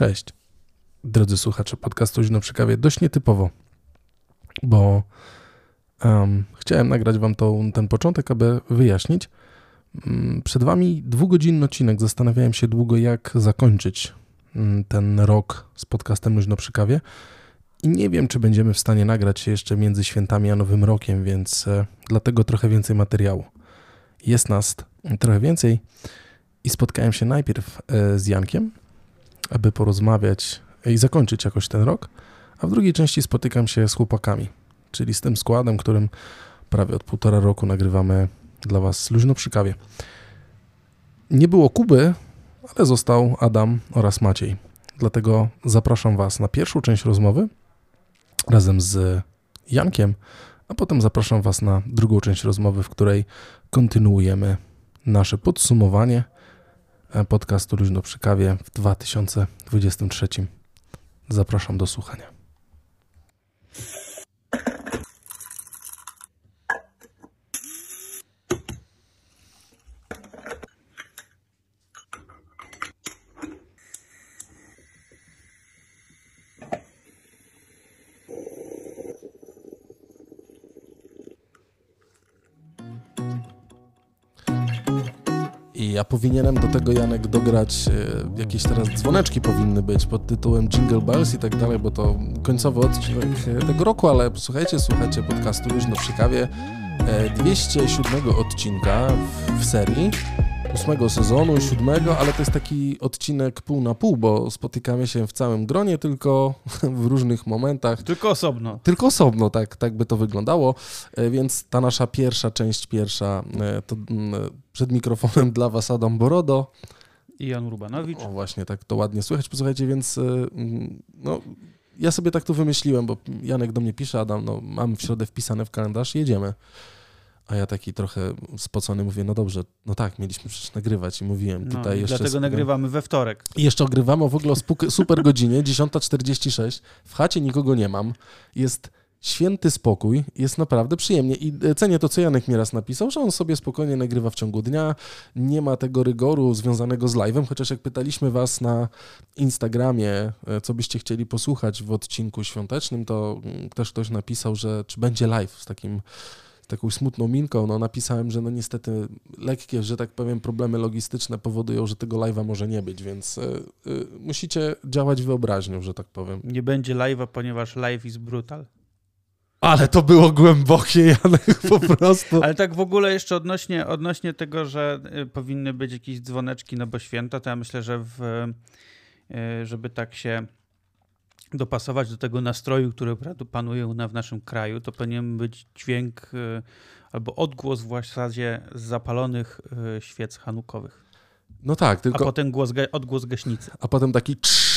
Cześć, drodzy słuchacze podcastu Zimno przy kawie. Dość nietypowo, bo um, chciałem nagrać wam to, ten początek, aby wyjaśnić. Mm, przed wami dwugodzinny odcinek. Zastanawiałem się długo, jak zakończyć mm, ten rok z podcastem Luźno przy kawie. I nie wiem, czy będziemy w stanie nagrać się jeszcze między świętami a Nowym Rokiem, więc e, dlatego trochę więcej materiału. Jest nas trochę więcej i spotkałem się najpierw e, z Jankiem, aby porozmawiać i zakończyć jakoś ten rok, a w drugiej części spotykam się z chłopakami, czyli z tym składem, którym prawie od półtora roku nagrywamy dla Was luźno przy kawie. Nie było Kuby, ale został Adam oraz Maciej. Dlatego zapraszam Was na pierwszą część rozmowy razem z Jankiem, a potem zapraszam Was na drugą część rozmowy, w której kontynuujemy nasze podsumowanie podcastu Luźno przy kawie w 2023. Zapraszam do słuchania. Ja powinienem do tego, Janek, dograć e, jakieś teraz dzwoneczki powinny być pod tytułem Jingle Bells i tak dalej, bo to końcowy odcinek e, tego roku, ale słuchajcie, słuchajcie podcastu Luźno przy kawie, 207 e, odcinka w, w serii ósmego sezonu, siódmego, ale to jest taki odcinek pół na pół, bo spotykamy się w całym gronie, tylko w różnych momentach. Tylko osobno. Tylko osobno, tak, tak by to wyglądało. E, więc ta nasza pierwsza część, pierwsza, e, to mm, przed mikrofonem dla Was Adam Borodo. I Jan Rubanowicz. O, właśnie, tak to ładnie słychać. Posłuchajcie, więc e, no, ja sobie tak to wymyśliłem, bo Janek do mnie pisze, Adam, no, mam w środę wpisane w kalendarz, jedziemy. A ja taki trochę spocony mówię, no dobrze, no tak, mieliśmy przecież nagrywać i mówiłem no, tutaj jeszcze... Dlatego nagrywamy we wtorek. I jeszcze ogrywamy w ogóle o super godzinie, 10.46, w chacie nikogo nie mam, jest święty spokój, jest naprawdę przyjemnie. I e, cenię to, co Janek mi raz napisał, że on sobie spokojnie nagrywa w ciągu dnia, nie ma tego rygoru związanego z live'em, chociaż jak pytaliśmy was na Instagramie, e, co byście chcieli posłuchać w odcinku świątecznym, to mm, też ktoś napisał, że czy będzie live z takim taką smutną minką, no napisałem, że no niestety lekkie, że tak powiem, problemy logistyczne powodują, że tego live'a może nie być, więc y, y, musicie działać wyobraźnią, że tak powiem. Nie będzie live'a, ponieważ live is brutal. Ale to było głębokie, Janek, po prostu. Ale tak w ogóle jeszcze odnośnie, odnośnie tego, że y, powinny być jakieś dzwoneczki no bo święta, to ja myślę, że w, żeby tak się dopasować do tego nastroju, który panuje w naszym kraju, to powinien być dźwięk y, albo odgłos w zasadzie zapalonych y, świec hanukowych. No tak, tylko... A potem głos, odgłos gaśnicy. A potem taki tak.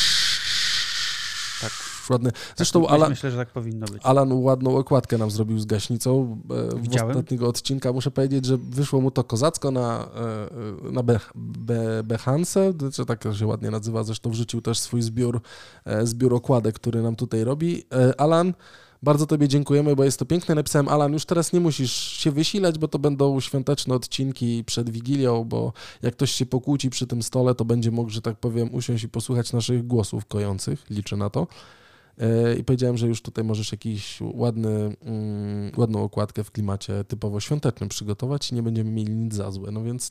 Ładny. Zresztą tak, Alan, myślę, że tak powinno być. Alan ładną okładkę nam zrobił z gaśnicą e, Widziałem. ostatniego odcinka. Muszę powiedzieć, że wyszło mu to kozacko na, e, na Be, Be, Behance, czy tak się ładnie nazywa. Zresztą wrzucił też swój zbiór, e, zbiór okładek, który nam tutaj robi. Alan, bardzo Tobie dziękujemy, bo jest to piękne. Napisałem, Alan, już teraz nie musisz się wysilać, bo to będą świąteczne odcinki przed Wigilią, bo jak ktoś się pokłóci przy tym stole, to będzie mógł, że tak powiem, usiąść i posłuchać naszych głosów kojących. Liczę na to. E, I powiedziałem, że już tutaj możesz jakiś ładny, mm, ładną okładkę w klimacie typowo świątecznym przygotować i nie będziemy mieli nic za złe. No więc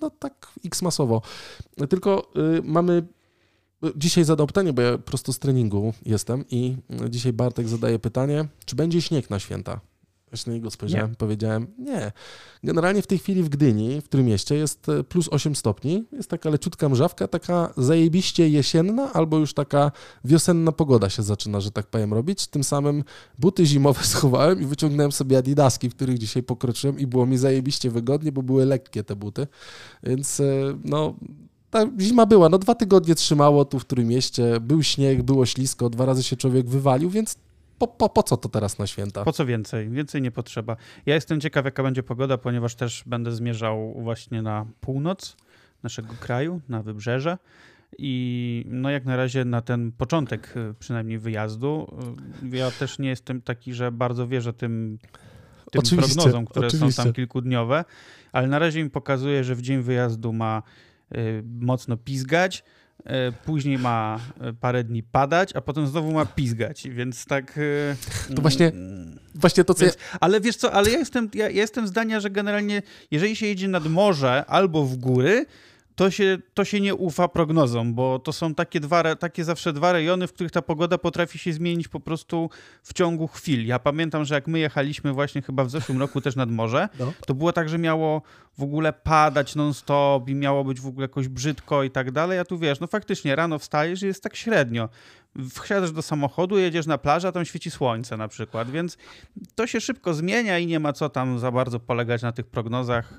no tak x masowo. Tylko y, mamy Dzisiaj zadał pytanie, bo ja po prostu z treningu jestem i dzisiaj Bartek zadaje pytanie, czy będzie śnieg na święta? Ja na niego spojrzałem, nie. powiedziałem nie. Generalnie w tej chwili w Gdyni, w tym mieście, jest e, plus 8 stopni. Jest taka leciutka mrzawka, taka zajebiście jesienna, albo już taka wiosenna pogoda się zaczyna, że tak powiem, robić. Tym samym buty zimowe schowałem i wyciągnąłem sobie adidaski, w których dzisiaj pokroczyłem i było mi zajebiście wygodnie, bo były lekkie te buty. Więc e, no, ta zima była, no dwa tygodnie trzymało tu w którym mieście, był śnieg, było ślisko, dwa razy się człowiek wywalił, więc po, po, po co to teraz na święta? Po co więcej? Więcej nie potrzeba. Ja jestem ciekaw, jaka będzie pogoda, ponieważ też będę zmierzał właśnie na północ naszego kraju, na wybrzeże. I no jak na razie na ten początek y, przynajmniej wyjazdu, y, ja też nie jestem taki, że bardzo wierzę tym, tym prognozom, które oczywiście. są tam kilkudniowe, ale na razie mi pokazuje, że w dzień wyjazdu ma y, mocno pizgać, później ma e, parę dni padać, a potem znowu ma pizgać, więc tak... E, to właśnie, właśnie to, co więc, ja... Ale wiesz co, ale ja jestem, ja, ja jestem zdania, że generalnie jeżeli się jedzie nad morze albo w góry, to się, to się nie ufa prognozom, bo to są takie, dwa, takie zawsze dwa rejony, w których ta pogoda potrafi się zmienić po prostu w ciągu chwil. Ja pamiętam, że jak my jechaliśmy właśnie chyba w zeszłym roku też nad morze, no. to było tak, że miało w ogóle padać non-stop i miało być w ogóle jakoś brzydko i tak dalej, a tu wiesz, no faktycznie rano wstajesz i jest tak średnio. Wsiadasz do samochodu, jedziesz na plażę, a tam świeci słońce na przykład, więc to się szybko zmienia i nie ma co tam za bardzo polegać na tych prognozach.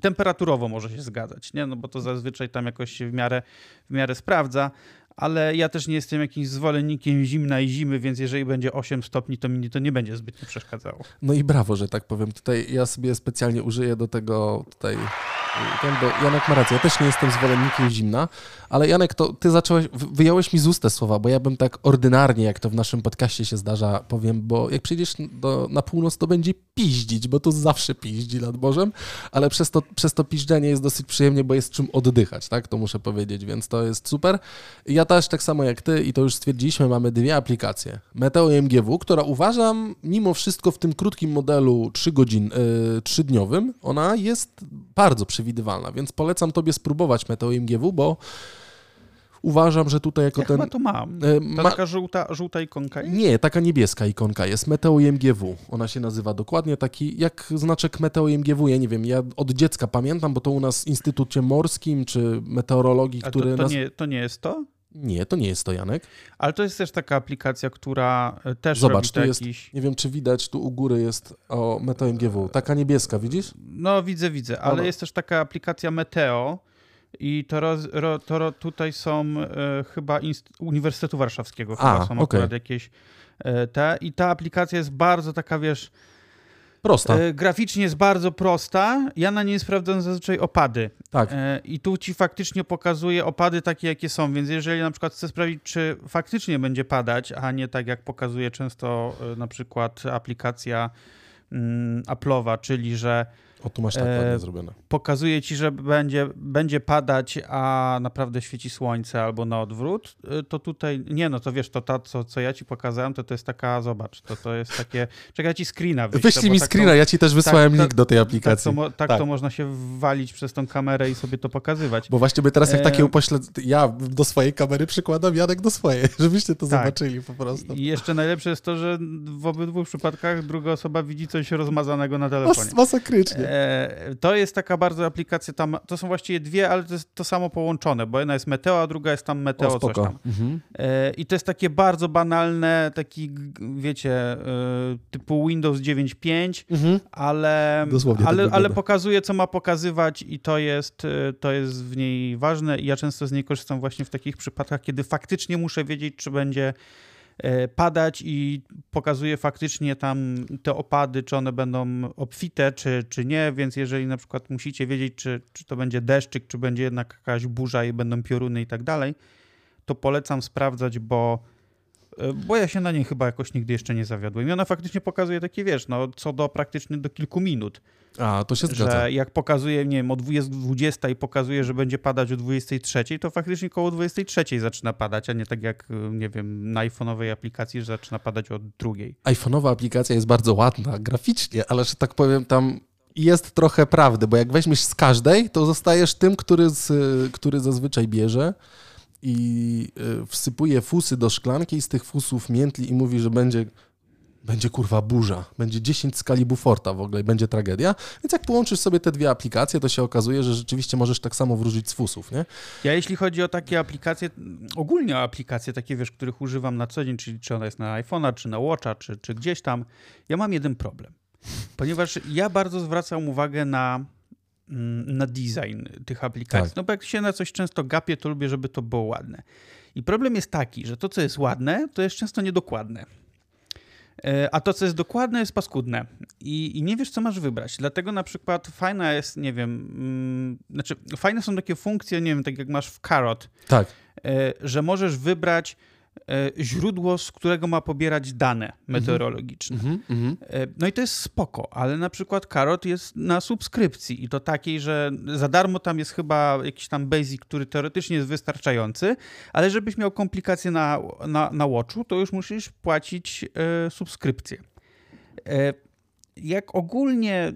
Temperaturowo może się zgadzać, nie? No bo to zazwyczaj tam jakoś się w miarę, w miarę sprawdza, ale ja też nie jestem jakimś zwolennikiem zimna i zimy, więc jeżeli będzie 8 stopni, to mi to nie będzie zbytnio przeszkadzało. No i brawo, że tak powiem. Tutaj ja sobie specjalnie użyję do tego tutaj bo Janek ma rację, ja też nie jestem zwolennikiem zimna, ale Janek, to ty zacząłeś, wyjąłeś mi z ust te słowa, bo ja bym tak ordynarnie, jak to w naszym podcaście się zdarza, powiem, bo jak przyjdziesz do, na północ, to będzie piździć, bo to zawsze piździ nad morzem, ale przez to, przez to piżdżenie jest dosyć przyjemnie, bo jest czym oddychać, tak, to muszę powiedzieć, więc to jest super. Ja też tak samo jak ty i to już stwierdziliśmy, mamy dwie aplikacje. Meteo i MGW, która uważam, mimo wszystko w tym krótkim modelu 3 godzin, yy, 3 dniowym, ona jest bardzo przewidywalna, więc polecam tobie spróbować Meteo MGW, bo uważam, że tutaj jako ja ten... Chyba to mam. E, ma... taka żółta, żółta ikonka jest? Nie, taka niebieska ikonka jest. Meteo IMGW. Ona się nazywa dokładnie taki, jak znaczek Meteo IMGW. Ja nie wiem, ja od dziecka pamiętam, bo to u nas w Instytucie Morskim czy Meteorologii, A który... To, to, nas... nie, to nie jest to? Nie, to nie jest to, Janek. Ale to jest też taka aplikacja, która e, też Zobacz, tu jest, jakiś... nie wiem czy widać, tu u góry jest o Meteo MGW. Taka niebieska, widzisz? No widzę, widzę, ale jest też taka aplikacja Meteo, i to, roz, ro, to ro, tutaj są e, chyba Inst Uniwersytetu Warszawskiego, chyba A, są okay. akurat jakieś e, te. I ta aplikacja jest bardzo taka, wiesz... Prosta. E, graficznie jest bardzo prosta. Ja na niej sprawdzam zazwyczaj opady. Tak. E, I tu ci faktycznie pokazuje opady takie, jakie są. Więc jeżeli na przykład chcę sprawdzić, czy faktycznie będzie padać, a nie tak jak pokazuje często e, na przykład aplikacja mm, Apple'owa, czyli że o, tu masz tak ładnie e, zrobione. Pokazuje ci, że będzie, będzie padać, a naprawdę świeci słońce albo na odwrót, e, to tutaj, nie no, to wiesz, to ta, co, co ja ci pokazałem, to to jest taka, zobacz, to to jest takie, czekaj, ja ci screena wyślę. Wyślij mi tak screena, to, ja ci też wysłałem tak, link do tej aplikacji. Tak, to, tak, tak, to, można się walić przez tą kamerę i sobie to pokazywać. Bo właśnie by teraz jak takie e, upośledzenie, ja do swojej kamery przykładam, Janek do swojej, żebyście to tak. zobaczyli po prostu. I jeszcze najlepsze jest to, że w obydwu przypadkach druga osoba widzi coś rozmazanego na telefonie. Mas masakrycznie. E, to jest taka bardzo aplikacja tam, to są właściwie dwie, ale to jest to samo połączone, bo jedna jest Meteo, a druga jest tam Meteo o, coś tam. Mhm. E, I to jest takie bardzo banalne, taki wiecie, e, typu Windows 9.5, mhm. ale, ale, tak ale pokazuje, co ma pokazywać i to jest, to jest w niej ważne i ja często z niej korzystam właśnie w takich przypadkach, kiedy faktycznie muszę wiedzieć, czy będzie padać i pokazuje faktycznie tam te opady, czy one będą obfite, czy, czy nie, więc jeżeli na przykład musicie wiedzieć, czy, czy to będzie deszczyk, czy będzie jednak jakaś burza i będą pioruny i tak dalej, to polecam sprawdzać, bo E, bo ja się na niej chyba jakoś nigdy jeszcze nie zawiodłem. I ona faktycznie pokazuje takie, wiesz, no co do praktycznie do kilku minut. A, to się zgadza. Że jak pokazuje, nie wiem, o 20, i pokazuje, że będzie padać o 23, to faktycznie koło 23 zaczyna padać, a nie tak jak, nie wiem, na iPhone'owej aplikacji, że zaczyna padać o drugiej. iPhone'owa aplikacja jest bardzo ładna graficznie, ale że tak powiem, tam jest trochę prawdy, bo jak weźmiesz z każdej, to zostajesz tym, który, z, który zazwyczaj bierze i e, wsypuje fusy do szklanki i z tych fusów miętli i mówi, że będzie, będzie kurwa burza, będzie 10 skali Buforta w ogóle i będzie tragedia. Więc jak połączysz sobie te dwie aplikacje, to się okazuje, że rzeczywiście możesz tak samo wróżyć z fusów, nie? Ja jeśli chodzi o takie aplikacje, ogólnie o aplikacje takie, wiesz, których używam na co dzień, czyli czy ona jest na iPhone'a, czy na Watcha, czy, czy gdzieś tam, ja mam jeden problem. Ponieważ ja bardzo zwracam uwagę na Mm, na design tych aplikacji. Tak. No bo jak się na coś często gapię, to lubię, żeby to było ładne. I problem jest taki, że to, co jest ładne, to jest często niedokładne. E, a to, co jest dokładne, jest paskudne. I, I, nie wiesz, co masz wybrać. Dlatego na przykład fajna jest, nie wiem, mm, znaczy fajne są takie funkcje, nie wiem, tak jak masz w Carrot, tak. E, że możesz wybrać źródło, z którego ma pobierać dane meteorologiczne. Mm -hmm. No i to jest spoko, ale na przykład Karot jest na subskrypcji i to takiej, że za darmo tam jest chyba jakiś tam basic, który teoretycznie jest wystarczający, ale żebyś miał komplikacje na, na, na Watchu, to już musisz płacić e, subskrypcję. E, jak ogólnie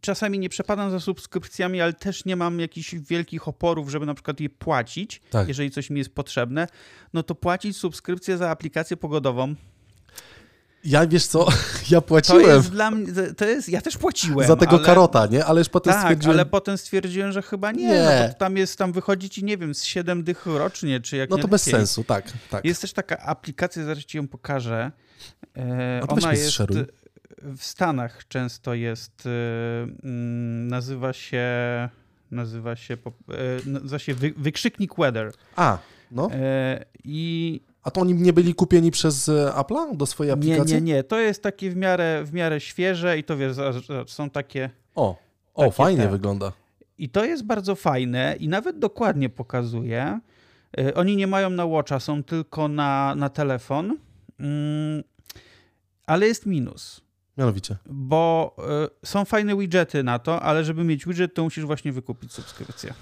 czasami nie przepadam za subskrypcjami, ale też nie mam jakichś wielkich oporów, żeby na przykład je płacić, tak. jeżeli coś mi jest potrzebne, no to płacić subskrypcję za aplikację pogodową. Ja wiesz co, ja płaciłem. To jest dla mnie, to jest, ja też płaciłem. Za tego ale, karota, nie? Ale już potem tak, stwierdziłem... ale potem stwierdziłem, że chyba nie. nie. No tam jest, tam wychodzi ci, nie wiem, z 7 dych rocznie, czy jak No to bez sensu, tak, tak. Jest też taka aplikacja, zaraz ci ją pokażę. E, no ona jest... Zszeruj w Stanach często jest, y, mm, nazywa się, nazywa się, y, nazywa się wykrzyknik weather. A, no. E, I a to oni nie byli kupieni przez e, Apple'a do swojej aplikacji? Nie, nie, nie. To jest takie w miarę, w miarę świeże i to wiesz, są takie. O, o takie fajnie te. wygląda. I to jest bardzo fajne i nawet dokładnie pokazuje. E, oni nie mają na Watcha, są tylko na, na telefon. Mm, ale jest minus. Mianowicie. Bo y, są fajne widgety na to, ale żeby mieć widget, to musisz właśnie wykupić subskrypcję.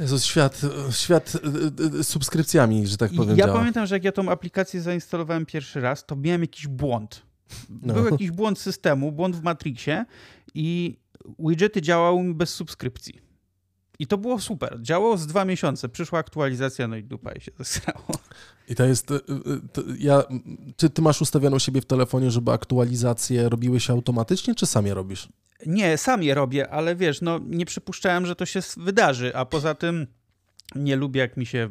Jezus, świat, świat y, y, subskrypcjami, że tak powiem. Ja działa. pamiętam, że jak ja tą aplikację zainstalowałem pierwszy raz, to miałem jakiś błąd. No. Był jakiś błąd systemu, błąd w Matrixie i widgety działały mi bez subskrypcji. I to było super. Działało z dwa miesiące. Przyszła aktualizacja, no i dupa i się zesrało. I to jest. Y, y, to ja, czy ty masz ustawioną siebie w telefonie, żeby aktualizacje robiły się automatycznie, czy sam je robisz? Nie, sam je robię, ale wiesz, no nie przypuszczałem, że to się wydarzy, a poza tym nie lubię, jak mi się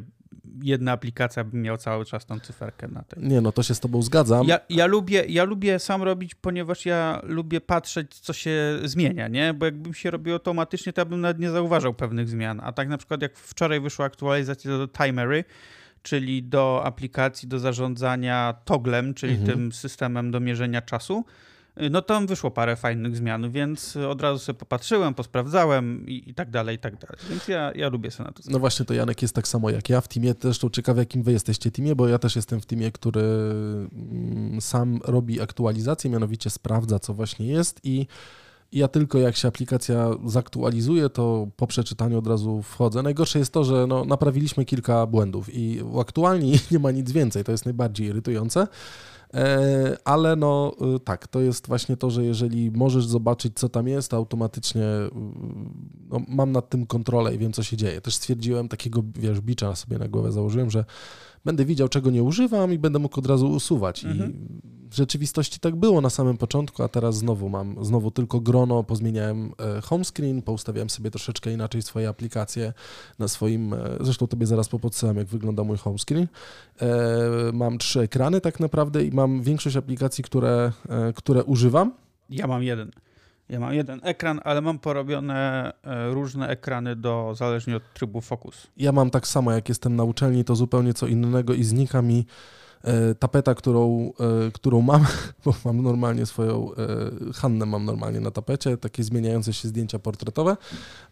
jedna aplikacja by miała cały czas tą cyferkę na tym. Nie, no to się z tobą zgadzam. Ja, ja, lubię, ja lubię sam robić, ponieważ ja lubię patrzeć, co się zmienia, nie? Bo jakbym się robił automatycznie, to ja bym nawet nie zauważał pewnych zmian. A tak na przykład jak wczoraj wyszła aktualizacja do Timery, czyli do aplikacji do zarządzania toglem, czyli mhm. tym systemem do mierzenia czasu, no tam wyszło parę fajnych zmian, więc od razu sobie popatrzyłem, posprawdzałem i, i tak dalej, i tak dalej. Więc ja, ja lubię to. No właśnie, to Janek jest tak samo jak ja w teamie. Zresztą ciekawe, jakim wy jesteście teamie, bo ja też jestem w teamie, który mm, sam robi aktualizację, mianowicie sprawdza, co właśnie jest i ja tylko jak się aplikacja zaktualizuje, to po przeczytaniu od razu wchodzę. Najgorsze jest to, że no, naprawiliśmy kilka błędów i aktualnie nie ma nic więcej. To jest najbardziej irytujące. E, ale no y, tak, to jest właśnie to, że jeżeli możesz zobaczyć, co tam jest, to automatycznie y, no, mam nad tym kontrolę i wiem, co się dzieje. Też stwierdziłem takiego, wiesz, bicza sobie na głowę założyłem, że będę widział, czego nie używam i będę mógł od razu usuwać. Mhm. I w rzeczywistości tak było na samym początku, a teraz znowu mam, znowu tylko grono, pozmieniałem e, home screen, poustawiałem sobie troszeczkę inaczej swoje aplikacje na swoim, e, zresztą tobie zaraz popodsyłam, jak wygląda mój home screen. E, mam trzy ekrany tak naprawdę i mam większość aplikacji, które, które używam. Ja mam jeden. Ja mam jeden ekran, ale mam porobione różne ekrany do zależnie od trybu fokus. Ja mam tak samo, jak jestem na uczelni, to zupełnie co innego i znika mi tapeta, którą, e, którą mam, bo mam normalnie swoją, e, Hannę mam normalnie na tapecie, takie zmieniające się zdjęcia portretowe.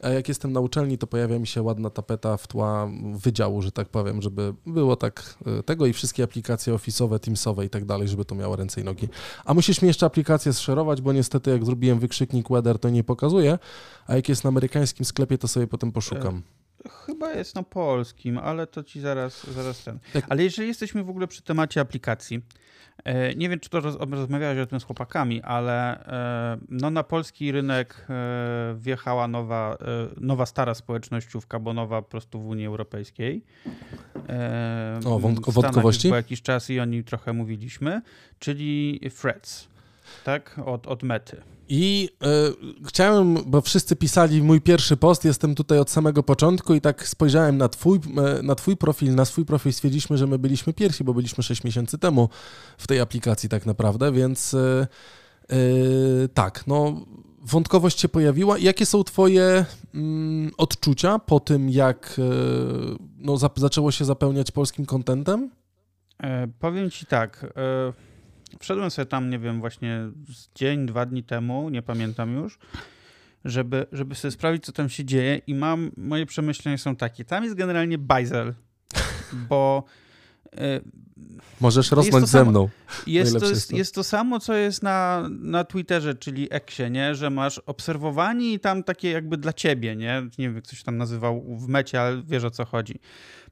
A jak jestem na uczelni, to pojawia mi się ładna tapeta w tła wydziału, że tak powiem, żeby było tak tego i wszystkie aplikacje ofisowe, teamsowe i tak dalej, żeby to miało ręce i nogi. A musisz mi jeszcze aplikację zszerować, bo niestety jak zrobiłem wykrzyknik weather, to nie pokazuje, a jak jest na amerykańskim sklepie, to sobie potem poszukam. Chyba jest na polskim, ale to ci zaraz, zaraz ten. Tak. Ale jeżeli jesteśmy w ogóle przy temacie aplikacji, e, nie wiem, czy to roz, rozmawiałeś o tym z chłopakami, ale e, no, na polski rynek e, wjechała nowa, nowa stara społecznościówka, bo nowa po prostu w Unii Europejskiej. O, wątko, wątkowości? Po jakiś czas i o nim trochę mówiliśmy, czyli Freds, tak? Od, od mety. I y, chciałem, bo wszyscy pisali mój pierwszy post, jestem tutaj od samego początku i tak spojrzałem na twój, e, na twój profil, na swój profil stwierdziliśmy, że my byliśmy pierwsi, bo byliśmy 6 miesięcy temu w tej aplikacji tak naprawdę, więc y, y, tak, no wątkowość się pojawiła. Jakie są twoje mm, odczucia po tym, jak no, zaczęło się zapełniać polskim kontentem? E, powiem ci tak... Wszedłem sobie tam, nie wiem, właśnie dzień, dwa dni temu, nie pamiętam już, żeby, żeby sobie sprawdzić, co tam się dzieje i mam, moje przemyślenia są takie, tam jest generalnie bajzel, bo Możesz rosnąć ze mną. Jest to, jest, jest to samo, co jest na, na Twitterze, czyli Eksie, nie? że masz obserwowani i tam takie jakby dla ciebie, nie? Nie wiem, jak coś tam nazywał w mecie, ale wiesz o co chodzi.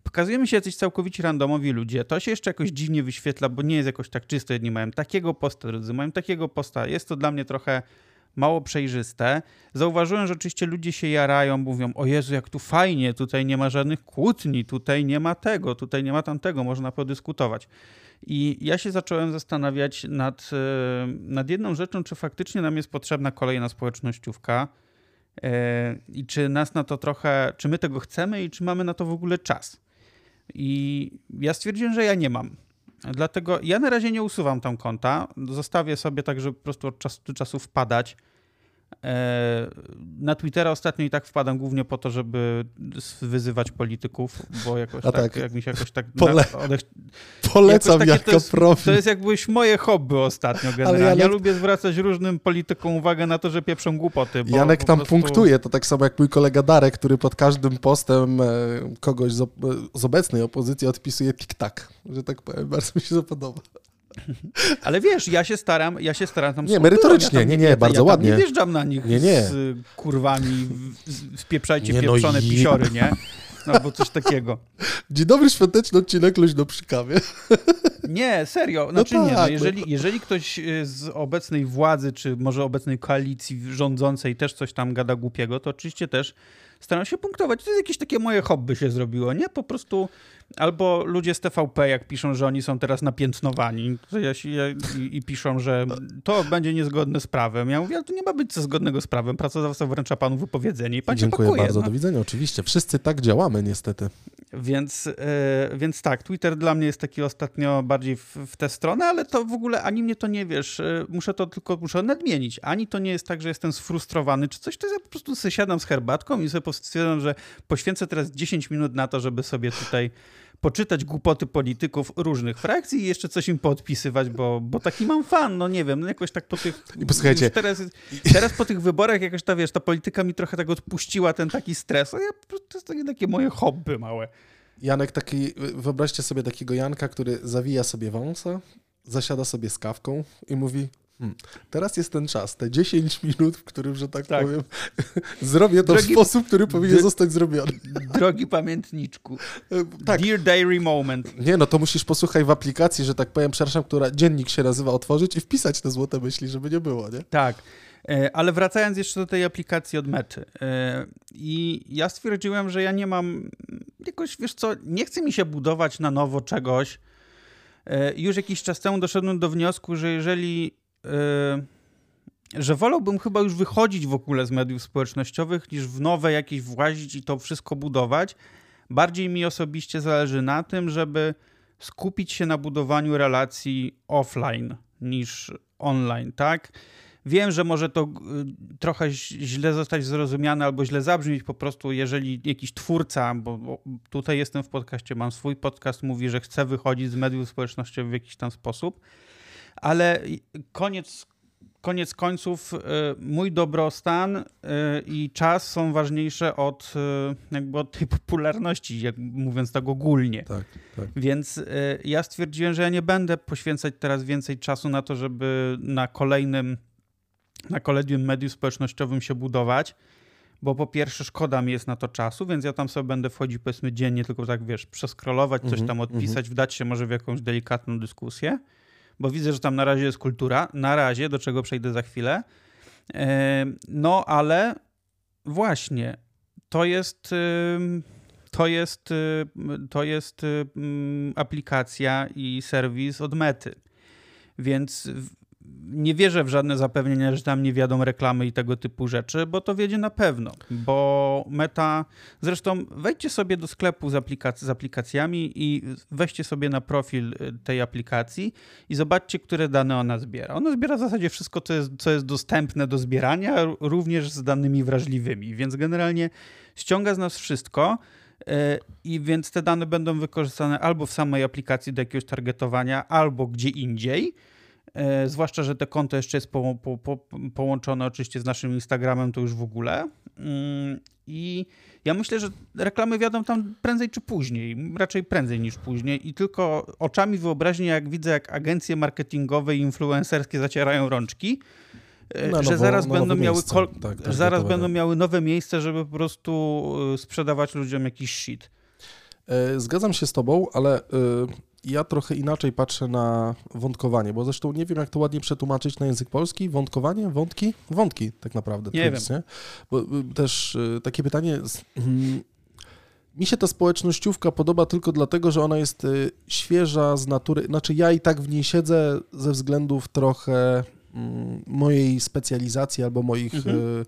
Pokazuje mi się jacyś całkowicie randomowi ludzie. To się jeszcze jakoś dziwnie wyświetla, bo nie jest jakoś tak czysto. Jedni mają takiego posta, drudzy mają takiego posta. Jest to dla mnie trochę mało przejrzyste. Zauważyłem, że oczywiście ludzie się jarają, mówią, o Jezu, jak tu fajnie, tutaj nie ma żadnych kłótni, tutaj nie ma tego, tutaj nie ma tamtego, można podyskutować. I ja się zacząłem zastanawiać nad, e, nad jedną rzeczą, czy faktycznie nam jest potrzebna kolejna społecznościówka e, i czy nas na to trochę, czy my tego chcemy i czy mamy na to w ogóle czas. I ja stwierdziłem, że ja nie mam. Dlatego ja na razie nie usuwam tam konta. Zostawię sobie tak, żeby po prostu od czasu do czasu wpadać. E, na Twittera ostatnio i tak wpadam głównie po to, żeby wyzywać polityków, bo jakoś tak, tak, jak mi się jakoś tak... Pole... Odech... Polecam jakoś jako to jest, profil. To jest jakbyś moje hobby ostatnio generalnie. Janek... Ja lubię zwracać różnym politykom uwagę na to, że pieprzą głupoty. Janek tam prostu... punktuje, to tak samo jak mój kolega Darek, który pod każdym postem e, kogoś z, z obecnej opozycji odpisuje tik-tak, że tak powiem, bardzo mi się to podoba. Ale wiesz, ja się staram, ja się staram tam... Nie, merytorycznie, ja nie, nie, bardzo ja ładnie. nie wjeżdżam na nich nie, nie. z kurwami, spieprzajcie nie, no pieprzone no pisiory, nie? Albo coś takiego. Dzień dobry, świąteczny odcinek Luźno przy kawie. Nie, serio. No znaczy no tak, nie, no jeżeli, jeżeli ktoś y, z obecnej władzy, czy może obecnej koalicji rządzącej też coś tam gada głupiego, to oczywiście też staram się punktować. To jest jakieś takie moje hobby się zrobiło, nie? Po prostu albo ludzie z TVP, jak piszą, że oni są teraz napiętnowani ja się, ja, i, i, piszą, że to będzie niezgodne z prawem. Ja mówię, ale to nie ma być co zgodnego z prawem. Pracodawca wręcza panu wypowiedzenie i pan Dziękuję pakuje, bardzo, no. do widzenia. Oczywiście, wszyscy tak działamy niestety. Więc, yy, więc tak, Twitter dla mnie jest taki ostatnio bardziej w, w tę stronę, ale to w ogóle ani mnie to nie, wiesz, yy, muszę to tylko muszę nadmienić. Ani to nie jest tak, że jestem sfrustrowany czy coś, to ja po prostu siadam z herbatką i sobie stwierdzam, że poświęcę teraz 10 minut na to, żeby sobie tutaj poczytać głupoty polityków różnych frakcji i jeszcze coś im podpisywać, bo, bo taki mam fan, no nie wiem, no jakoś tak po tych... I posłuchajcie... Teraz, teraz po tych wyborach jakoś ta, wiesz, ta polityka mi trochę tak odpuściła ten taki stres, a ja, to jest takie, takie moje hobby małe. Janek taki, wyobraźcie sobie takiego Janka, który zawija sobie wąsa, zasiada sobie z kawką i mówi, Hmm. Teraz jest ten czas, te 10 minut, w którym, że tak, tak. powiem, zrobię to drogi, w sposób, który powinien zostać zrobiony. Drogi pamiętniczku. E, tak. Dear Diary Moment. Nie, no to musisz posłuchaj w aplikacji, że tak powiem, przepraszam, która dziennik się nazywa, otworzyć i wpisać te złote myśli, żeby nie było, nie? Tak. E, ale wracając jeszcze do tej aplikacji od mety. E, I ja stwierdziłem, że ja nie mam jakoś, wiesz co, nie chce mi się budować na nowo czegoś. Już jakiś czas temu doszedłem do wniosku, że jeżeli że wolałbym chyba już wychodzić w ogóle z mediów społecznościowych, niż w nowe jakieś włazić i to wszystko budować. Bardziej mi osobiście zależy na tym, żeby skupić się na budowaniu relacji offline niż online, tak? Wiem, że może to y, trochę źle zostać zrozumiane albo źle zabrzmieć po prostu, jeżeli jakiś twórca, bo tutaj jestem w podcaście, mam swój podcast, mówi, że chce wychodzić z mediów społecznościowych w jakiś tam sposób, ale koniec, koniec końców y, mój dobrostan y, i czas są ważniejsze od, y, jakby od tej popularności, jak mówiąc tak ogólnie. Tak, tak. Więc ja stwierdziłem, że ja nie będę poświęcać teraz więcej czasu na to, żeby na kolejnym, na kolejnym medium społecznościowym się budować bo po pierwsze szkoda mi jest na to czasu, więc ja tam sobie będę wchodzić powiedzmy dziennie, tylko tak wiesz, przeskrolować, coś mhm, tam odpisać, mm -hmm. wdać się może w jakąś delikatną dyskusję bo widzę, że tam na razie jest kultura. Na razie, do czego przejdę za chwilę. No, ale właśnie, to jest. To jest, to jest aplikacja i serwis od mety. Więc nie wierzę w żadne zapewnienia, że tam nie wiadą reklamy i tego typu rzeczy, bo to wiedzie na pewno, bo Meta, zresztą wejdźcie sobie do sklepu z, aplikac z aplikacjami i weźcie sobie na profil y, tej aplikacji i zobaczcie, które dane ona zbiera. Ona zbiera w zasadzie wszystko, co jest, co jest dostępne do zbierania, również z danymi wrażliwymi, więc generalnie ściąga z nas wszystko, y, i więc te dane będą wykorzystane albo w samej aplikacji do jakiegoś targetowania, albo gdzie indziej. E, zwłaszcza, że te konto jeszcze jest po, po, po, połączone oczywiście z naszym Instagramem, to już w ogóle. Mm, I ja myślę, że reklamy wiadą tam prędzej czy później, raczej prędzej niż później i tylko oczami wyobraźni, jak widzę, jak agencje marketingowe i influencerskie zacierają rączki, no, że zaraz, będą miały, kol- tak, tak, zaraz będą miały nowe miejsce, żeby po prostu e, sprzedawać ludziom jakiś shit. Zgadzam się z tobą, ale ja trochę inaczej patrzę na wątkowanie, bo zresztą nie wiem, jak to ładnie przetłumaczyć na język polski. Wątkowanie? Wątki? Wątki tak naprawdę. Nie wiem. Nie? Bo y, też y, takie pytanie... Mm, mi się ta społecznościówka podoba tylko dlatego, że ona jest y, świeża z natury. Znaczy, ja i tak w niej siedzę ze względów trochę mojej specjalizacji albo moich, mhm. E,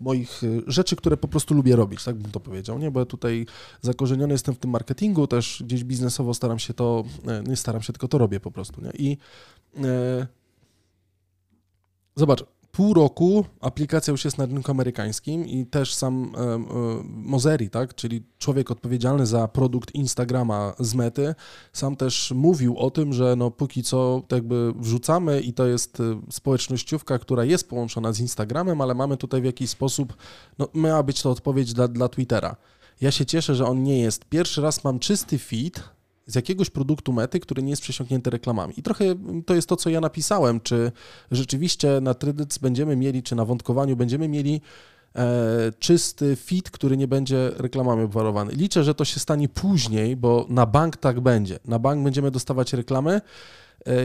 moich e, rzeczy, które po prostu lubię robić, tak bym to powiedział, nie? Bo ja tutaj zakorzeniony jestem w tym marketingu, też gdzieś biznesowo staram się to, e, nie staram się, tylko to robię po prostu, nie? I e, zobacz, pół roku aplikacja już jest na rynku amerykańskim i też sam e, Mozeri, tak, czyli człowiek odpowiedzialny za produkt Instagrama z Mety, sam też mówił o tym, że no póki co tak jakby wrzucamy i to jest e, społecznościówka, która jest połączona z Instagramem, ale mamy tutaj w jakiś sposób, no miała być to odpowiedź dla, dla Twittera. Ja się cieszę, że on nie jest. Pierwszy raz mam czysty feed, z jakiegoś produktu mety, który nie jest przesiąknięty reklamami. I trochę to jest to, co ja napisałem, czy rzeczywiście na Trydyc będziemy mieli, czy na wątkowaniu będziemy mieli e, czysty fit, który nie będzie reklamami obwarowany. Liczę, że to się stanie później, bo na bank tak będzie. Na bank będziemy dostawać reklamy,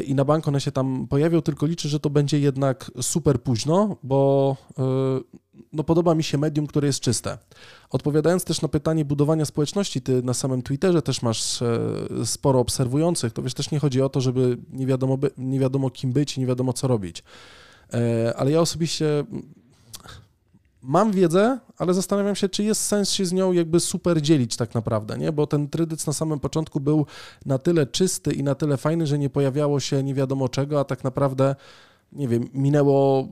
i na bank one się tam pojawią, tylko liczę, że to będzie jednak super późno, bo e, no, podoba mi się medium, które jest czyste. Odpowiadając też na pytanie budowania społeczności, ty na samym Twitterze też masz e, sporo obserwujących, to wiesz, też nie chodzi o to, żeby nie wiadomo, nie wiadomo kim być i nie wiadomo co robić. Ale ja osobiście mam wiedzę, ale zastanawiam się, czy jest sens się z nią jakby super dzielić tak naprawdę, nie? Bo ten trydyc na samym początku był na tyle czysty i na tyle fajny, że nie pojawiało się nie wiadomo czego, a tak naprawdę, nie wiem, minęło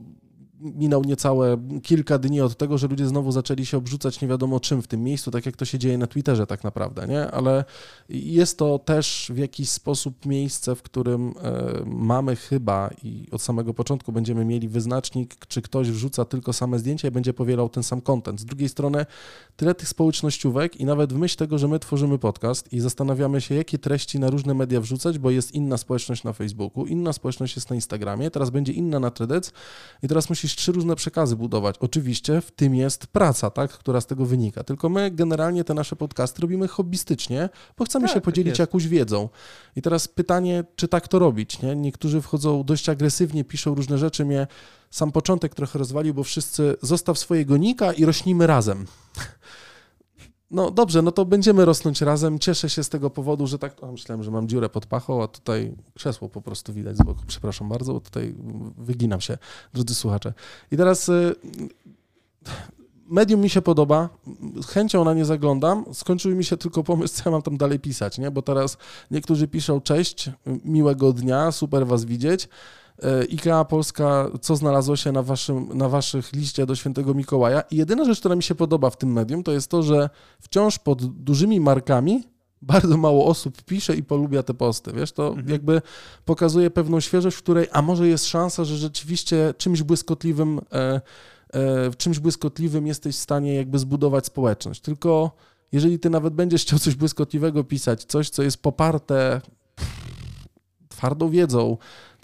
minął niecałe kilka dni od tego, że ludzie znowu zaczęli się obrzucać nie wiadomo czym w tym miejscu, tak jak to się dzieje na Twitterze tak naprawdę, nie? Ale jest to też w jakiś sposób miejsce, w którym e, mamy chyba i od samego początku będziemy mieli wyznacznik, czy ktoś wrzuca tylko same zdjęcia i będzie powielał ten sam content. Z drugiej strony tyle tych społecznościówek i nawet w myśl tego, że my tworzymy podcast i zastanawiamy się, jakie treści na różne media wrzucać, bo jest inna społeczność na Facebooku, inna społeczność jest na Instagramie, teraz będzie inna na Tredec i teraz musisz musisz trzy różne przekazy budować. Oczywiście w tym jest praca, tak, która z tego wynika. Tylko my generalnie te nasze podcasty robimy hobbystycznie, bo chcemy tak, się tak podzielić tak jakąś wiedzą. I teraz pytanie, czy tak to robić, nie? Niektórzy wchodzą dość agresywnie, piszą różne rzeczy, mnie sam początek trochę rozwalił, bo wszyscy zostaw swojego nika i rośnimy razem. No dobrze, no to będziemy rosnąć razem. Cieszę się z tego powodu, że tak. O, myślałem, że mam dziurę pod pachą, a tutaj krzesło po prostu widać z boku. Przepraszam bardzo, bo tutaj wyginam się, drodzy słuchacze. I teraz y, medium mi się podoba, chęcią na nie zaglądam. Skończył mi się tylko pomysł, co ja mam tam dalej pisać, nie? Bo teraz niektórzy piszą cześć, miłego dnia, super was widzieć. E, IKEA Polska, co znalazło się na, waszym, na waszych liście do świętego Mikołaja. I jedyna rzecz, która mi się podoba w tym medium, to jest to, że wciąż pod dużymi markami bardzo mało osób pisze i polubia te posty. Wiesz, to mhm. jakby pokazuje pewną świeżość, w której, a może jest szansa, że rzeczywiście czymś błyskotliwym, e, e, czymś błyskotliwym jesteś w stanie jakby zbudować społeczność. Tylko jeżeli ty nawet będziesz chciał coś błyskotliwego pisać, coś, co jest poparte twardą wiedzą,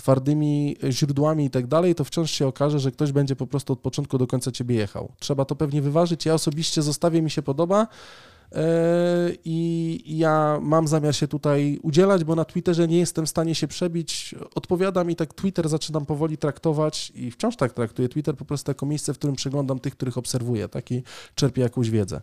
twardymi źródłami i tak dalej, to wciąż się okaże, że ktoś będzie po prostu od początku do końca ciebie jechał. Trzeba to pewnie wyważyć. Ja osobiście zostawię, mi się podoba. E, I ja mam zamiar się tutaj udzielać, bo na Twitterze nie jestem w stanie się przebić. Odpowiadam i tak Twitter zaczynam powoli traktować i wciąż tak traktuję Twitter po prostu jako miejsce, w którym przeglądam tych, których obserwuję, tak i czerpię jakąś wiedzę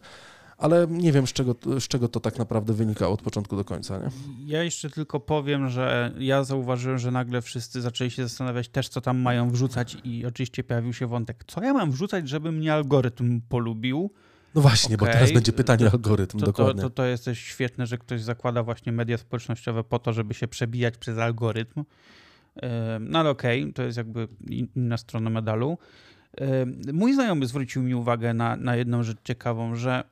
ale nie wiem, z czego, z czego to tak naprawdę wynikało od początku do końca. Nie? Ja jeszcze tylko powiem, że ja zauważyłem, że nagle wszyscy zaczęli się zastanawiać też, co tam mają wrzucać i oczywiście pojawił się wątek, co ja mam wrzucać, żeby mnie algorytm polubił. No właśnie, okay. bo teraz będzie pytanie o algorytm, to, dokładnie. To, to, to jest też świetne, że ktoś zakłada właśnie media społecznościowe po to, żeby się przebijać przez algorytm. No ale okej, okay, to jest jakby inna strona medalu. Mój znajomy zwrócił mi uwagę na, na jedną rzecz ciekawą, że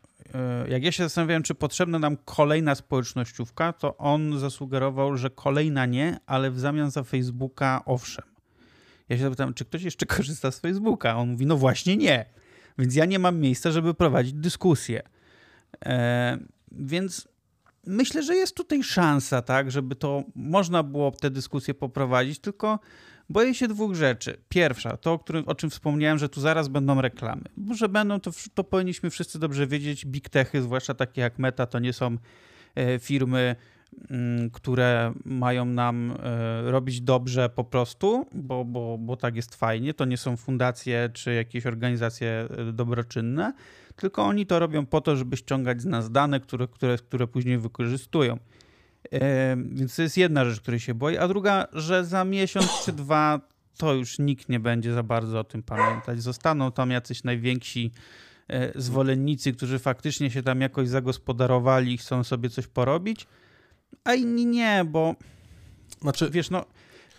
jak ja się zastanawiałem, czy potrzebna nam kolejna społecznościówka, to on zasugerował, że kolejna nie, ale w zamian za Facebooka owszem. Ja się zapytałem, czy ktoś jeszcze korzysta z Facebooka? On mówi, no właśnie nie. Więc ja nie mam miejsca, żeby prowadzić dyskusję. E, więc myślę, że jest tutaj szansa, tak, żeby to można było tę dyskusję poprowadzić, tylko boję się dwóch rzeczy. Pierwsza, to o, którym, o czym wspomniałem, że tu zaraz będą reklamy. Bo że będą, to, to powinniśmy wszyscy dobrze wiedzieć. Big techy, zwłaszcza takie jak Meta, to nie są e, firmy, mm, które mają nam e, robić dobrze po prostu, bo, bo, bo tak jest fajnie. To nie są fundacje czy jakieś organizacje e, dobroczynne tylko oni to robią po to, żeby ściągać z nas dane, które, które, które później wykorzystują. Więc to jest jedna rzecz, której się boję, a druga, że za miesiąc czy dwa to już nikt nie będzie za bardzo o tym pamiętać. Zostaną tam jacyś najwięksi e, zwolennicy, którzy faktycznie się tam jakoś zagospodarowali i chcą sobie coś porobić, a inni nie, bo znaczy, wiesz, no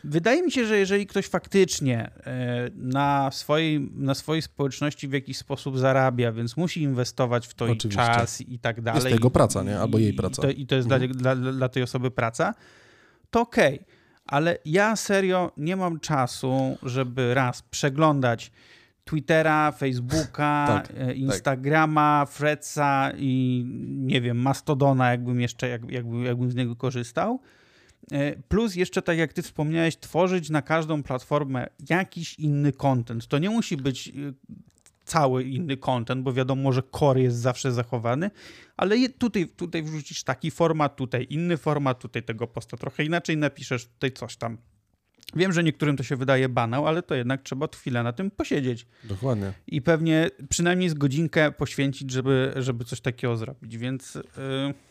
Wydaje mi się, że jeżeli ktoś faktycznie e, na swojej, na swojej społeczności w jakiś sposób zarabia, więc musi inwestować w to Oczywiście. i czas i tak dalej. Jest jego praca, nie? Albo jej praca. I to, i to jest mhm. dla, dla, dla tej osoby praca, to okej. Okay. Ale ja serio nie mam czasu, żeby raz przeglądać Twittera, Facebooka, tak, e, tak. Instagrama, tak. Fredsa i nie wiem, Mastodona, jakbym jeszcze, jak, jakbym, jakbym z niego korzystał plus jeszcze, tak jak ty wspomniałeś, tworzyć na każdą platformę jakiś inny content. To nie musi być e, cały inny content, bo wiadomo, że core jest zawsze zachowany, ale tutaj, tutaj wrzucisz taki format, tutaj inny format, tutaj tego posta trochę inaczej napiszesz, tutaj coś tam. Wiem, że niektórym to się wydaje banał, ale to jednak trzeba chwilę na tym posiedzieć. Dokładnie. I pewnie przynajmniej z godzinkę poświęcić, żeby, żeby coś takiego zrobić, więc... Yy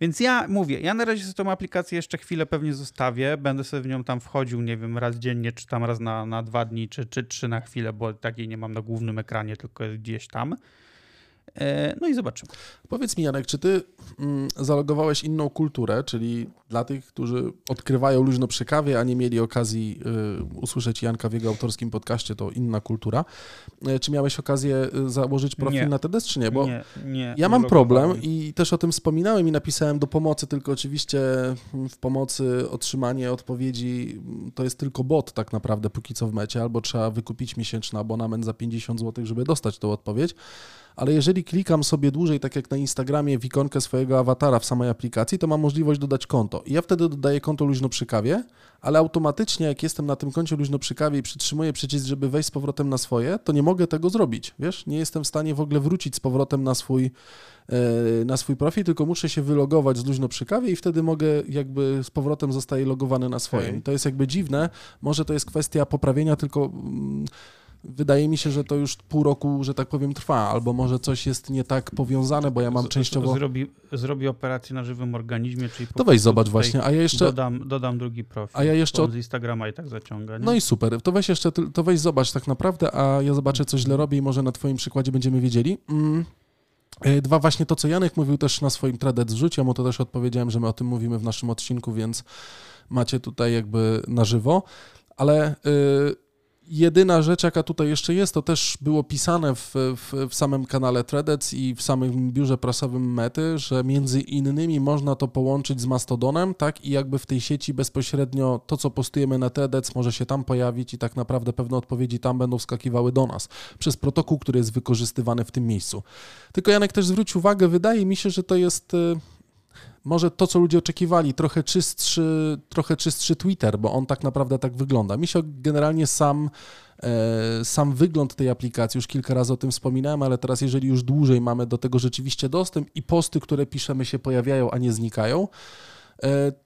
więc ja mówię, ja na razie sobie tą aplikację jeszcze chwilę pewnie zostawię, będę sobie w nią tam wchodził, nie wiem, raz dziennie, czy tam raz na, na dwa dni, czy, czy trzy na chwilę, bo takiej nie mam na głównym ekranie, tylko gdzieś tam. E, no i zobaczymy. Powiedz mi, Janek, czy ty mm, zalogowałeś inną kulturę, czyli dla tych, którzy odkrywają luźno przy kawie, a nie mieli okazji y, usłyszeć Janka w jego autorskim podcaście, to inna kultura. Y, czy miałeś okazję y, założyć profil nie. na TEDx, czy nie? Bo nie, nie, ja mam problem i też o tym wspominałem i napisałem do pomocy, tylko oczywiście w pomocy otrzymanie odpowiedzi to jest tylko bot tak naprawdę póki co w mecie, albo trzeba wykupić miesięczny abonament za 50 zł, żeby dostać tą odpowiedź ale jeżeli klikam sobie dłużej, tak jak na Instagramie, w ikonkę swojego awatara w samej aplikacji, to mam możliwość dodać konto. I ja wtedy dodaję konto luźno przy kawie, ale automatycznie jak jestem na tym koncie luźno przy kawie i przytrzymuję przycisk, żeby wejść z powrotem na swoje, to nie mogę tego zrobić, wiesz? Nie jestem w stanie w ogóle wrócić z powrotem na swój, e, na swój profil, tylko muszę się wylogować z luźno przy kawie i wtedy mogę jakby z powrotem zostaje logowany na swoim. Okay. To jest jakby dziwne, może to jest kwestia poprawienia tylko mm, wydaje mi się, że to już pół roku, że tak powiem, trwa, albo może coś jest nie tak powiązane, bo ja mam częściowo... Zrobi, zrobi operację na żywym organizmie, czyli... To weź zobacz właśnie, a ja jeszcze... Dodam, dodam drugi profil, a ja jeszcze... z Instagrama i tak zaciąga. Nie? No i super, to weź jeszcze, to weź zobacz tak naprawdę, a ja zobaczę, co źle robię i może na twoim przykładzie będziemy wiedzieli. Mm. E, dwa, właśnie to, co Janek mówił też na swoim threadet zrzuć, ja mu to też odpowiedziałem, że my o tym mówimy w naszym odcinku, więc macie tutaj jakby na żywo, ale... Yy, jedyna rzecz, jaka tutaj jeszcze jest, to też było pisane w, w, w, samym kanale Threads i w samym biurze prasowym Mety, że między innymi można to połączyć z Mastodonem, tak, i jakby w tej sieci bezpośrednio to, co postujemy na Threads, może się tam pojawić i tak naprawdę pewne odpowiedzi tam będą wskakiwały do nas przez protokół, który jest wykorzystywany w tym miejscu. Tylko Janek też zwróć uwagę, wydaje mi się, że to jest y, może to, co ludzie oczekiwali, trochę czystszy, trochę czystszy Twitter, bo on tak naprawdę tak wygląda. Mi się generalnie sam, e, sam wygląd tej aplikacji, już kilka razy o tym wspominałem, ale teraz jeżeli już dłużej mamy do tego rzeczywiście dostęp i posty, które piszemy się pojawiają, a nie znikają,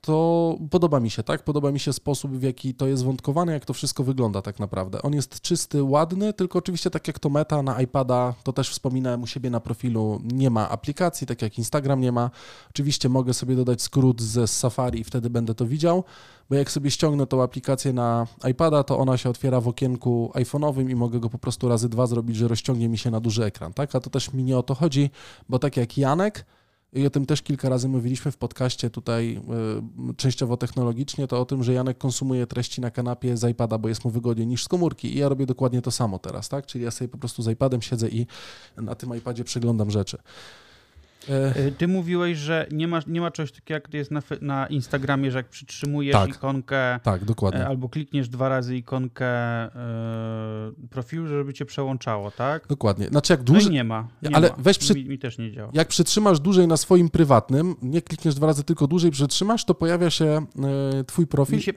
to podoba mi się, tak? Podoba mi się sposób, w jaki to jest wątkowane, jak to wszystko wygląda tak naprawdę. On jest czysty, ładny, tylko oczywiście tak jak to meta na iPada, to też wspominałem u siebie na profilu, nie ma aplikacji, tak jak Instagram nie ma. Oczywiście mogę sobie dodać skrót ze Safari i wtedy będę to widział, bo jak sobie ściągnę tą aplikację na iPada, to ona się otwiera w okienku iPhone'owym i mogę go po prostu razy dwa zrobić, że rozciągnie mi się na duży ekran, tak? A to też mi nie o to chodzi, bo tak jak Janek, i o tym też kilka razy mówiliśmy w podcaście tutaj y, częściowo technologicznie, to o tym, że Janek konsumuje treści na kanapie z iPada, bo jest mu wygodniej niż z komórki i ja robię dokładnie to samo teraz, tak? Czyli ja sobie po prostu z iPadem siedzę i na tym iPadzie przeglądam rzeczy. E... Ty mówiłeś, że nie ma, nie ma czegoś takiego, jak jest na, na Instagramie, że jak przytrzymujesz tak. ikonkę tak, dokładnie. albo klikniesz dwa razy ikonkę e, profilu, żeby cię przełączało, tak? Dokładnie. Znaczy jak dłużej... No nie ma. Nie ale ma. weź przy... mi, mi, też nie działa. Jak przytrzymasz dłużej na swoim prywatnym, nie klikniesz dwa razy, tylko dłużej przytrzymasz, to pojawia się twój profil. Mi się...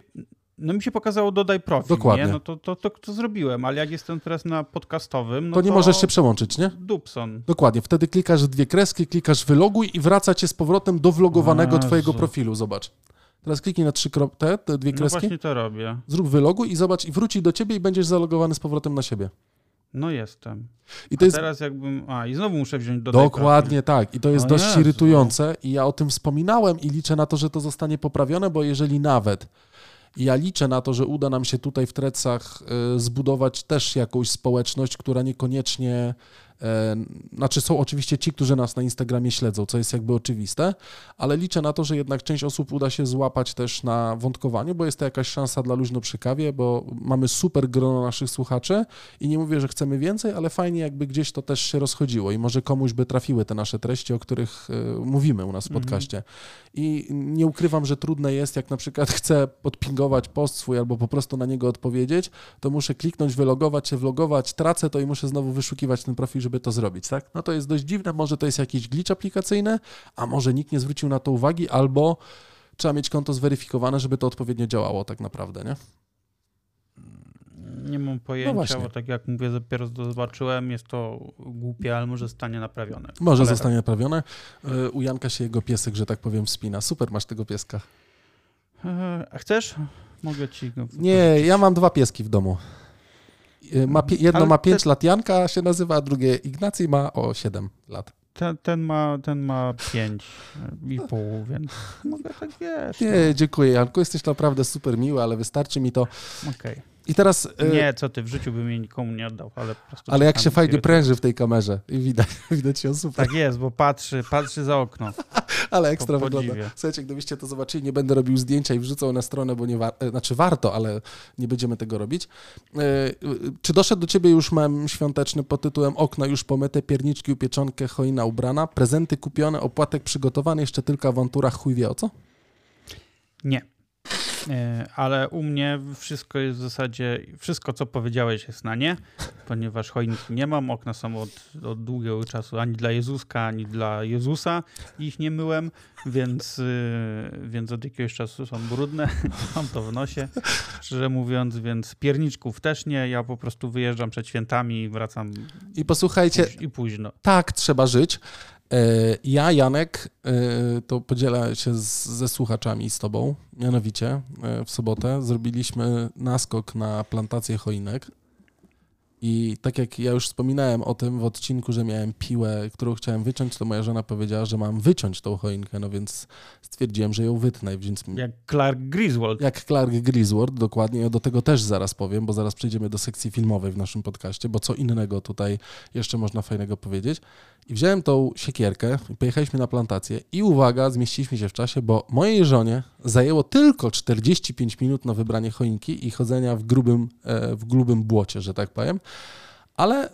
No mi się pokazało dodaj profil, Dokładnie. Nie? No to, to, to, to, zrobiłem, ale jak jestem teraz na podcastowym, no to nie to możesz się przełączyć, nie? Dupson. Dokładnie, wtedy klikasz dwie kreski, klikasz wyloguj i wraca cię z powrotem do vlogowanego Jezu. twojego profilu, zobacz. Teraz kliknij na trzy krop, te, te dwie no kreski. No właśnie to robię. Zrób wyloguj i zobacz i wróci do ciebie i będziesz zalogowany z powrotem na siebie. No jestem. I to jest... teraz jakbym... A, i znowu muszę wziąć do Dokładnie tak. I to jest dość Jezu. irytujące i ja o tym wspominałem i liczę na to, że to zostanie poprawione, bo jeżeli nawet ja liczę na to, że uda nam się tutaj w Trecach y, zbudować też jakąś społeczność, która niekoniecznie E, znaczy są oczywiście ci, którzy nas na Instagramie śledzą, co jest jakby oczywiste, ale liczę na to, że jednak część osób uda się złapać też na wątkowaniu, bo jest to jakaś szansa dla luźno przy kawie, bo mamy super grono naszych słuchaczy i nie mówię, że chcemy więcej, ale fajnie jakby gdzieś to też się rozchodziło i może komuś by trafiły te nasze treści, o których e, mówimy u nas w mhm. podcaście. I nie ukrywam, że trudne jest, jak na przykład chcę podpingować post swój albo po prostu na niego odpowiedzieć, to muszę kliknąć, wylogować się, vlogować, tracę to i muszę znowu wyszukiwać ten profil, żeby to zrobić, tak? No to jest dość dziwne, może to jest jakiś glitch aplikacyjny, a może nikt nie zwrócił na to uwagi, albo trzeba mieć konto zweryfikowane, żeby to odpowiednio działało tak naprawdę, nie? Nie mam pojęcia, no bo tak jak mówię, dopiero zobaczyłem, jest to głupie, ale może zostanie naprawione. Może zostanie naprawione. E, u Janka się jego piesek, że tak powiem, wspina. Super, masz tego pieska. E, a chcesz? Mogę ci go... Nie, ja mam dwa pieski w domu. Y, ma, jedno Ale ma 5 te... lat Janka się nazywa, a drugie Ignacy ma o 7 lat. Ten, ten, ma, ten ma 5 i pół, więc mogę tak wiesz. Nie, no. dziękuję Janku, jesteś naprawdę super miły, ale wystarczy mi to. Okej. Okay. I teraz... Y, nie, co ty, w życiu bym jej nikomu nie oddał, ale po prostu... Ale jak się fajnie pręży w tej kamerze i widać, widać ją super. Tak jest, bo patrzy, patrzy za okno. ale ekstra wygląda. Słuchajcie, gdybyście to zobaczyli, nie będę robił zdjęcia i wrzucał na stronę, bo nie wa- e, znaczy warto, ale nie będziemy tego robić. E, czy doszedł do ciebie już mem świąteczny pod tytułem Okna już pomyte, pierniczki, upieczonkę, choina ubrana, prezenty kupione, opłatek przygotowany, jeszcze tylko awantura, chuj wie o co? Nie. E, ale u mnie wszystko jest w zasadzie, wszystko co powiedziałeś jest na nie, ponieważ choinki nie mam, okna są od, od długiego czasu ani dla Jezuska, ani dla Jezusa ich nie myłem, więc, y, więc od jakiegoś czasu są brudne, mam to w nosie, szczerze mówiąc, więc pierniczków też nie, ja po prostu wyjeżdżam przed świętami i wracam i posłuchajcie, i późno. Tak trzeba żyć. E, ja, Janek, e, to podzielę się z, ze słuchaczami z Tobą. Mianowicie e, w sobotę zrobiliśmy naskok na plantację choinek. I tak jak ja już wspominałem o tym w odcinku, że miałem piłę, którą chciałem wyciąć, to moja żona powiedziała, że mam wyciąć tą choinkę, no więc stwierdziłem, że ją wytnę. Więc... Jak Clark Griswold. Jak Clark Griswold, dokładnie. Ja do tego też zaraz powiem, bo zaraz przejdziemy do sekcji filmowej w naszym podcaście, bo co innego tutaj jeszcze można fajnego powiedzieć. I wziąłem tą siekierkę i pojechaliśmy na plantację i uwaga, zmieściliśmy się w czasie, bo mojej żonie zajęło tylko 45 minut na wybranie choinki i chodzenia w grubym, e, w grubym błocie, że tak powiem. Ale y,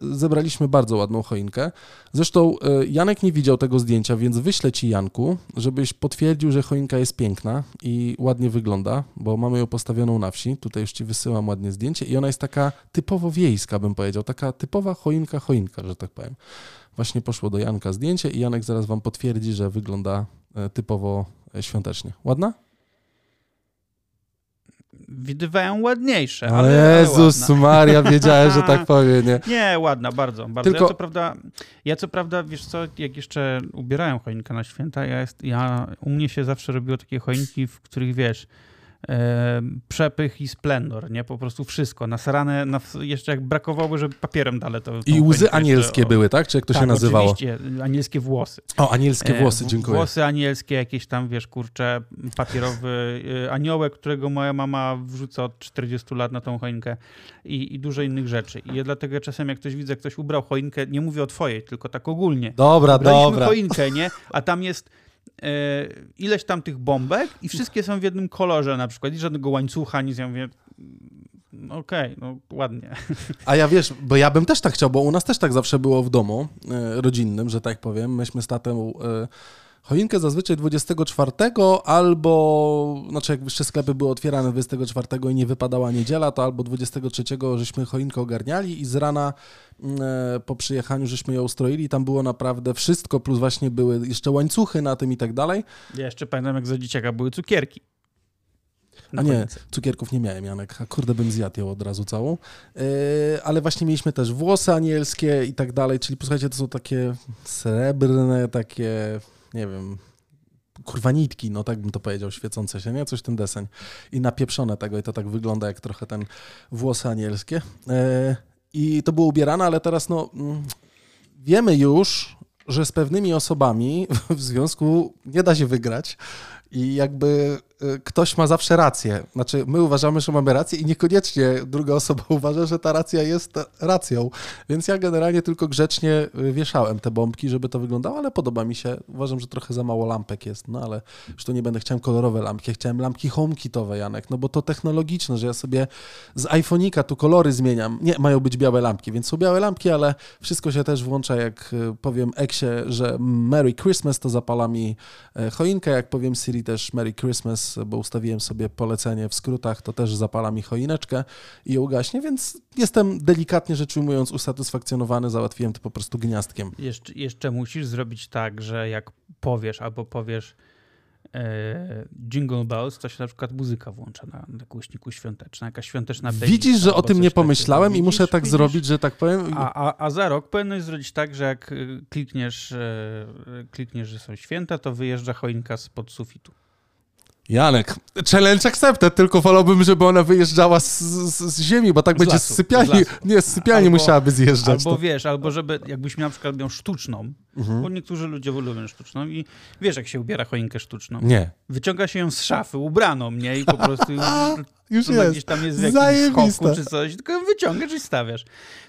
zebraliśmy bardzo ładną choinkę. Zresztą y, Janek nie widział tego zdjęcia, więc wyślę ci Janku, żebyś potwierdził, że choinka jest piękna i ładnie wygląda, bo mamy ją postawioną na wsi. Tutaj już ci wysyłam ładnie zdjęcie i ona jest taka typowo wiejska, bym powiedział, taka typowa choinka, choinka, że tak powiem. Właśnie poszło do Janka zdjęcie i Janek zaraz wam potwierdzi, że wygląda e, typowo e, świątecznie. Ładna? Widywałem ładniejsze. Ale, Jezus ale Maria, wiedziałem, że tak powie, nie? Nie, ładna, bardzo, bardzo. Tylko... Ja, co prawda, ja co prawda, wiesz co, jak jeszcze ubierałem choinkę na święta, ja, jest, ja u mnie się zawsze robiło takie choinki, w których, wiesz, przepych i splendor, nie? Po prostu wszystko. Nasrane, na, jeszcze jak brakowało, żeby papierem dalej to... I łzy anielskie były, tak? Czy jak to tak, się nazywało? oczywiście. Anielskie włosy. O, anielskie włosy, dziękuję. Włosy anielskie, jakieś tam, wiesz, kurcze, papierowy e, aniołek, którego moja mama wrzuca od 40 lat na tą choinkę i, i dużo innych rzeczy. I ja dlatego czasem, jak ktoś widzę, ktoś ubrał choinkę, nie mówię o twojej, tylko tak ogólnie. Dobra, Ubraliśmy dobra. choinkę, nie? A tam jest ileś tam tych bombek i wszystkie są w jednym kolorze na przykład i żadnego łańcucha, nic. Ja mówię, okej, okay, no ładnie. A ja wiesz, bo ja bym też tak chciał, bo u nas też tak zawsze było w domu e, rodzinnym, że tak powiem. Myśmy z tatą e, choinkę zazwyczaj 24 albo, znaczy jak jeszcze sklepy były otwierane 24 i nie wypadała niedziela, to albo 23 żeśmy choinkę ogarniali i z rana mm, e, po przyjechaniu żeśmy ją ustroili. Tam było naprawdę wszystko, plus właśnie były jeszcze łańcuchy na tym i tak dalej. Ja jeszcze pamiętam, jak za dzieciaka były cukierki. A nie, cukierków nie miałem, Janek. A kurde, bym zjadł ją od razu całą. Yy, ale właśnie mieliśmy też włosy anielskie i tak dalej, czyli posłuchajcie, to są takie srebrne, takie, nie wiem, kurwa nitki, no tak bym to powiedział, świecące się, nie? Coś ten deseń. I napieprzone tego i to tak wygląda jak trochę ten włosy anielskie. Yy, I to było ubierane, ale teraz no... Mm, wiemy już, że z pewnymi osobami w związku nie da się wygrać i jakby ktoś ma zawsze rację. Znaczy, my uważamy, że mamy rację i niekoniecznie druga osoba uważa, że ta racja jest racją. Więc ja generalnie tylko grzecznie y, wieszałem te bombki, żeby to wyglądało, ale podoba mi się. Uważam, że trochę za mało lampek jest, no ale już to nie będę chciał kolorowe lampki. Ja chciałem lampki homekitowe, Janek, no bo to technologiczne, że ja sobie z iPhone'ika tu kolory zmieniam. Nie, mają być białe lampki, więc są białe lampki, ale wszystko się też włącza, jak y, powiem Eksie, że Merry Christmas, to zapala mi choinkę, jak powiem Siri też Merry Christmas, bo ustawiłem sobie polecenie w skrótach, to też zapala mi choineczkę i ją gaśnie, więc jestem delikatnie rzecz ujmując usatysfakcjonowany, załatwiłem to po prostu gniazdkiem. Jeszcze, jeszcze musisz zrobić tak, że jak powiesz albo powiesz e, Jingle Bells, to się na przykład muzyka włącza na, na głośniku świąteczna, jakaś świąteczna playlist, Widzisz, że o tym nie pomyślałem i muszę tak widzisz? zrobić, że tak powiem. A, a, a za rok powinieneś zrobić tak, że jak klikniesz, e, klikniesz, że są święta, to wyjeżdża choinka spod sufitu. Janek, challenge accepted, tylko wolałbym, żeby ona wyjeżdżała z, z, z ziemi, bo tak z będzie lasu, z sypialni. Z nie, z sypialni albo, musiałaby zjeżdżać. Albo to. wiesz, albo żeby, jakbyś miał na przykład miał sztuczną, mhm. bo niektórzy ludzie lubią sztuczną i wiesz, jak się ubiera choinkę sztuczną. Nie. Wyciąga się ją z szafy, ubraną, nie? I po prostu już jest. gdzieś tam jest w jakimś czy coś, tylko wyciągasz i stawiasz.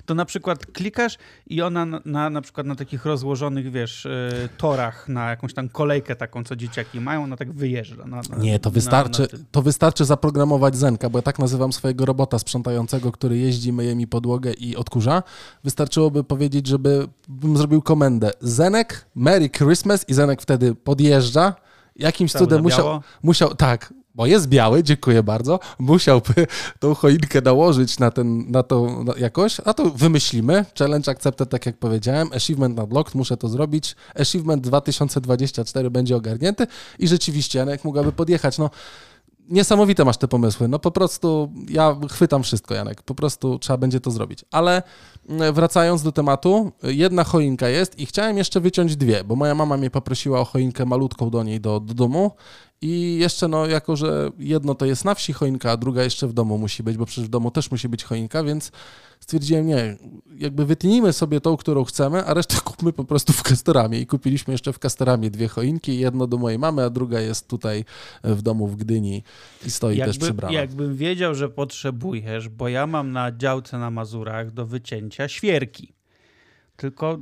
To na przykład klikasz i ona na, na, na przykład na takich rozłożonych, wiesz, y, torach, na jakąś tam kolejkę taką, co dzieciaki mają, ona tak wyjeżdża. Na, na, Nie, to wystarczy, to wystarczy zaprogramować Zenka, bo ja tak nazywam swojego robota sprzątającego, który jeździ, myje mi podłogę i odkurza. Wystarczyłoby powiedzieć, żeby bym zrobił komendę Zenek, Merry Christmas i Zenek wtedy podjeżdża, jakimś cudem musiał, musiał, tak, bo jest biały, dziękuję bardzo, musiałby tą choinkę nałożyć na, ten, na tą jakość, a to wymyślimy. Challenge accepted, tak jak powiedziałem. Achievement unlocked, muszę to zrobić. Achievement 2024 będzie ogarnięty i rzeczywiście Janek mogłaby podjechać. No, niesamowite masz te pomysły. No po prostu ja chwytam wszystko, Janek. Po prostu trzeba będzie to zrobić. Ale mm, wracając do tematu, jedna choinka jest i chciałem jeszcze wyciąć dwie, bo moja mama mnie poprosiła o choinkę malutką do niej do, do domu i jeszcze, no, jako że jedno to jest na wsi choinka, a druga jeszcze w domu musi być, bo przecież w domu też musi być choinka, więc stwierdziłem, nie, jakby wytnijmy sobie tą, którą chcemy, a resztę kupmy po prostu w Castoramie. I kupiliśmy jeszcze w Castoramie dwie choinki, jedno do mojej mamy, a druga jest tutaj w domu w Gdyni i stoi jakby, też przybrana. Jakbym wiedział, że potrzebujesz, bo ja mam na działce na Mazurach do wycięcia świerki. Tylko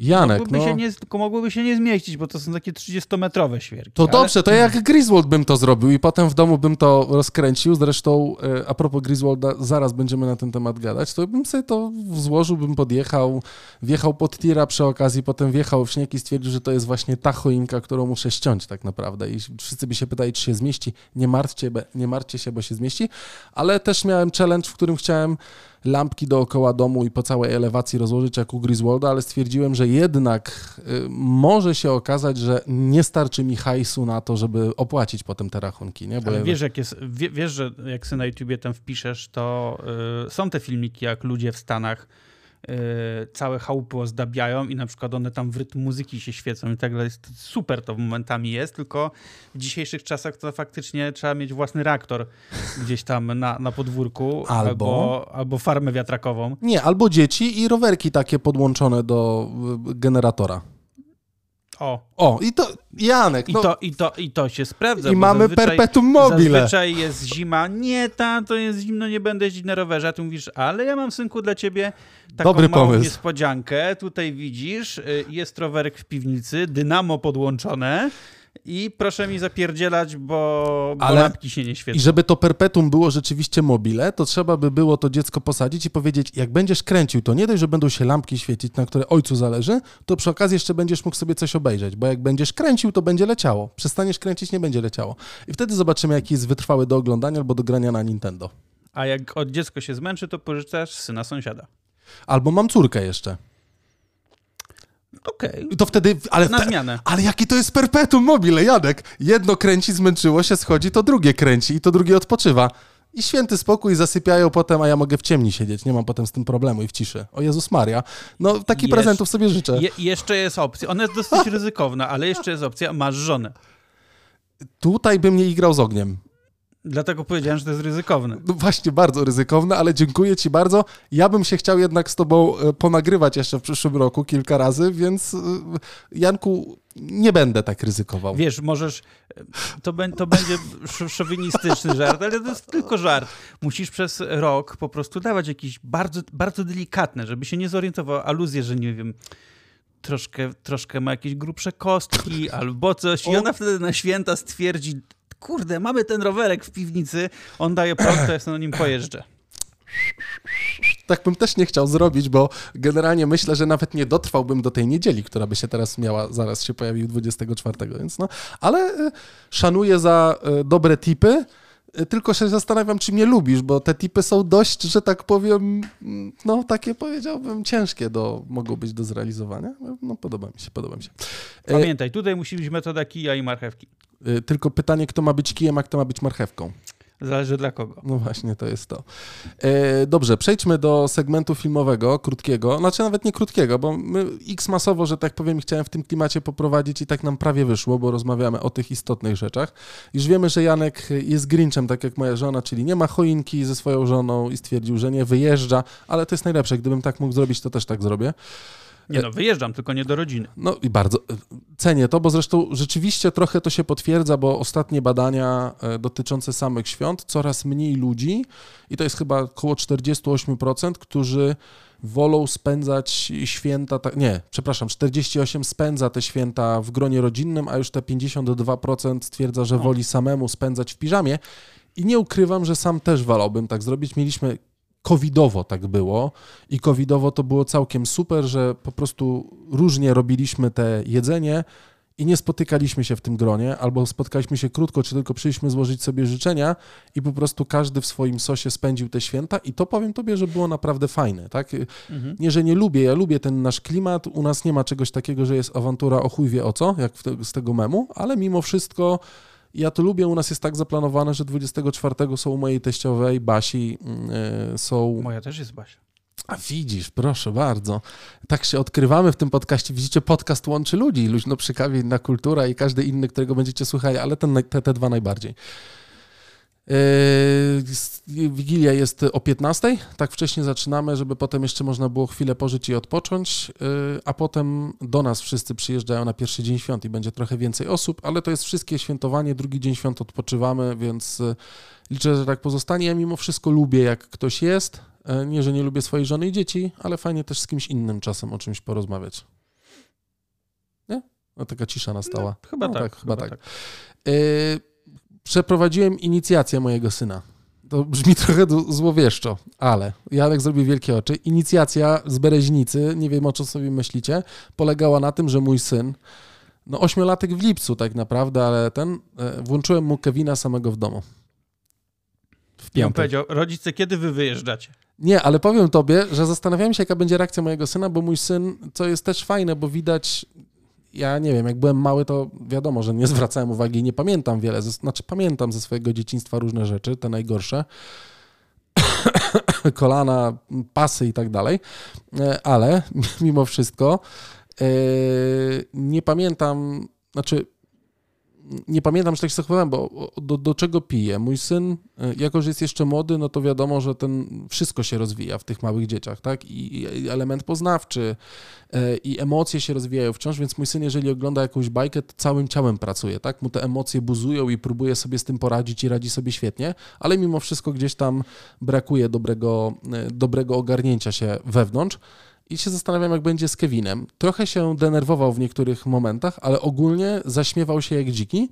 Janek, mogłyby, no. się nie, tylko mogłyby się nie zmieścić, bo to są takie 30-metrowe świerki. To ale... dobrze, to jak Griswold bym to zrobił i potem w domu bym to rozkręcił. Zresztą e, a propos Griswolda, zaraz będziemy na ten temat gadać, to bym sobie to złożył, bym podjechał, wjechał pod tira przy okazji, potem wjechał w śnieg i stwierdził, że to jest właśnie ta choinka, którą muszę ściąć tak naprawdę. I wszyscy by się pytali, czy się zmieści. Nie martwcie, nie martwcie się, bo się zmieści. Ale też miałem challenge, w którym chciałem lampki dookoła domu i po całej elewacji rozłożyć jak u Griswolda, ale stwierdziłem, że jednak y, może się okazać, że nie starczy mi hajsu na to, żeby opłacić potem te rachunki. Nie? Bo ale wiesz, jak jest, wiesz, że jak sobie na YouTubie tam wpiszesz, to y, są te filmiki, jak ludzie w Stanach całe chałupy ozdabiają i na przykład one tam w rytm muzyki się świecą i tak dalej. Super to momentami jest, tylko w dzisiejszych czasach to faktycznie trzeba mieć własny reaktor gdzieś tam na, na podwórku albo, albo, albo farmę wiatrakową. Nie, albo dzieci i rowerki takie podłączone do y, generatora. O. O, i to Janek. No. I, to, i, to, I to się sprawdza. I mamy perpetuum mobile. Zazwyczaj jest zima. Nie, ta, to jest zimno, nie będę jeździć na rowerze. A ty mówisz, ale ja mam synku dla ciebie taką Dobry małą pomysł. niespodziankę. Tutaj widzisz, y, jest rowerek w piwnicy, dynamo podłączone I proszę mi zapierdzielać, bo, bo Ale... lampki się nie świecą. I żeby to perpetuum było rzeczywiście mobile, to trzeba by było to dziecko posadzić i powiedzieć, jak będziesz kręcił, to nie dość, że będą się lampki świecić, na które ojcu zależy, to przy okazji jeszcze będziesz mógł sobie coś obejrzeć, bo jak będziesz kręcił, to będzie leciało. Przestaniesz kręcić, nie będzie leciało. I wtedy zobaczymy, jaki jest wytrwały do oglądania albo do grania na Nintendo. A jak od dziecko się zmęczy, to pożyczasz syna sąsiada. Albo mam córkę jeszcze. Okej. Okay. To wtedy. Ale, Na zmianę. ale jaki to jest perpetuum mobile, Jadek? Jedno kręci, zmęczyło się, schodzi, to drugie kręci i to drugie odpoczywa. I święty spokój, zasypiają potem, a ja mogę w ciemni siedzieć. Nie mam potem z tym problemu i w ciszy. O Jezus Maria. No, takich Jesz prezentów sobie życzę. Je jeszcze jest opcja. Ona jest dosyć ryzykowna, ale jeszcze jest opcja. Masz żonę. Tutaj bym nie igrał z ogniem. Dlatego powiedziałem, że to jest ryzykowne. No właśnie, bardzo ryzykowne, ale dziękuję Ci bardzo. Ja bym się chciał jednak z Tobą e, ponagrywać jeszcze w przyszłym roku kilka razy, więc e, Janku, nie będę tak ryzykował. Wiesz, możesz, e, to, be, to będzie szowinistyczny żart, ale to jest tylko żart. Musisz przez rok po prostu dawać jakieś bardzo, bardzo delikatne, żeby się nie zorientował, aluzję, że nie wiem, troszkę, troszkę ma jakieś grubsze kostki albo coś i ona wtedy na święta stwierdzi, kurde, mamy ten rowerek w piwnicy, on daje prąd, to ja na nim pojeżdżę. Tak bym też nie chciał zrobić, bo generalnie myślę, że nawet nie dotrwałbym do tej niedzieli, która by się teraz miała, zaraz się pojawił 24, więc no, ale e, szanuję za e, dobre tipy, e, tylko się zastanawiam, czy mnie lubisz, bo te tipy są dość, że tak powiem, no takie powiedziałbym ciężkie do, mogą być do zrealizowania. No podoba mi się, podoba mi się. Pamiętaj, tutaj musi być metoda kija i marchewki. Y, tylko pytanie, kto ma być kijem, a kto ma być marchewką. Zależy dla kogo. No właśnie, to jest to. E, dobrze, przejdźmy do segmentu filmowego, krótkiego. Znaczy nawet nie krótkiego, bo my x masowo, że tak powiem, chciałem w tym klimacie poprowadzić i tak nam prawie wyszło, bo rozmawiamy o tych istotnych rzeczach. Już wiemy, że Janek jest Grinchem, tak jak moja żona, czyli nie ma choinki ze swoją żoną i stwierdził, że nie wyjeżdża, ale to jest najlepsze. Gdybym tak mógł zrobić, to też tak zrobię. Nie no, wyjeżdżam, tylko nie do rodziny. No i bardzo cenię to, bo zresztą rzeczywiście trochę to się potwierdza, bo ostatnie badania e, dotyczące samych świąt, coraz mniej ludzi, i to jest chyba około 48%, którzy wolą spędzać święta, nie, przepraszam, 48 spędza te święta w gronie rodzinnym, a już te 52% stwierdza, że woli samemu spędzać w piżamie. I nie ukrywam, że sam też wolałbym tak zrobić. Mieliśmy covidowo tak było i covidowo to było całkiem super, że po prostu różnie robiliśmy te jedzenie i nie spotykaliśmy się w tym gronie, albo spotkaliśmy się krótko, czy tylko przyszliśmy złożyć sobie życzenia i po prostu każdy w swoim sosie spędził te święta i to powiem tobie, że było naprawdę fajne, tak? Mhm. Nie, że nie lubię, ja lubię ten nasz klimat, u nas nie ma czegoś takiego, że jest awantura o chuj wie o co, jak z tego memu, ale mimo wszystko ja to lubię, u nas jest tak zaplanowane, że 24 są u mojej teściowej, Basi, yy, są... Moja też jest Basia. A widzisz, proszę bardzo. Tak się odkrywamy w tym podcaście. Widzicie, podcast łączy ludzi. Luźno przy kawie, inna kultura i każdy inny, którego będziecie słuchali, ale ten, te, te dwa najbardziej. Yy, Wigilia jest o 15, tak wcześnie zaczynamy, żeby potem jeszcze można było chwilę pożyć i odpocząć, yy, a potem do nas wszyscy przyjeżdżają na pierwszy dzień świąt i będzie trochę więcej osób, ale to jest wszystkie świętowanie, drugi dzień świąt odpoczywamy, więc yy, liczę, że tak pozostanie. Ja mimo wszystko lubię, jak ktoś jest. Nie, że nie lubię swojej żony i dzieci, ale fajnie też z kimś innym czasem o czymś porozmawiać. Nie? No taka cisza nastała. No, chyba, no, tak, tak, chyba, tak. tak przeprowadziłem inicjację mojego syna. To brzmi trochę złowieszczo, ale Janek zrobił wielkie oczy. Inicjacja z Bereźnicy, nie wiem o czym sobie myślicie, polegała na tym, że mój syn, no ośmiolatek w lipcu tak naprawdę, ale ten, e, włączyłem mu Kevina samego w domu. W piątek. On powiedział, rodzice, kiedy wy wyjeżdżacie? Nie, ale powiem tobie, że zastanawiałem się, jaka będzie reakcja mojego syna, bo mój syn, co jest też fajne, bo widać, ja nie wiem, jak byłem mały, to wiadomo, że nie zwracałem uwagi i nie pamiętam wiele. Znaczy, pamiętam ze swojego dzieciństwa różne rzeczy, te najgorsze. Kolana, pasy i tak dalej, e, ale mimo wszystko e, nie pamiętam, znaczy nie pamiętam, że tak się zachowałem, bo do, do, czego piję? Mój syn, e, jako że jest jeszcze młody, no to wiadomo, że ten wszystko się rozwija w tych małych dzieciach, tak? I, i element poznawczy, e, i emocje się rozwijają wciąż, więc mój syn, jeżeli ogląda jakąś bajkę, to całym ciałem pracuje, tak? Mu te emocje buzują i próbuje sobie z tym poradzić i radzi sobie świetnie, ale mimo wszystko gdzieś tam brakuje dobrego, e, dobrego ogarnięcia się wewnątrz. I się zastanawiam, jak będzie z Kevinem. Trochę się denerwował w niektórych momentach, ale ogólnie zaśmiewał się jak dziki.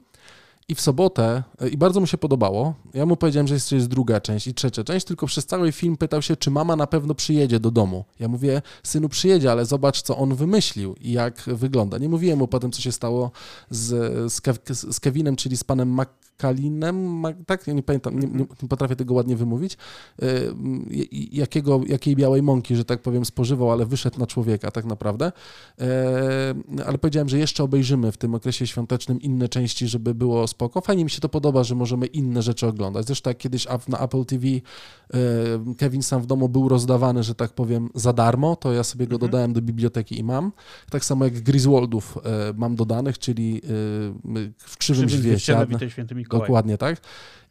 I w sobotę, e, i bardzo mu się podobało, ja mu powiedziałem, że jest, jest druga część i trzecia część, tylko przez cały film pytał się, czy mama na pewno przyjedzie do domu. Ja mówię, synu przyjedzie, ale zobacz, co on wymyślił i jak wygląda. Nie mówiłem mu potem, co się stało z, z, Kev, z Kevinem, czyli z panem Makalinem, tak? Ja nie pamiętam, nie, nie, potrafię tego ładnie wymówić. E, jakiego, jakiej białej mąki, że tak powiem, spożywał, ale wyszedł na człowieka tak naprawdę. E, ale powiedziałem, że jeszcze obejrzymy w tym okresie świątecznym inne części, żeby było spoko. Fajnie mi się to podoba, że możemy inne rzeczy oglądać. Zresztą jak kiedyś na Apple TV e, Kevin sam w domu był rozdawany, że tak powiem, za darmo, to ja sobie go mhm. dodałem do biblioteki i mam. Tak samo jak Griswoldów e, mam dodanych, czyli e, w Krzywym Świecie. Dokładnie tak.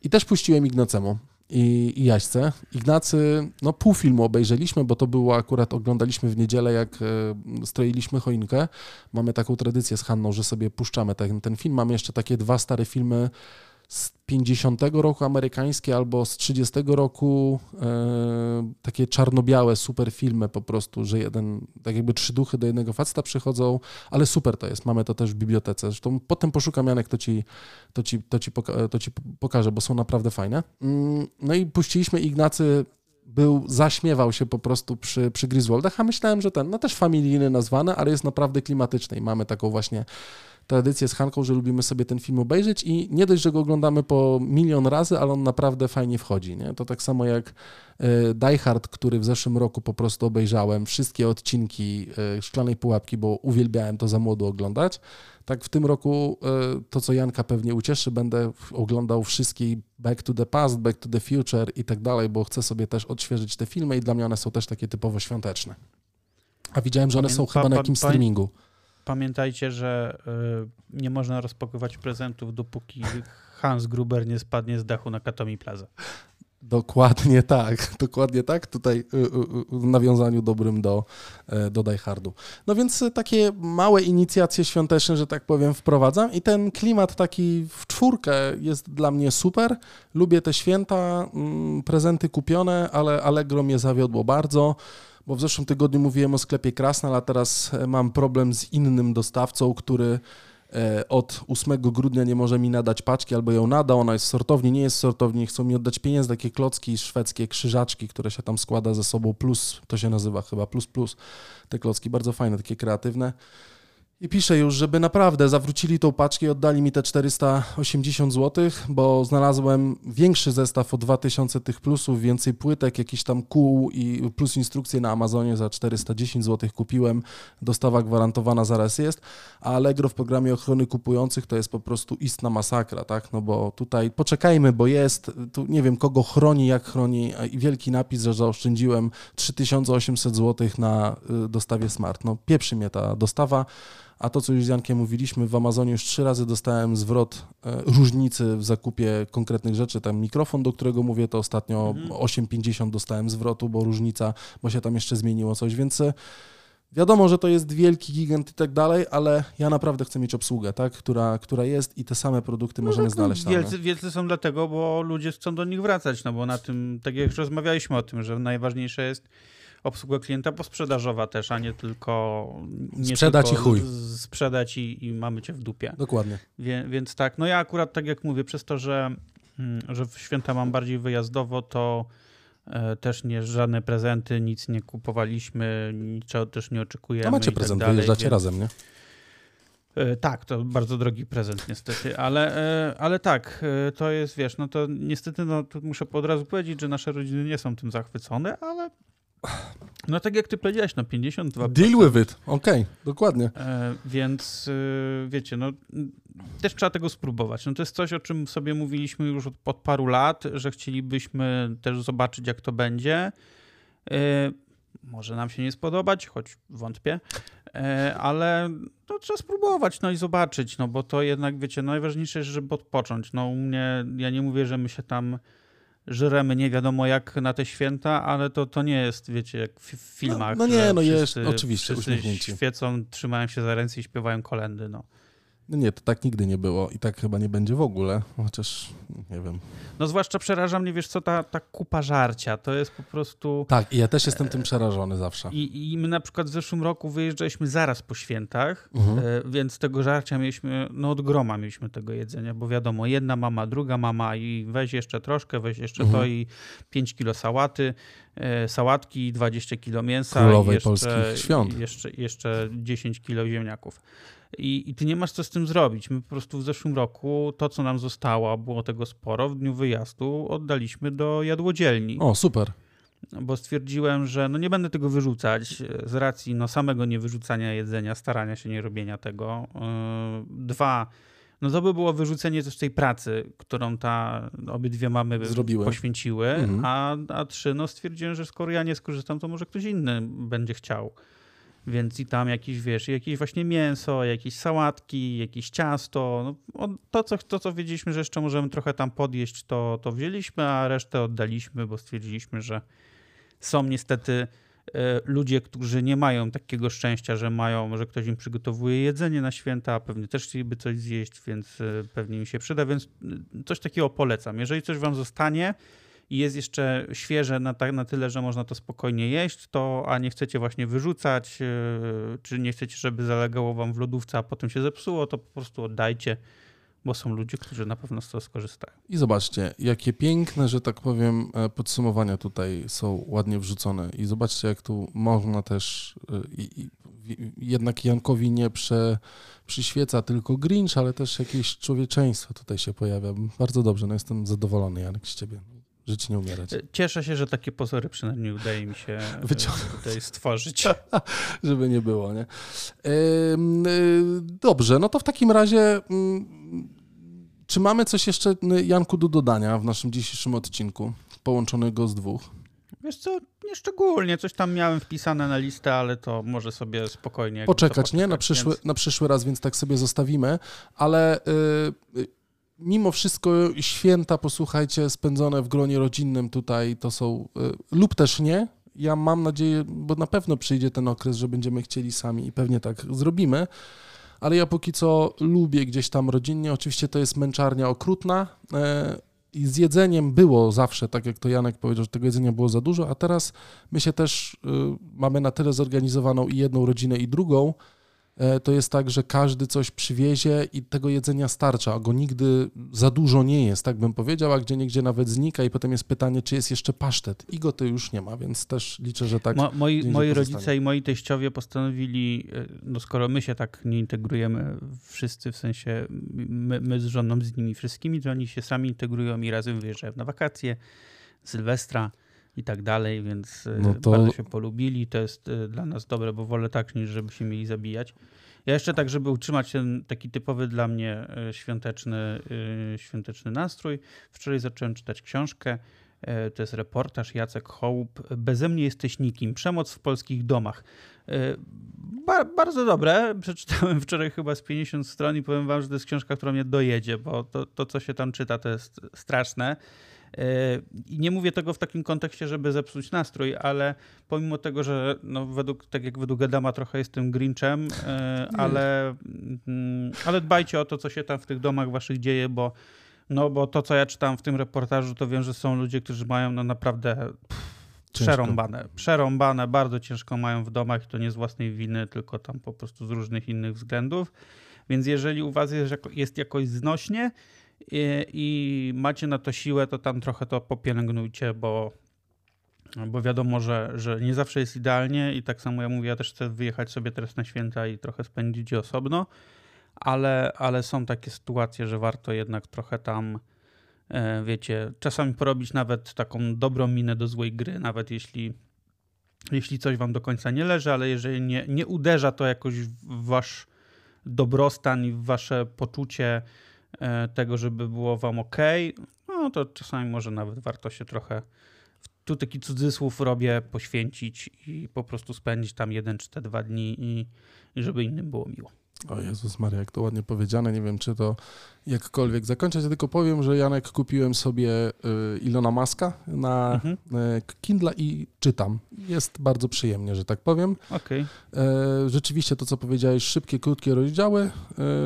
I też puściłem Ignacemu i, i Jaśce. Ignacy, no pół filmu obejrzeliśmy, bo to było akurat, oglądaliśmy w niedzielę, jak e, stroiliśmy choinkę. Mamy taką tradycję z Hanną, że sobie puszczamy ten, ten film. Mamy jeszcze takie dwa stare filmy z 50 roku amerykańskie albo z 30 roku e, takie czarno-białe super filmy po prostu, że jeden, tak jakby trzy duchy do jednego faceta przychodzą, ale super to jest, mamy to też w bibliotece. Zresztą potem poszukam Janek, to ci, to ci, to ci, poka to ci pokażę, bo są naprawdę fajne. Mm, no i puściliśmy Ignacy był, zaśmiewał się po prostu przy, przy Griswoldach, a myślałem, że ten, no też familijny nazwany, ale jest naprawdę klimatyczny i mamy taką właśnie tradycję z Hanką, że lubimy sobie ten film obejrzeć i nie dość, że go oglądamy po milion razy, ale on naprawdę fajnie wchodzi. Nie? To tak samo jak e, Die Hard, który w zeszłym roku po prostu obejrzałem, wszystkie odcinki e, Szklanej Pułapki, bo uwielbiałem to za młodo oglądać. Tak w tym roku e, to, co Janka pewnie ucieszy, będę oglądał wszystkie Back to the Past, Back to the Future i tak dalej, bo chcę sobie też odświeżyć te filmy i dla mnie one są też takie typowo świąteczne. A widziałem, że one są chyba na jakimś streamingu pamiętajcie, że y, nie można rozpakować prezentów, dopóki Hans Gruber nie spadnie z dachu na Katomi Plaza. Dokładnie tak, dokładnie tak, tutaj y, y, w nawiązaniu dobrym do, do Die Hardu. No więc takie małe inicjacje świąteczne, że tak powiem, wprowadzam i ten klimat taki w czwórkę jest dla mnie super. Lubię te święta, mm, prezenty kupione, ale Allegro mnie zawiodło bardzo bo w zeszłym tygodniu mówiłem o sklepie Krasnal, a teraz e, mam problem z innym dostawcą, który e, od 8 grudnia nie może mi nadać paczki, albo ją nada, ona jest w sortowni, nie jest w sortowni, chcą mi oddać pieniądze, takie klocki szwedzkie, krzyżaczki, które się tam składa ze sobą, plus, to się nazywa chyba, plus plus, te klocki, bardzo fajne, takie kreatywne. I piszę już, żeby naprawdę zawrócili tą paczkę i oddali mi te 480 zł, bo znalazłem większy zestaw o 2000 tych plusów, więcej płytek, jakiś tam kół i plus instrukcje na Amazonie za 410 zł kupiłem. Dostawa gwarantowana zaraz jest, a Allegro w programie ochrony kupujących to jest po prostu istna masakra, tak? No bo tutaj poczekajmy, bo jest, tu nie wiem kogo chroni, jak chroni i wielki napis, że zaoszczędziłem 3800 zł na y, dostawie smart. No pieprzy mnie ta dostawa. A to, co już z Jankiem mówiliśmy, w Amazonie już trzy razy dostałem zwrot e, różnicy w zakupie konkretnych rzeczy. Tam mikrofon, do którego mówię, to ostatnio mhm. 8,50 dostałem zwrotu, bo różnica, bo się tam jeszcze zmieniło coś, więc e, Wiadomo, że to jest wielki gigant i tak dalej, ale ja naprawdę chcę mieć obsługę, tak, która, która jest i te same produkty no możemy tak, no, znaleźć tam. Wielcy, wielcy są dlatego, bo ludzie chcą do nich wracać, no bo na tym, tak jak już rozmawialiśmy o tym, że najważniejsze jest obsługa klienta posprzedażowa też, a nie tylko... Nie sprzedać tylko i chuj. Sprzedać i, i, mamy cię w dupie. Dokładnie. Wie, więc tak, no ja akurat tak jak mówię, przez to, że, mm, że w święta mam bardziej wyjazdowo, to e, też nie żadne prezenty, nic nie kupowaliśmy, niczego też nie oczekujemy. A macie tak prezent, dalej, wyjeżdżacie więc... razem, nie? E, tak, to bardzo drogi prezent niestety, ale, e, ale tak, to jest, wiesz, no to niestety, no to muszę od razu powiedzieć, że nasze rodziny nie są tym zachwycone, ale no tak jak ty powiedziałeś, no 52. Deal with it, okej, okay, dokładnie. E, więc y, wiecie, no też trzeba tego spróbować. No to jest coś, o czym sobie mówiliśmy już od, od paru lat, że chcielibyśmy też zobaczyć, jak to będzie. E, może nam się nie spodobać, choć wątpię, e, ale no, trzeba spróbować no i zobaczyć, no bo to jednak, wiecie, najważniejsze jest, żeby odpocząć. No u mnie, ja nie mówię, że my się tam żremy nie wiadomo jak na te święta, ale to, to nie jest, wiecie, jak w filmach. No, no nie, no jest, oczywiście, wszyscy świecą, trzymają się za ręce i śpiewają kolendy, no. No nie, to tak nigdy nie było i tak chyba nie będzie w ogóle, chociaż nie wiem. No zwłaszcza przeraża mnie, wiesz co, ta, ta kupa żarcia, to jest po prostu... Tak, i ja też jestem tym przerażony zawsze. I, I my na przykład w zeszłym roku wyjeżdżaliśmy zaraz po świętach, mhm. E, więc tego żarcia mieliśmy, no od groma mieliśmy tego jedzenia, bo wiadomo, jedna mama, druga mama i weź jeszcze troszkę, weź jeszcze mhm. to i 5 kilo sałaty, e, sałatki, 20 kilo mięsa. Królowej jeszcze, polskich świąt. Jeszcze, jeszcze 10 kilo ziemniaków. I, I ty nie masz co z tym zrobić. My po prostu w zeszłym roku to, co nam zostało, było tego sporo, w dniu wyjazdu oddaliśmy do jadłodzielni. O, super. Bo stwierdziłem, że no nie będę tego wyrzucać z racji no samego niewyrzucania jedzenia, starania się nie robienia tego. Yy, dwa, no to by było wyrzucenie też tej pracy, którą ta obydwie mamy Zrobiły. poświęciły, mhm. a, a trzy, no stwierdziłem, że skoro ja nie skorzystam, to może ktoś inny będzie chciał. Więc i tam jakieś, wiesz, jakieś właśnie mięso, jakieś sałatki, jakieś ciasto. No, to, co, to, co wiedzieliśmy, że jeszcze możemy trochę tam podjeść, to, to wzięliśmy, a resztę oddaliśmy, bo stwierdziliśmy, że są niestety e, ludzie, którzy nie mają takiego szczęścia, że mają, że ktoś im przygotowuje jedzenie na święta, pewnie też chcieliby coś zjeść, więc e, pewnie mi się przyda, więc e, coś takiego polecam. Jeżeli coś wam zostanie, i jest jeszcze świeże na, na tyle, że można to spokojnie jeść, to a nie chcecie właśnie wyrzucać, yy, czy nie chcecie, żeby zalegało wam w lodówce, a potem się zepsuło, to po prostu oddajcie, bo są ludzie, którzy na pewno z tego skorzystają. I zobaczcie, jakie piękne, że tak powiem, e, podsumowania tutaj są ładnie wrzucone. I zobaczcie, jak tu można też e, jednak Jankowi nie prze, przyświeca tylko Grinch, ale też jakieś człowieczeństwo tutaj się pojawia. Bardzo dobrze, no jestem zadowolony, Janek, z ciebie. Żyć nie umierać. E, cieszę się, że takie pozory przynajmniej udaje mi się e, tutaj stworzyć. Żeby nie było, nie? E, dobrze, no to w takim razie mm, czy mamy coś jeszcze, Janku, do dodania w naszym dzisiejszym odcinku, połączonego z dwóch? Wiesz co, nie szczególnie. Coś tam miałem wpisane na listę, ale to może sobie spokojnie... Poczekać, poczekać nie? Na przyszły, więc... na przyszły raz, więc tak sobie zostawimy. Ale... Yy, mimo wszystko święta, posłuchajcie, spędzone w gronie rodzinnym tutaj to są, y, lub też nie. Ja mam nadzieję, bo na pewno przyjdzie ten okres, że będziemy chcieli sami i pewnie tak zrobimy. Ale ja póki co lubię gdzieś tam rodzinnie. Oczywiście to jest męczarnia okrutna. E, I z jedzeniem było zawsze, tak jak to Janek powiedział, że tego jedzenia było za dużo, a teraz my się też y, mamy na tyle zorganizowaną i jedną rodzinę, i drugą, E, to jest tak, że każdy coś przywiezie i tego jedzenia starcza, a go nigdy za dużo nie jest, tak bym powiedział, a gdzie niegdzie nawet znika i potem jest pytanie, czy jest jeszcze pasztet. I go to już nie ma, więc też liczę, że tak. Mo, moi moi rodzice i moi teściowie postanowili, e, no skoro my się tak nie integrujemy wszyscy, w sensie my, my z żoną z nimi wszystkimi, to oni się sami integrują i razem wyjeżdżają na wakacje, Sylwestra i tak dalej, więc e, no to... bardzo się polubili. To jest e, dla nas dobre, bo wolę tak, niż żeby się mieli zabijać. Ja jeszcze tak, żeby utrzymać ten taki typowy dla mnie e, świąteczny, świąteczny nastrój, wczoraj zacząłem czytać książkę. To jest reportaż Jacek Hołb. Beze mnie jesteś nikim. Przemoc w polskich domach. Ba bardzo dobre. Przeczytałem wczoraj chyba z 50 stron i powiem wam, że to jest książka, która mnie dojedzie, bo to, to co się tam czyta, to jest straszne. I nie mówię tego w takim kontekście, żeby zepsuć nastrój, ale pomimo tego, że no według, tak jak według Adama trochę jestem Grinchem, e, ale, mm, ale dbajcie o to, co się tam w tych domach waszych dzieje, bo, no, bo to, co ja czytam w tym reportażu, to wiem, że są ludzie, którzy mają no naprawdę pff, przerąbane. Przerąbane, bardzo ciężko mają w domach i to nie z własnej winy, tylko tam po prostu z różnych innych względów. Więc jeżeli u was jest, jest jakoś znośnie, i, i macie na to siłę, to tam trochę to popielęgnujcie, bo, bo wiadomo, że, że nie zawsze jest idealnie i tak samo ja mówię, ja też chcę wyjechać sobie teraz na święta i trochę spędzić je osobno, ale, ale są takie sytuacje, że warto jednak trochę tam e, wiecie, czasami porobić nawet taką dobrą minę do złej gry, nawet jeśli, jeśli coś wam do końca nie leży, ale jeżeli nie, nie uderza to jakoś w wasz dobrostan i w wasze poczucie tego, żeby było wam ok, no to czasami może nawet warto się trochę, tu taki cudzysłów robię, poświęcić i po prostu spędzić tam jeden czy te dwa dni i, i żeby innym było miło. O Jezus Maria, jak to ładnie powiedziane. Nie wiem, czy to jakkolwiek zakończyć. Ja tylko powiem, że Janek kupiłem sobie y, Ilona Maska na mhm. Y, Kindle i czytam. Jest bardzo przyjemnie, że tak powiem. Okay. Rzeczywiście to, co powiedziałeś, szybkie, krótkie rozdziały.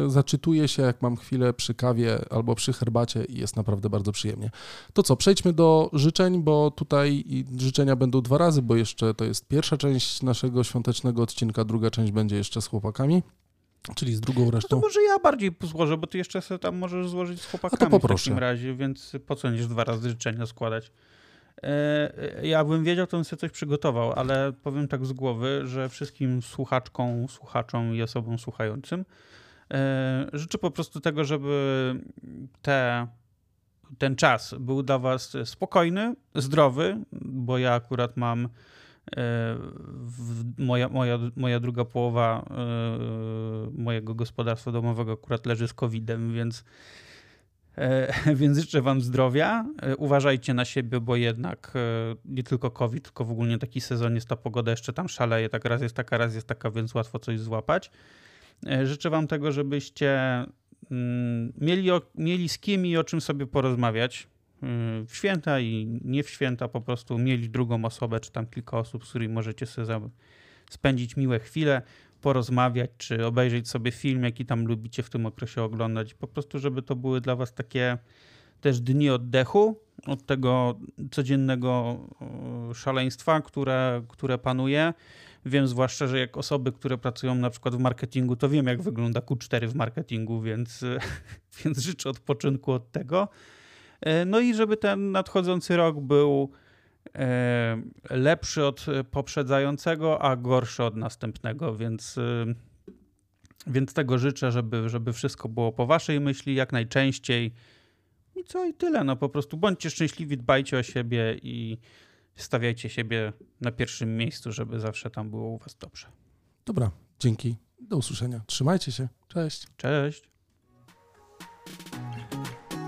Zaczytuję się, jak mam chwilę przy kawie albo przy herbacie i jest naprawdę bardzo przyjemnie. To co, przejdźmy do życzeń, bo tutaj życzenia będą dwa razy, bo jeszcze to jest pierwsza część naszego świątecznego odcinka, druga część będzie jeszcze z chłopakami. Czyli z drugą resztą. No to może ja bardziej złożę, bo ty jeszcze sobie tam możesz złożyć z chłopakami A to poproszę. w takim razie, więc po co niż dwa razy życzenia składać? E, ja bym wiedział, to bym sobie coś przygotował, ale powiem tak z głowy, że wszystkim słuchaczkom, słuchaczom i osobom słuchającym e, życzę po prostu tego, żeby te, ten czas był dla was spokojny, zdrowy, bo ja akurat mam moja, moja, moja druga połowa e, mojego gospodarstwa domowego akurat leży z COVID-em, więc, e, więc życzę Wam zdrowia. E, uważajcie na siebie, bo jednak nie tylko COVID, tylko w ogóle taki sezon jest ta pogoda jeszcze tam szaleje. Tak raz jest taka, raz jest taka, więc łatwo coś złapać. Życzę Wam tego, żebyście mm, mieli, mieli z kim i o czym sobie porozmawiać w święta i nie w święta po prostu mieli drugą osobę, czy tam kilka osób, z którymi możecie sobie spędzić miłe chwile, porozmawiać, czy obejrzeć sobie film, jaki tam lubicie w tym okresie oglądać. Po prostu, żeby to były dla was takie też dni oddechu od tego codziennego szaleństwa, które, które panuje. Wiem zwłaszcza, że jak osoby, które pracują na przykład w marketingu, to wiem jak wygląda Q4 w marketingu, więc, więc życzę odpoczynku od tego. E, no i żeby ten nadchodzący rok był e, lepszy od poprzedzającego, a gorszy od następnego, więc, e, więc tego życzę, żeby, żeby wszystko było po waszej myśli jak najczęściej. I co i tyle, no po prostu bądźcie szczęśliwi, dbajcie o siebie i stawiajcie siebie na pierwszym miejscu, żeby zawsze tam było u was dobrze. Dobra, dzięki. Do usłyszenia. Trzymajcie się. Cześć. Cześć.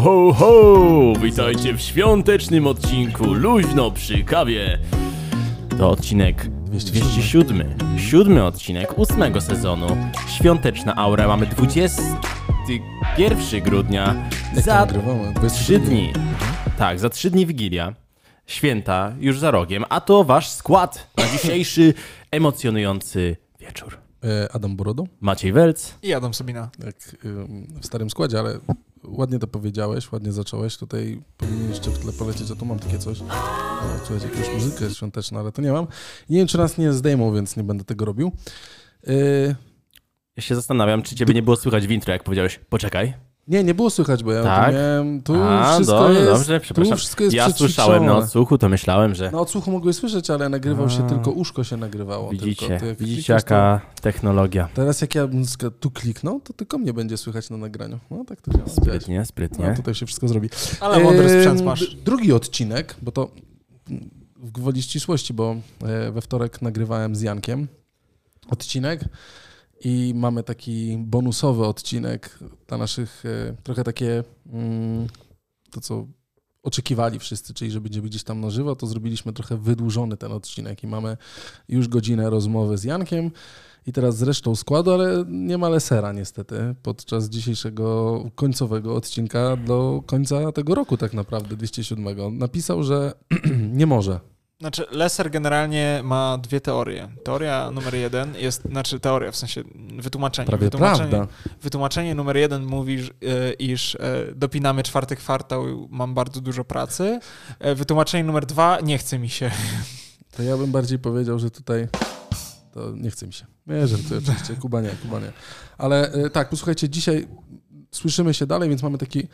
Ho, ho! Witajcie w świątecznym odcinku Luźno przy kawie. To odcinek 207. Siódmy odcinek ósmego sezonu. Świąteczna aura. Mamy 21 grudnia. Za trzy dni. Tak, za trzy dni Wigilia. Święta już za rogiem, a to wasz skład na dzisiejszy emocjonujący wieczór. E, Adam Borodo. Maciej Welc. I Adam Sobina. Jak w starym składzie, ale ładnie to powiedziałeś, ładnie zacząłeś. Tutaj powinien jeszcze w tle polecieć, a tu mam takie coś. Słuchajcie, jakąś muzykę świąteczną, ale to nie mam. Nie wiem, czy nas nie zdejmą, więc nie będę tego robił. Yy... Ja się zastanawiam, czy ciebie nie było słychać w intro, jak powiedziałeś, poczekaj. Nie, nie było słychać, bo ja tak? miałem. Tu A, wszystko dobrze, jest, dobrze, przepraszam. Tu wszystko jest ja słyszałem na odsłuchu, to myślałem, że. Na odsłuchu mogłeś słyszeć, ale nagrywał A. się tylko uszko się nagrywało. Widzicie, tylko. Jak widzicie jaka to... technologia. Teraz jak ja tu kliknął, to tylko mnie będzie słychać na nagraniu. No tak to działa. Sprytnie, sprytnie. No, tutaj się wszystko zrobi. Ale mądry sprzęt masz. Drugi odcinek, bo to w gwoli ścisłości, bo e, we wtorek nagrywałem z Jankiem odcinek i mamy taki bonusowy odcinek dla naszych, e, trochę takie mm, to, co oczekiwali wszyscy, czyli że będziemy gdzieś tam na żywo, to zrobiliśmy trochę wydłużony ten odcinek i mamy już godzinę rozmowy z Jankiem i teraz z resztą składu, ale nie ma lesera niestety podczas dzisiejszego końcowego odcinka do końca tego roku tak naprawdę, 207. Napisał, że nie może znaczy, Lesser generalnie ma dwie teorie. Teoria numer jeden jest, znaczy teoria, w sensie wytłumaczenie. Prawie wytłumaczenie, prawda. wytłumaczenie numer jeden mówi, e, iż e, dopinamy czwarty kwartał, mam bardzo dużo pracy. E, wytłumaczenie numer dwa, nie chce mi się. To ja bym bardziej powiedział, że tutaj to nie chce mi się. Nie, żartuję oczywiście, Kuba nie, Kuba nie. Ale tak, posłuchajcie, dzisiaj słyszymy się dalej, więc mamy taki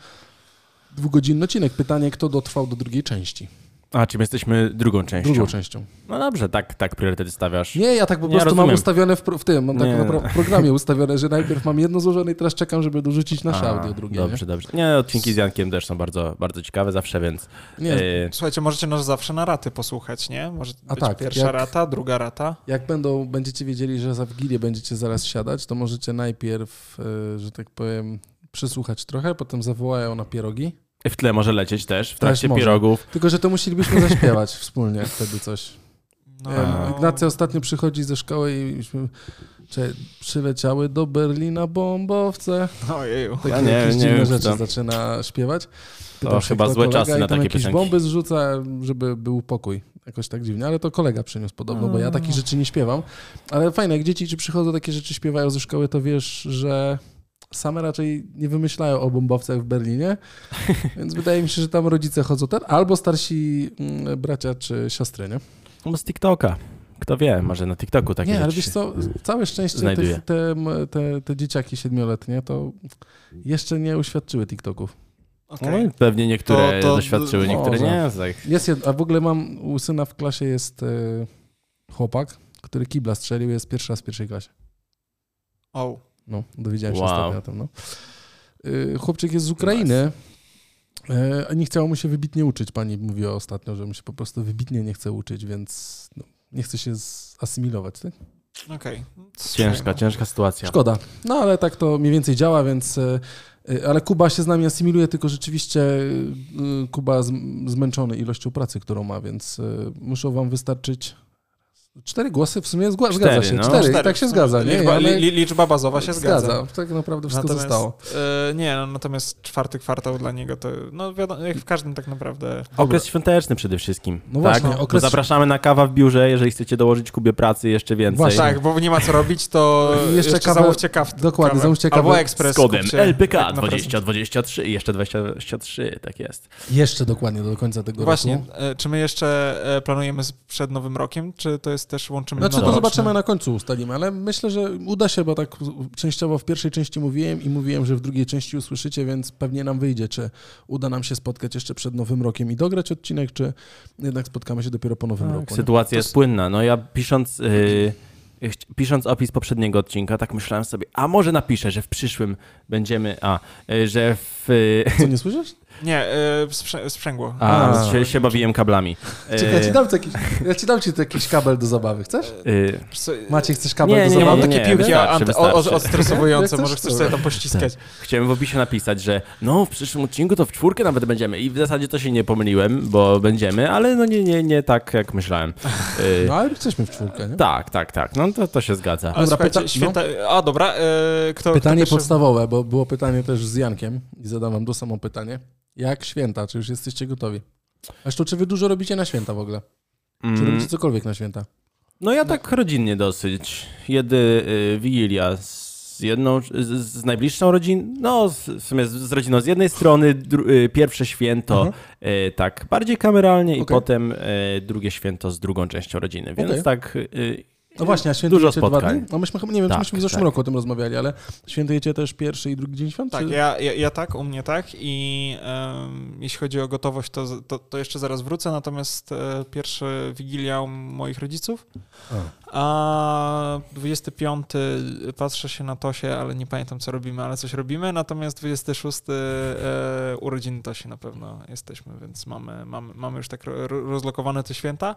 dwugodzinny odcinek. Pytanie, kto dotrwał do drugiej części? A, czym jesteśmy drugą częścią? Drugą częścią. No dobrze, tak, tak priorytety stawiasz. Nie, ja tak po Nie, prostu rozumiem. mam ustawione w, w tym, mam tak Nie. naprawdę w programie ustawione, że najpierw mam jedno złożone i teraz czekam, żeby dorzucić nasze A, audio drugie. Dobrze, dobrze. Nie, odcinki z Jankiem też są bardzo, bardzo ciekawe zawsze, więc... Nie? Nie, e, Słuchajcie, możecie nas zawsze na raty posłuchać, nie? Może A być tak, pierwsza jak- rata, druga rata. Jak będą, będziecie wiedzieli, że za Wigilię będziecie zaraz siadać, to możecie najpierw, e, że tak powiem, przysłuchać trochę, potem zawołają na pierogi. W tle może lecieć też, w Też trakcie pierogów. Tylko, że to musielibyśmy zaśpiewać wspólnie wtedy coś. No, Ignacy ostatnio przychodzi ze szkoły i myśmy, czy przyleciały do Berlina bombowce. Ojeju. Takie Ja nie- jakieś nie dziwne wiem, rzeczy co. zaczyna śpiewać. To się, chyba złe czasy i na tam takie jakieś piosenki. bomby zrzuca, żeby był pokój. Jakoś tak dziwnie, ale to kolega przyniósł podobno, bo ja takich rzeczy nie śpiewam. Ale fajne, jak dzieci ci przychodzą, takie rzeczy śpiewają ze szkoły, to wiesz, że same raczej nie wymyślają o bombowcach w Berlinie, więc wydaje mi się, że tam rodzice chodzą ten, albo starsi mm, bracia czy siostry, nie? No z TikToka. Kto wie, może na TikToku takie Nie, ale wiesz co, całe szczęście te, te, te, te dzieciaki siedmioletnie to jeszcze nie uświadczyły TikToków. Okej. No, pewnie niektóre To- to- doświadczyły, niektóre nie. Tak. Jest. A w ogóle mam, u syna w klasie jest e, chłopak, który kibla strzelił, jest pierwszy raz w pierwszej klasie. O. No, dowiedziałem się Wow. ostatnio o tym, no. Y, Chłopczyk jest z Ukrainy, e, a nie chciało mu się wybitnie uczyć. Pani mówiła ostatnio, że mu się po prostu wybitnie nie chce uczyć, więc no, nie chce się zasymilować, tak? Okej. Ciężka, ciężka sytuacja. Szkoda. No ale tak to mniej więcej działa, więc. e, e, Ale Kuba się z nami asymiluje, tylko rzeczywiście e, Kuba z- zmęczony ilością pracy, którą ma, więc e, muszą wam wystarczyć. Cztery głosy w sumie zga- zgadza Cztery, się. no. Cztery, i tak się zgadza. Nie? Liczba, Ale liczba bazowa się zgadza. Tak naprawdę wszystko Natomiast, zostało. e, nie, no, natomiast czwarty kwartał dla niego to, no wiadomo, jak w każdym tak naprawdę. Okres świąteczny przede wszystkim. No tak? właśnie, okres- Zapraszamy na kawa w biurze, jeżeli chcecie dołożyć Kubie pracy jeszcze więcej. Właśnie. Tak, bo nie ma co robić, to Jeszcze jeszcze, kawę- zamówcie kaw. dokładnie, kawę. zamówcie Albo kawę ekspres. Z kodem kupcie, LPK jak na prezent. 2023 i jeszcze 2023, tak jest. Jeszcze dokładnie do końca tego Właśnie, roku. e, czy my jeszcze e, planujemy przed Nowym Rokiem, czy to jest też łączymy Znaczy to zobaczymy na końcu ustalimy, ale myślę, że uda się, bo tak częściowo w pierwszej części mówiłem i mówiłem, że w drugiej części usłyszycie, więc pewnie nam wyjdzie, czy uda nam się spotkać jeszcze przed Nowym Rokiem i dograć odcinek, czy jednak spotkamy się dopiero po Nowym roku. nie? Sytuacja jest płynna. No ja pisząc, yy, pisząc opis poprzedniego odcinka, tak myślałem sobie, a może napiszę, że w przyszłym będziemy, a, yy, że w... Yy, Co, nie słyszysz? Nie, e, sprzę- sprzęgło. a, A. się, się bawiłem kablami. Czekaj, ja ci dam, ci jakiś, ja ci dam ci jakiś kabel do zabawy, chcesz? yy, Wiesz co, Maciej, chcesz kabel Nie, do nie, zabawy? mam nie, takie nie, piłki wystarczy, odstresowujące, Jak może chcesz, sobie tam pościskać. Chciałem w opisie napisać, że no w przyszłym odcinku to w czwórkę nawet będziemy i w zasadzie to się nie pomyliłem, bo będziemy, ale no nie, nie, nie tak jak myślałem. Yy, No ale jesteśmy w czwórkę, nie? Tak, tak, tak, no to, to się zgadza. Ale Dobra, pyta- święta... A, dobra, e, kto Pytanie kto podstawowe, bo było pytanie też z Jankiem i zadam wam to samo pytanie. Jak święta? Czy już jesteście gotowi? Zresztą, czy wy dużo robicie na święta w ogóle? Czy Mm, robicie cokolwiek na święta? No ja tak rodzinnie dosyć. Jedy y, Wigilia z jedną, z, z najbliższą rodziną, no z- w sumie z, z rodziną z jednej strony, dru, y, pierwsze święto Mhm. y, tak bardziej kameralnie i Okej. potem y, drugie święto z drugą częścią rodziny, więc Okej. tak... No właśnie, a Dużo świętujecie dwa spotkań. dni? No myśmy, nie wiem, Tak, czy myśmy w zeszłym tak. roku o tym rozmawiali, ale świętujecie też pierwszy i drugi dzień świąt? Tak, czy... ja, ja, ja tak, u mnie tak i em, jeśli chodzi o gotowość, to, to, to jeszcze zaraz wrócę, natomiast e, pierwszy Wigilia u moich rodziców, a 25 patrzę się na Tosie, ale nie pamiętam co robimy, ale coś robimy, natomiast 26 e, urodziny Tosi na pewno jesteśmy, więc mamy, mamy, mamy już tak ro, ro- rozlokowane te święta.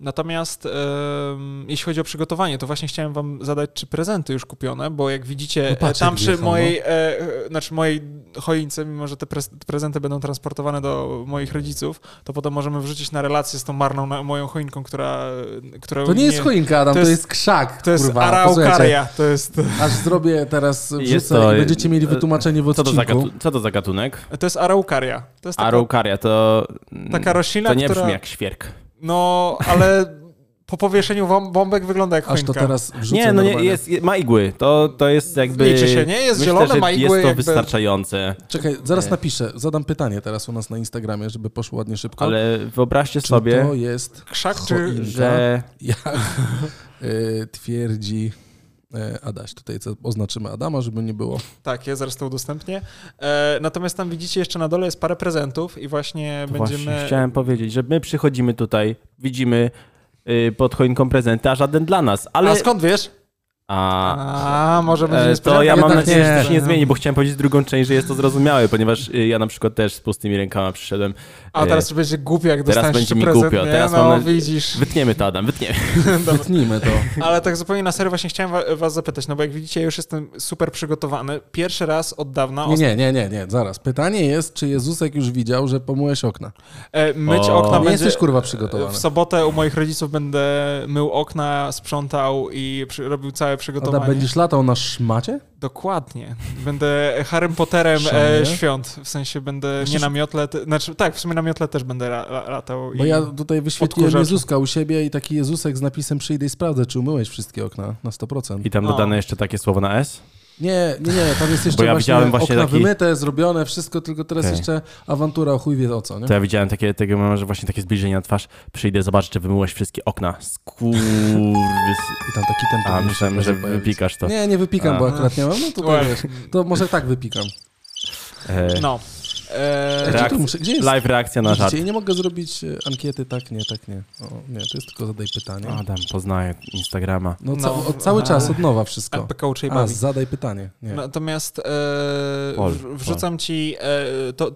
Natomiast em, jeśli chodzi o przygotowanie, to właśnie chciałem wam zadać, czy prezenty już kupione, bo jak widzicie, No e, patrz, tam przy wjechał, mojej, e, e, znaczy mojej choince, mimo że te pre prezenty będą transportowane do moich rodziców, to potem możemy wrzucić na relację z tą marną moją choinką, która... która To nie jest choinka, Adam, to to jest, jest- krzak, To jest kurwa. Araukaria, to jest... Aż zrobię teraz, Jest wrzucę to- i będziecie mieli wytłumaczenie w co, to za odcinku. gatu, co to za gatunek? To jest araukaria. To jest taka, Araukaria to... taka roślina, To nie która... brzmi jak świerk. No, ale po powieszeniu bombek wygląda jak Aż choinka. to teraz Nie, no nie, jest, ma igły. To, to jest jakby... Liczy się, nie? Jest myślę, zielone, ma igły, Jest to jakby- wystarczające. Czekaj, zaraz napiszę, zadam pytanie teraz u nas na Instagramie, żeby poszło ładnie szybko. Ale wyobraźcie Czy sobie, to jest Krzak czy... choinka? że Jak, yy, twierdzi E, Adaś. Tutaj oznaczymy Adama, żeby nie było. Tak, ja zaraz to udostępnię. E, natomiast tam widzicie jeszcze na dole jest parę prezentów i właśnie to będziemy... Właśnie chciałem powiedzieć, że my przychodzimy tutaj, widzimy y, pod choinką prezenty, a żaden dla nas. Ale... A skąd wiesz? A, A może będzie e, To ja mam nadzieję, że to się nie zmieni, bo chciałem powiedzieć drugą część, że jest to zrozumiałe, ponieważ y, ja na przykład też z pustymi rękoma przyszedłem. A teraz będzie głupio, jak Teraz będzie mi prezent, głupio. Nie? Teraz no, mam widzisz. Wytniemy to, Adam, wytniemy. Wytnijmy to. Ale tak zupełnie na serio właśnie chciałem was zapytać, no bo jak widzicie, ja już jestem super przygotowany. Pierwszy raz od dawna... Nie, nie, nie, nie, nie, zaraz. Pytanie jest, czy Jezusek już widział, że pomyłeś okna? E, myć o. okna nie będzie... jesteś kurwa przygotowany. W sobotę u moich rodziców będę mył okna, sprzątał i przy... robił całe przygotowanie. Ada, będziesz latał na szmacie? Dokładnie. Będę Harrym Potterem e, świąt. W sensie będę nie na miotle, znaczy tak, w sumie na miotle też będę latał. Bo ja tutaj wyświetliłem Jezuska u siebie i taki Jezusek z napisem przyjdę i sprawdzę, czy umyłeś wszystkie okna na 100%. I tam dodane jeszcze takie słowo na S? Nie, nie, nie, tam jest jeszcze ja właśnie, właśnie okna taki... wymyte, zrobione, wszystko, tylko teraz okay. jeszcze awantura o chuj wie o co, nie? To ja widziałem takie, tego, że właśnie takie zbliżenie na twarz, przyjdę, zobaczę, czy wymyłeś wszystkie okna. Skurwys... I tam taki ten... A, myślałem, że wypikasz to. Nie, nie wypikam, A. bo akurat nie mam, no to, wiesz, to może tak wypikam. E... No. Eee, muszę, gdzie jest? Live reakcja na żart. nie mogę zrobić e, ankiety tak, nie, tak, nie. O, nie, to jest tylko zadaj pytanie. Adam, poznaję Instagrama. No, ca- no, cały czas od nowa wszystko. A, A zadaj pytanie. Nie. Natomiast e, Pol, wrzucam Pol. ci e, to,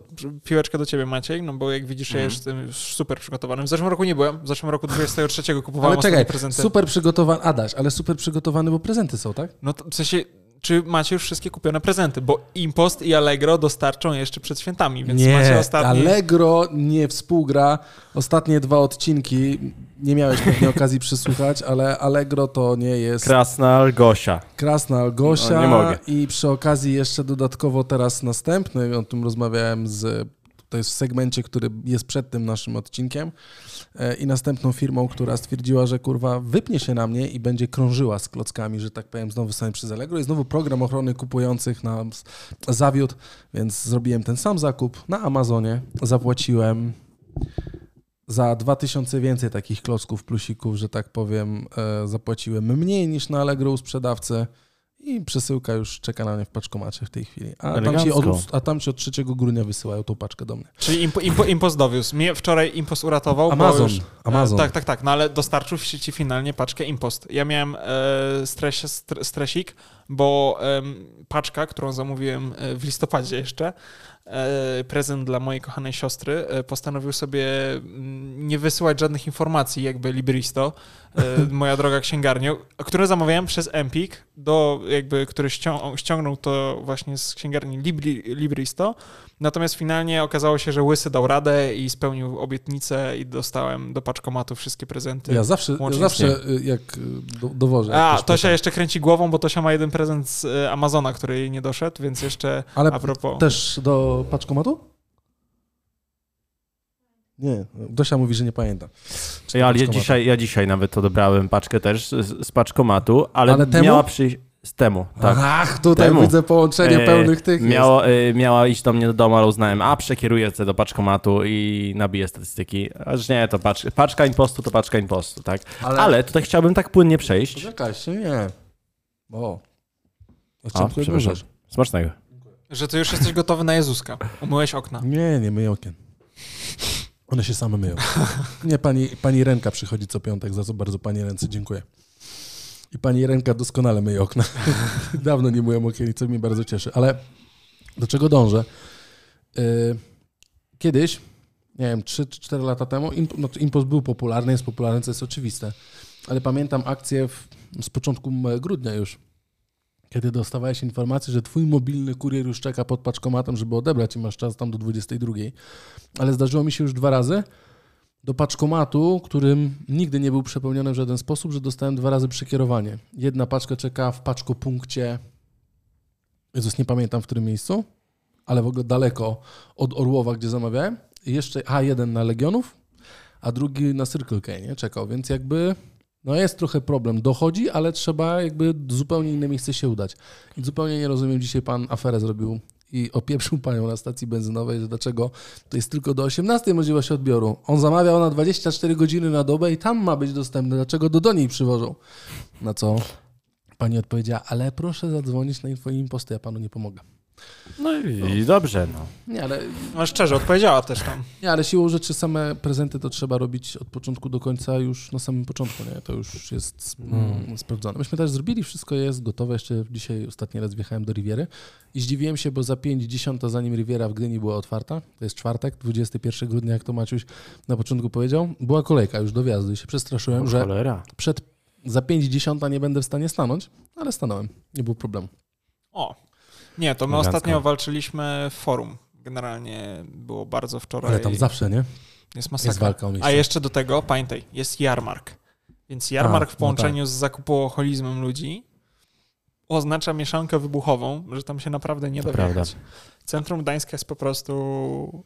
piłeczkę do ciebie, Maciej, no bo jak widzisz, mm. ja mhm. jestem super przygotowany. W zeszłym roku nie byłem, w zeszłym roku 23 kupowałem ale czekaj, prezenty. super przygotowany, Adaś, ale super przygotowany, bo prezenty są, tak? No to w sensie czy macie już wszystkie kupione prezenty, bo Impost i Allegro dostarczą jeszcze przed świętami, więc nie, macie ostatnie... Allegro nie współgra. Ostatnie dwa odcinki nie miałeś pewnie okazji przysłuchać, ale Allegro to nie jest... Krasna Algosia. Krasna Algosia. No, nie mogę. I przy okazji jeszcze dodatkowo teraz następny, o tym rozmawiałem z... To jest w segmencie, który jest przed tym naszym odcinkiem E, i następną firmą, która stwierdziła, że kurwa wypnie się na mnie i będzie krążyła z klockami, że tak powiem, znowu sami przez Allegro i znowu program ochrony kupujących na zawiódł, więc zrobiłem ten sam zakup na Amazonie, zapłaciłem za 2000 więcej takich klocków, plusików, że tak powiem, e, zapłaciłem mniej niż na Allegro u sprzedawcy. I przesyłka już czeka na mnie w paczkomacie w tej chwili. A tam, ci od, a tam ci od 3 grudnia wysyłają tą paczkę do mnie. Czyli impo, impo, Impost dowiózł. Mnie wczoraj Impost uratował. Amazon. Już, Amazon. E, tak, tak, tak. No ale dostarczył ci finalnie paczkę Impost. Ja miałem e, stres, stresik, bo e, paczka, którą zamówiłem e, w listopadzie jeszcze, E, prezent dla mojej kochanej siostry, e, postanowił sobie mm, nie wysyłać żadnych informacji, jakby Libristo, moja droga księgarnia, które zamawiałem przez Empik, do, jakby, który ściągnął to właśnie z księgarni Libri, Libristo. Natomiast finalnie okazało się, że Łysy dał radę i spełnił obietnicę i dostałem do paczkomatu wszystkie prezenty. Ja zawsze, ja zawsze y, jak y, do, dowożę. A, jak Tosia jeszcze kręci głową, bo Tosia ma jeden prezent z y, Amazona, który jej nie doszedł, więc jeszcze Ale a propos... też do paczkomatu? Nie, Dosia mówi, że nie pamięta. Ja, ja, dzisiaj, ja dzisiaj nawet odebrałem paczkę też z, z paczkomatu, ale, ale miała przyjść z temu, tak. Ach, tutaj temu. widzę połączenie e, pełnych tych. Miało, e, miała iść do mnie do domu, ale uznałem, a przekieruję się do paczkomatu i nabiję statystyki. Aż nie, to pacz, paczka impostu to paczka impostu, tak. Ale, ale tutaj chciałbym tak płynnie przejść. Poczekaj się, nie. O. Ja przepraszam. Smacznego. Że ty już jesteś gotowy na Jezuska. Umyłeś okna. Nie, nie myję okien. One się same myją. Nie, pani, pani Renka przychodzi co piątek, za co bardzo pani ręce dziękuję. I pani Renka doskonale myje okna. Dawno nie myłem okien co mnie bardzo cieszy. Ale do czego dążę? Yy, kiedyś, nie wiem, 3-4 lata temu, no, Impost był popularny, jest popularny, co jest oczywiste. Ale pamiętam akcję w, z początku grudnia już, kiedy dostawałeś informację, że twój mobilny kurier już czeka pod paczkomatem, żeby odebrać i masz czas tam do 22. Ale zdarzyło mi się już dwa razy do paczkomatu, którym nigdy nie był przepełniony w żaden sposób, że dostałem dwa razy przekierowanie. Jedna paczka czeka w paczkopunkcie, Jezus, nie pamiętam w którym miejscu, ale w ogóle daleko od Orłowa, gdzie zamawiałem. I jeszcze, a jeden na Legionów, a drugi na Circle K, nie? Czekał, więc jakby no jest trochę problem. Dochodzi, ale trzeba jakby zupełnie inne miejsce się udać. I zupełnie nie rozumiem, dzisiaj pan aferę zrobił i opieprzył panią na stacji benzynowej, że dlaczego to jest tylko do 18 możliwość odbioru. On zamawiał na 24 godziny na dobę i tam ma być dostępny, dlaczego do, do niej przywożą? Na co pani odpowiedziała, ale proszę zadzwonić na infoimposty, ja panu nie pomogę. No i dobrze, no. Nie, ale... No szczerze, odpowiedziała też tam. Nie, ale siłą rzeczy same prezenty to trzeba robić od początku do końca już na samym początku, nie? To już jest mm, sprawdzone. Myśmy też zrobili, wszystko jest gotowe. Jeszcze dzisiaj ostatni raz wjechałem do Riviery i zdziwiłem się, bo za 5 zanim Riviera w Gdyni była otwarta, to jest czwartek, 21 grudnia, jak to Maciuś na początku powiedział, była kolejka już do wjazdu i się przestraszyłem, O, że cholera. przed za 5 nie będę w stanie stanąć, ale stanąłem. Nie było problemu. O. Nie, to my Elegancko. ostatnio walczyliśmy w forum. Generalnie było bardzo wczoraj. Ale tam zawsze, nie? jest masakra. Jest walka o miejsce. A jeszcze do tego, pamiętaj, jest jarmark. Więc jarmark A, w no połączeniu z zakupoholizmem ludzi oznacza mieszankę wybuchową, że tam się naprawdę nie da wjechać. Centrum Gdańska jest po prostu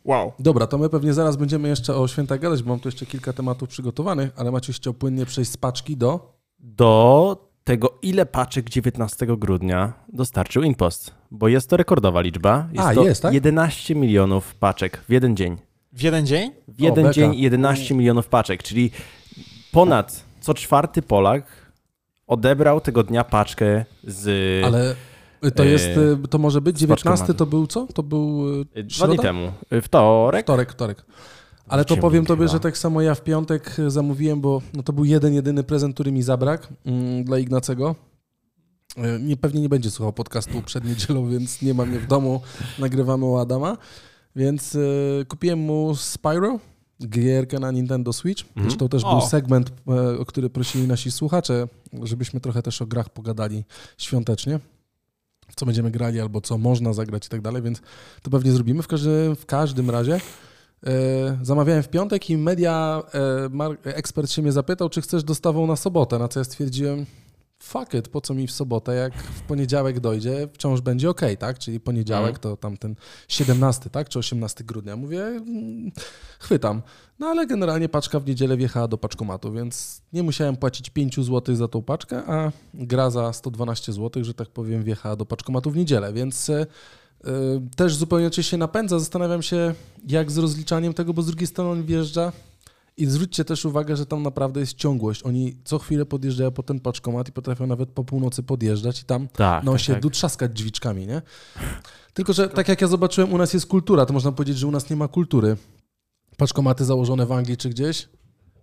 wow. Dobra, to my pewnie zaraz będziemy jeszcze o świętach gadać, bo mam tu jeszcze kilka tematów przygotowanych, ale Maciuś chciał płynnie przejść z paczki do... Do tego, ile paczek 19 grudnia dostarczył Impost, bo jest to rekordowa liczba. Jest A, to jest, tak? 11 milionów paczek w jeden dzień. W jeden dzień? W jeden beka. dzień 11 milionów paczek, czyli ponad co czwarty Polak odebrał tego dnia paczkę z Ale to E, jest, y, to może być z 19 paczkomatu. to był co? To był y, dwa dni temu, wtorek. Wtorek, wtorek. Ale to powiem tobie, chyba. że tak samo ja w piątek y, zamówiłem, bo no to był jeden, jedyny prezent, który mi zabrakł mm, dla Ignacego. Y, Nie, pewnie nie będzie słuchał podcastu przed niedzielą, więc nie ma mnie w domu, nagrywamy u Adama. Więc y, kupiłem mu Spyro, gierkę na Nintendo Switch. Mhm. Zresztą też O. był segment, o który prosili nasi słuchacze, żebyśmy trochę też o grach pogadali świątecznie. W co będziemy grali, albo co można zagrać i tak dalej, więc to pewnie zrobimy. W każdym, w każdym razie e, zamawiałem w piątek i media e, ekspert się mnie zapytał, czy chcesz dostawą na sobotę, na co ja stwierdziłem, fuck it, po co mi w sobotę, jak w poniedziałek dojdzie, wciąż będzie ok, tak? Czyli poniedziałek to tam ten 17, tak? Czy 18 grudnia. Mówię, mm, chwytam. No ale generalnie paczka w niedzielę wjechała do paczkomatu, więc nie musiałem płacić 5 zł za tą paczkę, a gra za 112 zł, że tak powiem, wjechała do paczkomatu w niedzielę, więc e, e, też zupełnie czy się napędza. Zastanawiam się, jak z rozliczaniem tego, bo z drugiej strony on wjeżdża i zwróćcie też uwagę, że tam naprawdę jest ciągłość. Oni co chwilę podjeżdżają po ten paczkomat i potrafią nawet po północy podjeżdżać i tam Tak, na tak, osiedlu tak. trzaskać drzwiczkami, nie? Tylko, że tak jak ja zobaczyłem, u nas jest kultura, to można powiedzieć, że u nas nie ma kultury. Paczkomaty założone w Anglii czy gdzieś,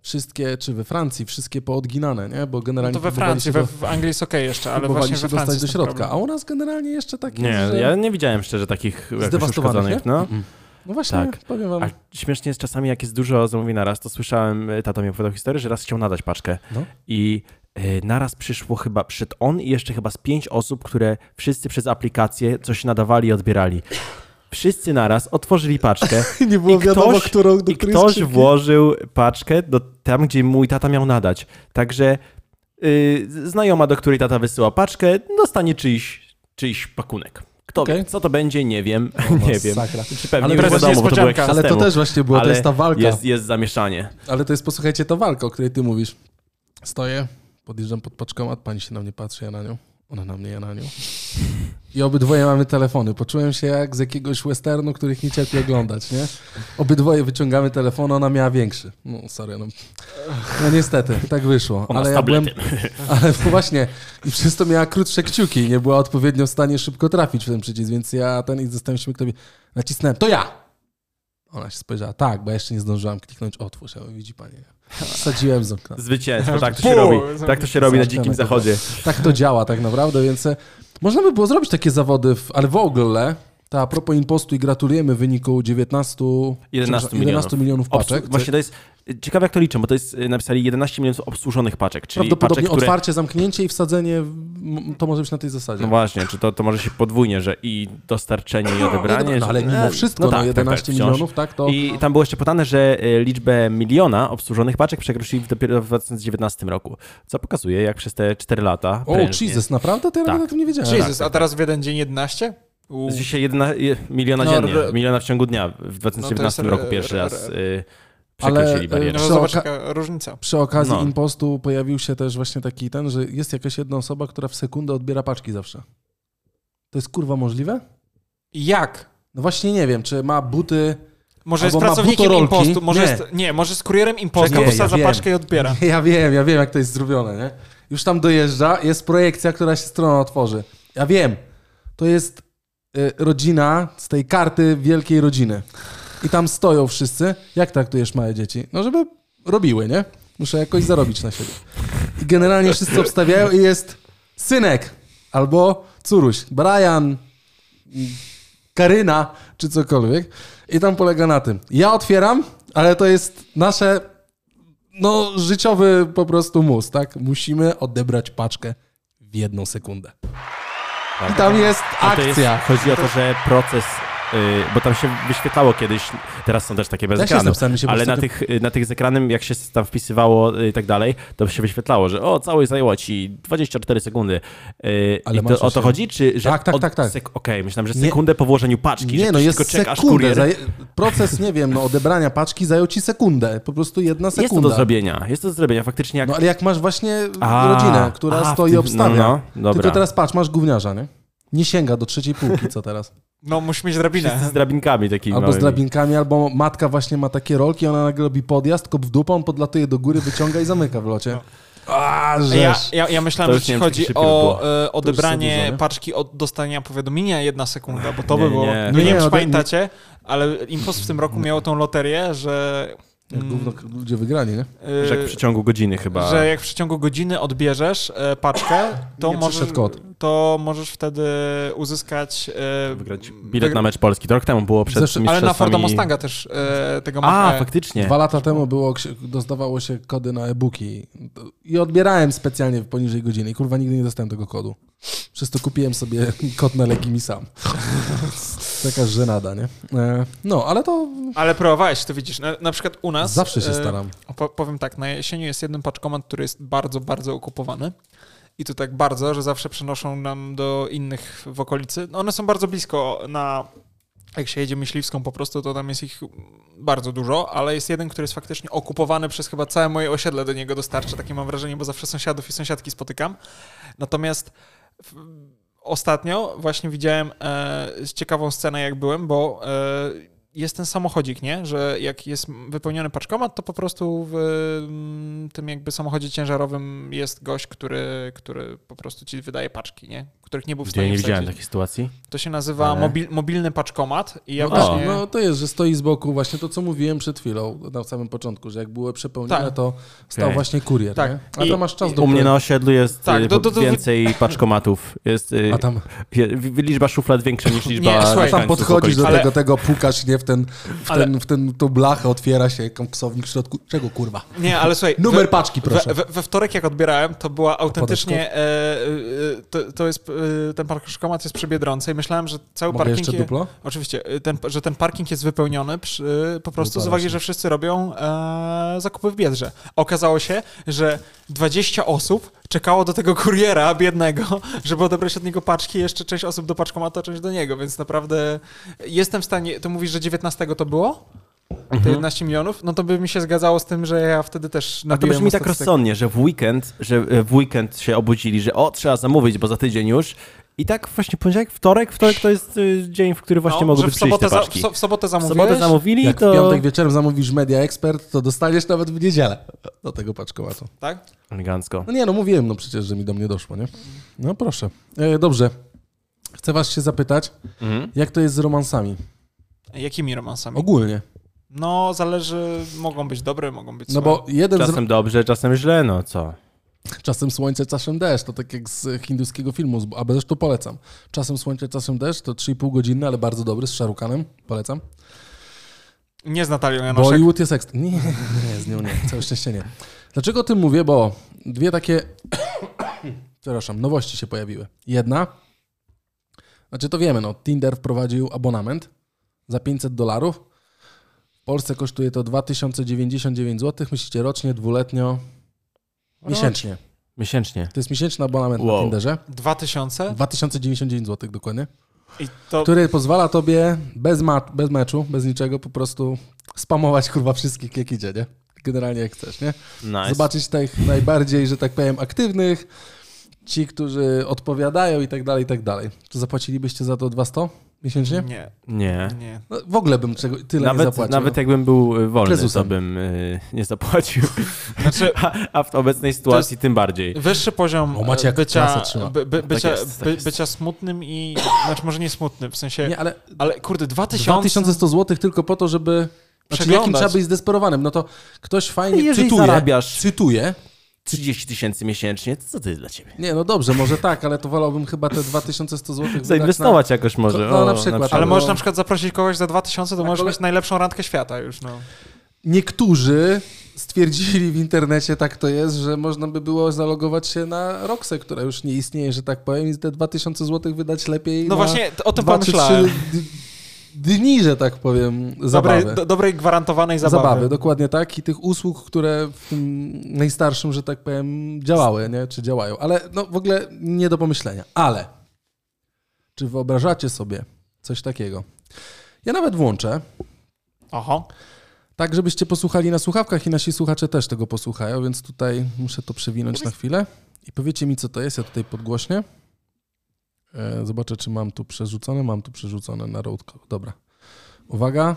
wszystkie, czy we Francji, wszystkie poodginane, nie? Bo No generalnie to we Francji, we, w Anglii jest okej jeszcze, ale właśnie się we Francji dostać do środka, a u nas generalnie jeszcze tak Nie, jest, że... ja nie widziałem szczerze takich Zdewastowanych, uszkodzonych. nie? No. No właśnie, Tak. powiem wam. A śmiesznie jest czasami, jak jest dużo zamówień na raz, to słyszałem, y, tata mi opowiadał historię, że raz chciał nadać paczkę No. i y, naraz przyszło chyba, przyszedł on i jeszcze chyba z pięć osób, które wszyscy przez aplikację coś nadawali i odbierali. Wszyscy naraz otworzyli paczkę nie było i wiadomo, ktoś- którą, do i ktoś skrzynki. włożył paczkę do, tam, gdzie mój tata miał nadać. Także y, znajoma, do której tata wysyła paczkę, dostanie czyjś, czyjś pakunek. Kto Okej. wie, co to będzie, nie wiem, nie wiem. Czy pewnie Ale wiadomo, bo to było jakiś Ale to też właśnie było, to Ale jest ta walka. Jest, jest zamieszanie. Ale to jest, posłuchajcie, ta walka, o której ty mówisz. Stoję, podjeżdżam pod paczkomat, pani się na mnie patrzy, ja na nią. Ona na mnie, ja na nią. I obydwoje mamy telefony. Poczułem się jak z jakiegoś westernu, których nie cierpię oglądać, nie? Obydwoje wyciągamy telefon, ona miała większy. No, sorry, no. No niestety, tak wyszło. Ona ale z ja byłem, ale właśnie, i przez to miała krótsze kciuki i nie była odpowiednio w stanie szybko trafić w ten przycisk, więc ja ten i zostałem się kto nacisnąłem, to ja! Ona się spojrzała, tak, bo ja jeszcze nie zdążyłam kliknąć otwórz, ja mówię, widzi pani. Wsadziłem z okna. Zwycięstwo, tak to się robi. Tak to się robi na dzikim zachodzie. Tak to działa tak naprawdę, więc e, można by było zrobić takie zawody, w, ale w ogóle, to a propos impostu i gratulujemy wyniku 19, 11 przepraszam, 11 milionów paczek. Obsłu- Właśnie to jest, ciekawe jak to liczą, bo to jest, y, napisali 11 milionów obsłużonych paczek, czyli Prawdopodobnie paczek, które... otwarcie, zamknięcie i wsadzenie, to może być na tej zasadzie. No właśnie, czy to, to może się podwójnie, że i dostarczenie, i odebranie. No, ale że- mimo e, wszystko, no, tak, tak, 11 tak, wciąż. milionów, tak, to... I tam było jeszcze podane, że e, liczbę miliona obsłużonych paczek przekroczyli dopiero w 2019 roku, co pokazuje, jak przez te 4 lata O, prężnie- Jesus, naprawdę? To ja Tak. nawet o tym nie wiedziałem. Jesus, a teraz w jeden dzień 11? U, Dzisiaj jedna, je- miliona No, dziennie, re- miliona w ciągu dnia. W No to 2019 jest roku re- pierwszy re- raz y, przekroczyli e, barierę. no zobacz jaka różnica. Przy okazji No. impostu pojawił się też właśnie taki ten, że jest jakaś jedna osoba, która w sekundę odbiera paczki zawsze. To jest kurwa możliwe? Jak? No właśnie nie wiem, czy ma buty... Może jest Albo pracownikiem impostu, może Nie. jest, nie, może jest kurierem impostu, Czekaj, wsadza ja paczkę i odbiera. Ja wiem, ja wiem, jak to jest zrobione, nie? Już tam dojeżdża, jest projekcja, która się strona otworzy. Ja wiem, to jest y, rodzina z tej karty wielkiej rodziny. I tam stoją wszyscy. Jak traktujesz małe dzieci? No, żeby robiły, nie? Muszę jakoś zarobić na siebie. I generalnie wszyscy obstawiają i jest synek albo córuś, Brian, Karyna, czy cokolwiek. I tam polega na tym. Ja otwieram, ale to jest nasze, no, życiowy po prostu mus, tak? Musimy odebrać paczkę w jedną sekundę. I tam jest A to jest, akcja. chodzi o to, że proces, bo tam się wyświetlało kiedyś, teraz są też takie bez ekranu, ale na tych, na tych z ekranem, jak się tam wpisywało y, i tak dalej, to się wyświetlało, że o, całość zajęło ci 24 sekundy. Y, Ale I to, o to się- chodzi? Czy, że Tak, tak, od tak, tak. Sek- Okej, myślałem, że Nie. sekundę po włożeniu paczki, że Nie, no jest tylko czeka, aż sekundę. Zaje... Proces, nie wiem, no odebrania paczki zajął ci sekundę. Po prostu jedna sekunda. Jest to do zrobienia, jest to do zrobienia, faktycznie jak... No ale jak masz właśnie A, rodzinę, która a, stoi i obstawia. no, no, dobra. Tylko teraz patrz, masz gówniarza, nie? Nie sięga do trzeciej półki, co teraz? No, musi mieć drabinę. Wszyscy z drabinkami takimi Albo z małymi. drabinkami, albo matka właśnie ma takie rolki, ona nagle robi podjazd, kop w dupę, on podlatuje do góry, wyciąga i zamyka w locie. A, Ja, ja, ja To myślałem, że ci nie chodzi o e, odebranie nie? paczki od dostania powiadomienia jedna sekunda, bo to Nie, by było... nie. Nie, Nie, nie, wiem, nie, czy ode- pamiętacie, ale Impost w tym roku miało tą loterię, że... Jak mm, gówno ludzie wygrali, nie? Że jak w przeciągu godziny chyba... Że jak w przeciągu godziny odbierzesz e, paczkę, to możesz, kod. to możesz wtedy uzyskać. E, Wygrać bilet na mecz Polski. To rok temu było przed Zresztą- Ale na Forda Mustanga też e, tego A, ma. e, faktycznie. Dwa lata temu było, dostawało się kody na e-booki i odbierałem specjalnie poniżej godziny i kurwa nigdy nie dostałem tego kodu. Przez to kupiłem sobie kod na leki mi sam. Taka żenada, nie? E, No, ale to Ale próbowałeś, to widzisz. Na, na przykład u nas. zawsze się e, staram. Po, powiem tak, na jesieniu jest jeden paczkomat, który jest bardzo, bardzo okupowany. I to tak bardzo, że zawsze przenoszą nam do innych w okolicy. No one są bardzo blisko na. Jak się jedzie myśliwską po prostu, to tam jest ich bardzo dużo, ale jest jeden, który jest faktycznie okupowany przez chyba całe moje osiedle do niego dostarcza. Takie mam wrażenie, bo zawsze sąsiadów i sąsiadki spotykam. Natomiast ostatnio właśnie widziałem e, ciekawą scenę, jak byłem, bo e, jest ten samochodzik, nie? Że jak jest wypełniony paczkomat, to po prostu w mm, tym jakby samochodzie ciężarowym jest gość, który, który po prostu ci wydaje paczki, nie? Których nie był w stanie ja nie widziałem takiej sytuacji. To się nazywa Ale- mobil, mobilny paczkomat i ja No, właśnie... tak, no to jest, że stoi z boku właśnie to, co mówiłem przed chwilą, na samym początku, że jak były przepełnione, Tak. to stał Okej. właśnie kurier, Tak. nie? A I- to masz czas do U mnie na osiedlu jest Tak, y, do- do- do- więcej paczkomatów. Jest y, A tam, liczba szuflad większa niż liczba Nie, słuchaj, a tam podchodzisz do okolicy. Ale- tego, tego pukasz, nie? W ten, w Ale- ten, w ten, tą blachę otwiera się koksownik w środku. Czego kurwa? Nie, ale słuchaj... Numer we- paczki, proszę. We, we, we wtorek jak odbierałem, to była autentycznie... E, e, to, to jest... E, ten paczkomat jest przy Biedronce i myślałem, że cały Mogę parking... jeszcze je- duplo? Oczywiście, y, ten, że ten parking jest wypełniony przy, po prostu z Wypada uwagi, się. że wszyscy robią e, zakupy w Biedrze. Okazało się, że 20 osób czekało do tego kuriera biednego, żeby odebrać od niego paczki, jeszcze część osób do paczkomatu, część do niego, więc naprawdę jestem w stanie, to mówisz, że 19 to było? Te Mhm. 11 milionów? No to by mi się zgadzało z tym, że ja wtedy też A to brzmi tak statystykę. rozsądnie, że w weekend, że e, w weekend się obudzili, że o, trzeba zamówić, bo za tydzień już. I tak właśnie poniedziałek, wtorek, wtorek to jest y, dzień, w który właśnie No, mogą być w przyjść te sobotę, za, w, paczki. so, w sobotę W zamówiłeś? sobotę zamówili, Jak to... w piątek wieczorem zamówisz Media Expert, to dostaniesz nawet w niedzielę do tego paczkomatu. Tak? Elegancko. No nie, no mówiłem, no przecież, że mi do mnie doszło, nie? No proszę. E, dobrze. Chcę was się zapytać, Mhm. jak to jest z romansami? Jakimi romansami? Ogólnie. No, zależy, mogą być dobre, mogą być No złe. bo jeden z... Czasem dobrze, czasem źle, no co? Czasem słońce, czasem deszcz. To tak jak z hinduskiego filmu, z- a zresztą polecam. Czasem słońce, czasem deszcz. To 3,5 godziny, ale bardzo dobry, z Sharukanem. Polecam. Nie z Natalią Janoszek. Bollywood jest ekstra. Nie, nie, z nią nie. Całe szczęście nie. Dlaczego o tym mówię? Bo dwie takie, przepraszam, nowości się pojawiły. Jedna, znaczy to wiemy, no, Tinder wprowadził abonament za 500 dolarów. W Polsce kosztuje to 2099 zł. Myślicie rocznie, dwuletnio, miesięcznie. Miesięcznie. To jest miesięczny abonament na Wow. Tinderze. 2000 2099 zł dokładnie. i to Który pozwala tobie bez, ma- bez meczu, bez niczego po prostu spamować kurwa wszystkich jak idzie, nie? Generalnie jak chcesz, nie? Nice. Zobaczyć tych najbardziej, że tak powiem, aktywnych, ci, którzy odpowiadają i tak dalej, i tak dalej. Czy zapłacilibyście za to 200? Miesięcznie? Nie. Nie. Nie. No, w ogóle bym czego, tyle nawet, nie zapłacił. Nawet jakbym był wolny, Prezusem. to bym y, nie zapłacił. Znaczy, A, a w obecnej sytuacji tym bardziej. wyższy poziom O, Maciek e, bycia, by, by, bycia, Tak jest, tak by, bycia smutnym i... Znaczy, może nie smutnym, w sensie... Nie, ale Ale kurde, 2000... 2100 zł tylko po to, żeby... Znaczy, jakim trzeba być zdesperowanym? No to ktoś fajnie Jeżeli cytuje, zarabiasz- cytuje. 30 tysięcy miesięcznie, to co to jest dla ciebie? Nie, no dobrze, może tak, ale to wolałbym chyba te 2100 zł Zainwestować jakoś może. No, o, na przykład. Ale No. możesz na przykład zaprosić kogoś za 2000, to A możesz kole- mieć najlepszą randkę świata już, no. Niektórzy stwierdzili w internecie, tak to jest, że można by było zalogować się na Roxę, która już nie istnieje, że tak powiem, i te 2000 zł wydać lepiej No na właśnie, o tym dwa czy pomyślałem. trzy d- dni, że tak powiem, zabawy. Dobrej, do, dobrej gwarantowanej zabawy. Zabawy, dokładnie tak. I tych usług, które w tym najstarszym, że tak powiem, działały, nie? czy działają. Ale no w ogóle nie do pomyślenia. Ale czy wyobrażacie sobie coś takiego? Ja nawet włączę, Oho. tak żebyście posłuchali na słuchawkach i nasi słuchacze też tego posłuchają, więc tutaj muszę to przewinąć na chwilę. I powiecie mi, co to jest. Ja tutaj podgłośnię. E, Zobaczę, czy mam tu przerzucone. Mam tu przerzucone na roadco. Dobra. Uwaga.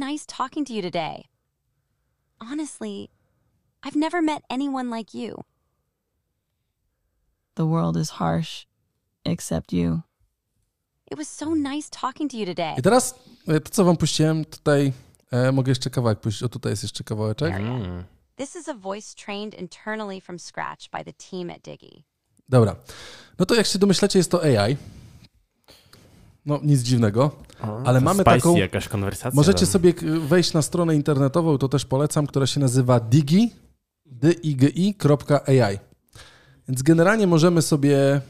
nice talking to you today. Honestly, I've never met anyone like you. The world is harsh, except you. It was so nice talking to you today. I teraz e, to, co wam puściłem, tutaj e, mogę jeszcze kawałek puścić. O, tutaj jest jeszcze kawałeczek. Mm. This is a voice trained internally from scratch by the team at Diggy. Dobra. No to jak się domyślacie, jest to AI. No, nic dziwnego. Ale To mamy spicy taką- jakaś konwersacja. Możecie tam. sobie wejść na stronę internetową, to też polecam, która się nazywa digi, digi.ai. Więc generalnie możemy sobie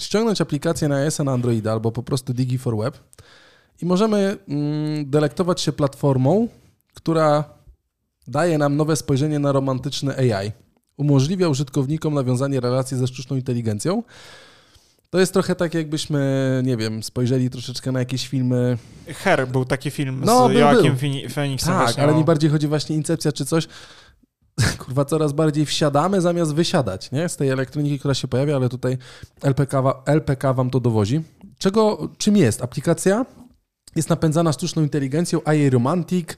ściągnąć aplikację na iOS na Androida albo po prostu Digi for Web i możemy mm, delektować się platformą, która daje nam nowe spojrzenie na romantyczny AI. Umożliwia użytkownikom nawiązanie relacji ze sztuczną inteligencją. To jest trochę tak, jakbyśmy, nie wiem, spojrzeli troszeczkę na jakieś filmy Her był taki film No, z był, Joaquim był. Phoenixem. Tak, właśnie ale o- mi bardziej chodzi właśnie Incepcja czy coś. Kurwa, coraz bardziej wsiadamy zamiast wysiadać, nie? Z tej elektroniki, która się pojawia, ale tutaj LPK, LPK wam to dowozi. Czego, czym jest? Aplikacja jest napędzana sztuczną inteligencją, AI Romantic,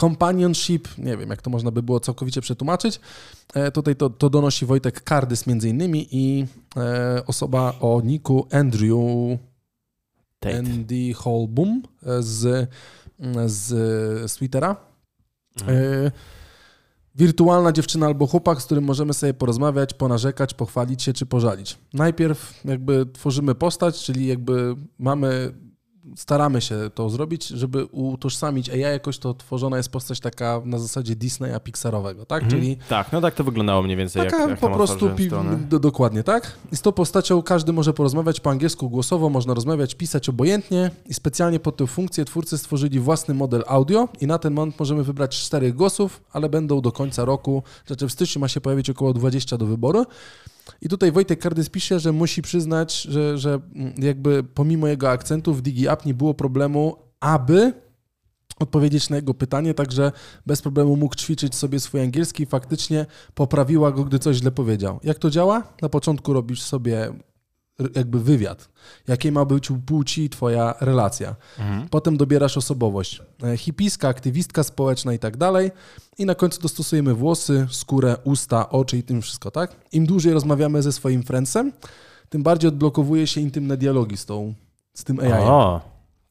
Companionship, nie wiem, jak to można by było całkowicie przetłumaczyć. E, tutaj to, to donosi Wojtek Kardys między innymi i e, osoba o niku Andrew Tate. Andy Holboom e, z, z, z Twittera. Mhm. E, Wirtualna dziewczyna albo chłopak, z którym możemy sobie porozmawiać, ponarzekać, pochwalić się czy pożalić. Najpierw jakby tworzymy postać, czyli jakby mamy, staramy się to zrobić, żeby utożsamić AI jakoś, to tworzona jest postać taka na zasadzie Disneya Pixarowego, tak? Mhm. Czyli Tak, no tak to wyglądało mniej więcej, Taka jak, jak po prostu pi- do, dokładnie tak. I z tą postacią każdy może porozmawiać po angielsku głosowo, można rozmawiać, pisać obojętnie i specjalnie pod tę funkcję twórcy stworzyli własny model audio i na ten moment możemy wybrać czterech głosów, ale będą do końca roku, znaczy w styczniu ma się pojawić około 20 do wyboru. I tutaj Wojtek Kardys pisze, że musi przyznać, że, że jakby pomimo jego akcentu w DigiApp nie było problemu, aby odpowiedzieć na jego pytanie, także bez problemu mógł ćwiczyć sobie swój angielski i faktycznie poprawiła go, gdy coś źle powiedział. Jak to działa? Na początku robisz sobie jakby wywiad. Jakiej ma być u płci twoja relacja. Mhm. Potem dobierasz osobowość. E, Hipiska, aktywistka społeczna i tak dalej. I na końcu dostosujemy włosy, skórę, usta, oczy i tym wszystko, tak? Im dłużej rozmawiamy ze swoim friendsem, tym bardziej odblokowuje się intymne dialogi z tą, z tym AI. O,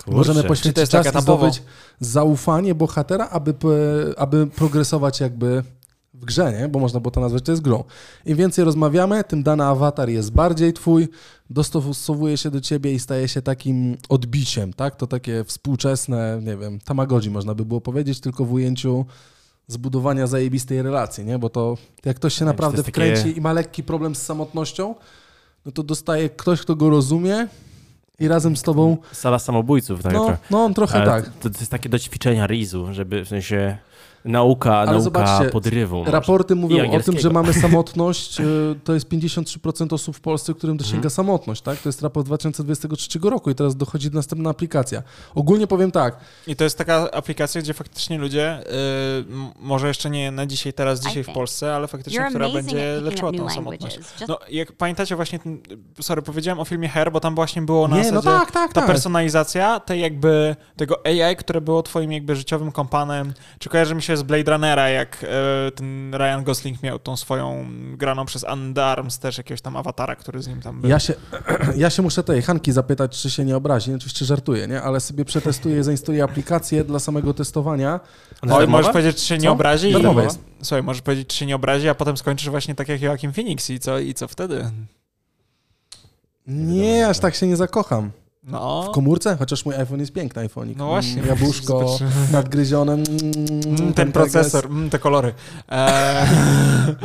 kurczę. Możemy poświęcić czas i zdobyć zaufanie bohatera, aby, aby progresować jakby w grze, nie? Bo można było to nazwać, to jest grą. Im więcej rozmawiamy, tym dany awatar jest bardziej twój, dostosowuje się do ciebie i staje się takim odbiciem, tak? To takie współczesne, nie wiem, Tamagotchi można by było powiedzieć, tylko w ujęciu zbudowania zajebistej relacji, nie? Bo to jak ktoś się naprawdę takie- wkręci i ma lekki problem z samotnością, no to dostaje ktoś, kto go rozumie i razem z tobą Sala samobójców. Tak no, trochę. no on trochę Ale tak. To, to jest takie do ćwiczenia rizu, żeby w sensie Nauka, Ale nauka zobaczcie, podrywu. Raporty mówią o tym, że mamy samotność. E, to jest 53% osób w Polsce, którym dosięga hmm. samotność. Tak? To jest raport 2023 roku i teraz dochodzi następna aplikacja. Ogólnie powiem tak. I to jest taka aplikacja, gdzie faktycznie ludzie, yy, może jeszcze nie na dzisiaj, teraz, dzisiaj w Polsce, ale faktycznie, która będzie leczyła tą samotność. No, jak pamiętacie właśnie, ten, sorry, powiedziałem o filmie Hair, bo tam właśnie było na nie, no tak, tak, ta tak. personalizacja tej jakby tego AI, które było twoim jakby życiowym kompanem. Czy kojarzy mi się z Blade Runnera, jak e, ten Ryan Gosling miał tą swoją graną przez Arms też jakiegoś tam awatara, który z nim tam był. Ja się, ja się muszę tej Hanki zapytać, czy się nie obrazi. Oczywiście żartuję, nie? Ale sobie przetestuję, zainstaluję aplikację dla samego testowania. Oj, możesz powiedzieć, czy się nie Co? obrazi? Darmowe jest. Słuchaj, możesz powiedzieć, czy się nie obrazi, a potem skończysz właśnie tak jak Joaquin Phoenix i co, i co wtedy? Nie, aż tak się nie zakocham. No. W komórce? Chociaż mój iPhone jest piękny iPhone. No właśnie. Mm, jabłuszko nadgryzione. Mm, mm, ten procesor, mm, te kolory. E...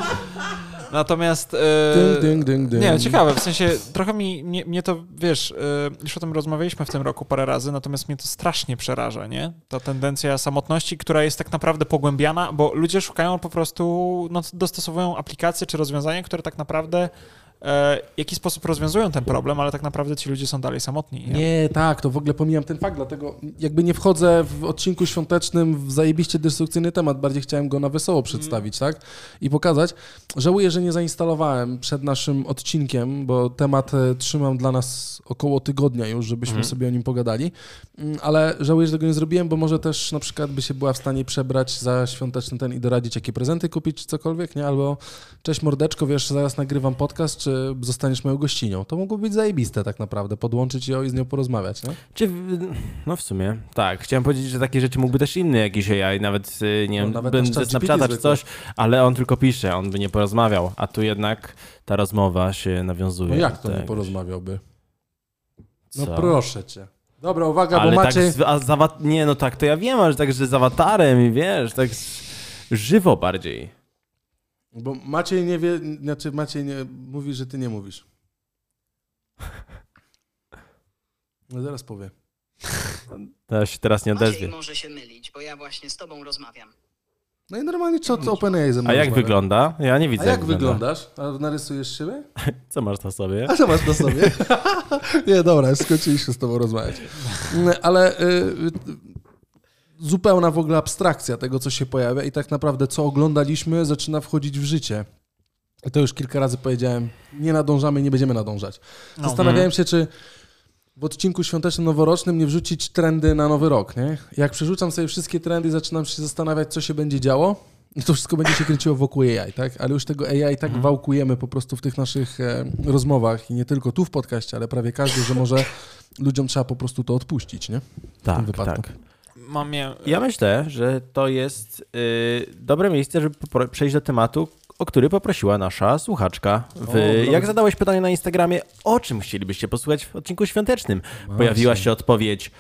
Natomiast. E... Ding, ding, ding, nie, ciekawe, w sensie trochę mi mnie, mnie to wiesz, e, już o tym rozmawialiśmy w tym roku parę razy, natomiast mnie to strasznie przeraża, nie? Ta tendencja samotności, która jest tak naprawdę pogłębiana, bo ludzie szukają po prostu, no, dostosowują aplikacje czy rozwiązania, które tak naprawdę E, w jaki sposób rozwiązują ten problem, ale tak naprawdę ci ludzie są dalej samotni. Nie? nie, tak, to w ogóle pomijam ten fakt, dlatego jakby nie wchodzę w odcinku świątecznym w zajebiście destrukcyjny temat, bardziej chciałem go na wesoło mhm. przedstawić, mm. tak? I pokazać. Żałuję, że nie zainstalowałem przed naszym odcinkiem, bo temat e, trzymam dla nas około tygodnia już, żebyśmy mm. sobie o nim pogadali, mm, ale żałuję, że tego nie zrobiłem, bo może też na przykład by się była w stanie przebrać za świąteczny ten i doradzić, jakie prezenty kupić, czy cokolwiek, nie? Albo cześć mordeczko, wiesz, zaraz nagrywam podcast, czy zostaniesz moją gościnią. To mogło być zajebiste tak naprawdę, podłączyć ją i z nią porozmawiać, nie? Czy, no w sumie, tak. Chciałem powiedzieć, że takie rzeczy mógłby też inny jakiś AI, nawet, y, nie no, wiem, ze Snapchata czy coś, ale on tylko pisze, on by nie porozmawiał, a tu jednak ta rozmowa się nawiązuje. No jak to nie porozmawiałby? No Co? proszę cię. Dobra, uwaga, ale bo tak macie... Tak z, a nie, no tak, to ja wiem, ale tak, że z awatarem i wiesz, tak żywo bardziej. Bo Maciej nie wie, znaczy Maciej nie, mówi, że ty nie mówisz. No zaraz powie. To się teraz nie odezwie. Maciej może się mylić, bo ja właśnie z tobą rozmawiam. No i normalnie co to OpenAI ze mną A jak rozmawia. wygląda? Ja nie widzę. A jak, jak wyglądasz? A narysujesz siebie? Co masz na sobie? A co masz na sobie? nie, dobra, skończyliśmy z tobą rozmawiać. Ale y, zupełna w ogóle abstrakcja tego, co się pojawia i tak naprawdę co oglądaliśmy, zaczyna wchodzić w życie. I to już kilka razy powiedziałem, nie nadążamy, nie będziemy nadążać. No. Zastanawiałem się, czy w odcinku świątecznym, noworocznym nie wrzucić trendy na nowy rok, nie? Jak przerzucam sobie wszystkie trendy, zaczynam się zastanawiać, co się będzie działo, to wszystko będzie się kręciło wokół AI, tak? Ale już tego AI tak mhm. wałkujemy po prostu w tych naszych e, rozmowach i nie tylko tu w podcaście, ale prawie każdy, że może ludziom trzeba po prostu to odpuścić, nie? W tak, tym wypadku. tak mam je... Ja myślę, że to jest y, dobre miejsce, żeby przejść do tematu, o który poprosiła nasza słuchaczka. W, o, jak zadałeś pytanie na Instagramie, o czym chcielibyście posłuchać w odcinku świątecznym, Właśnie. pojawiła się odpowiedź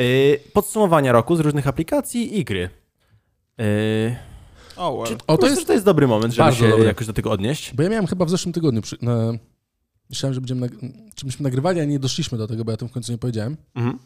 y, podsumowania roku z różnych aplikacji i gry. Y, oh, well. Czy, o, to, jest, to jest dobry moment, żeby się dobry. jakoś do tego odnieść? Bo ja miałem chyba w zeszłym tygodniu, przy, na, myślałem, że będziemy, czy myśmy nagrywali, a nie doszliśmy do tego, bo ja tym w końcu nie powiedziałem. Mhm.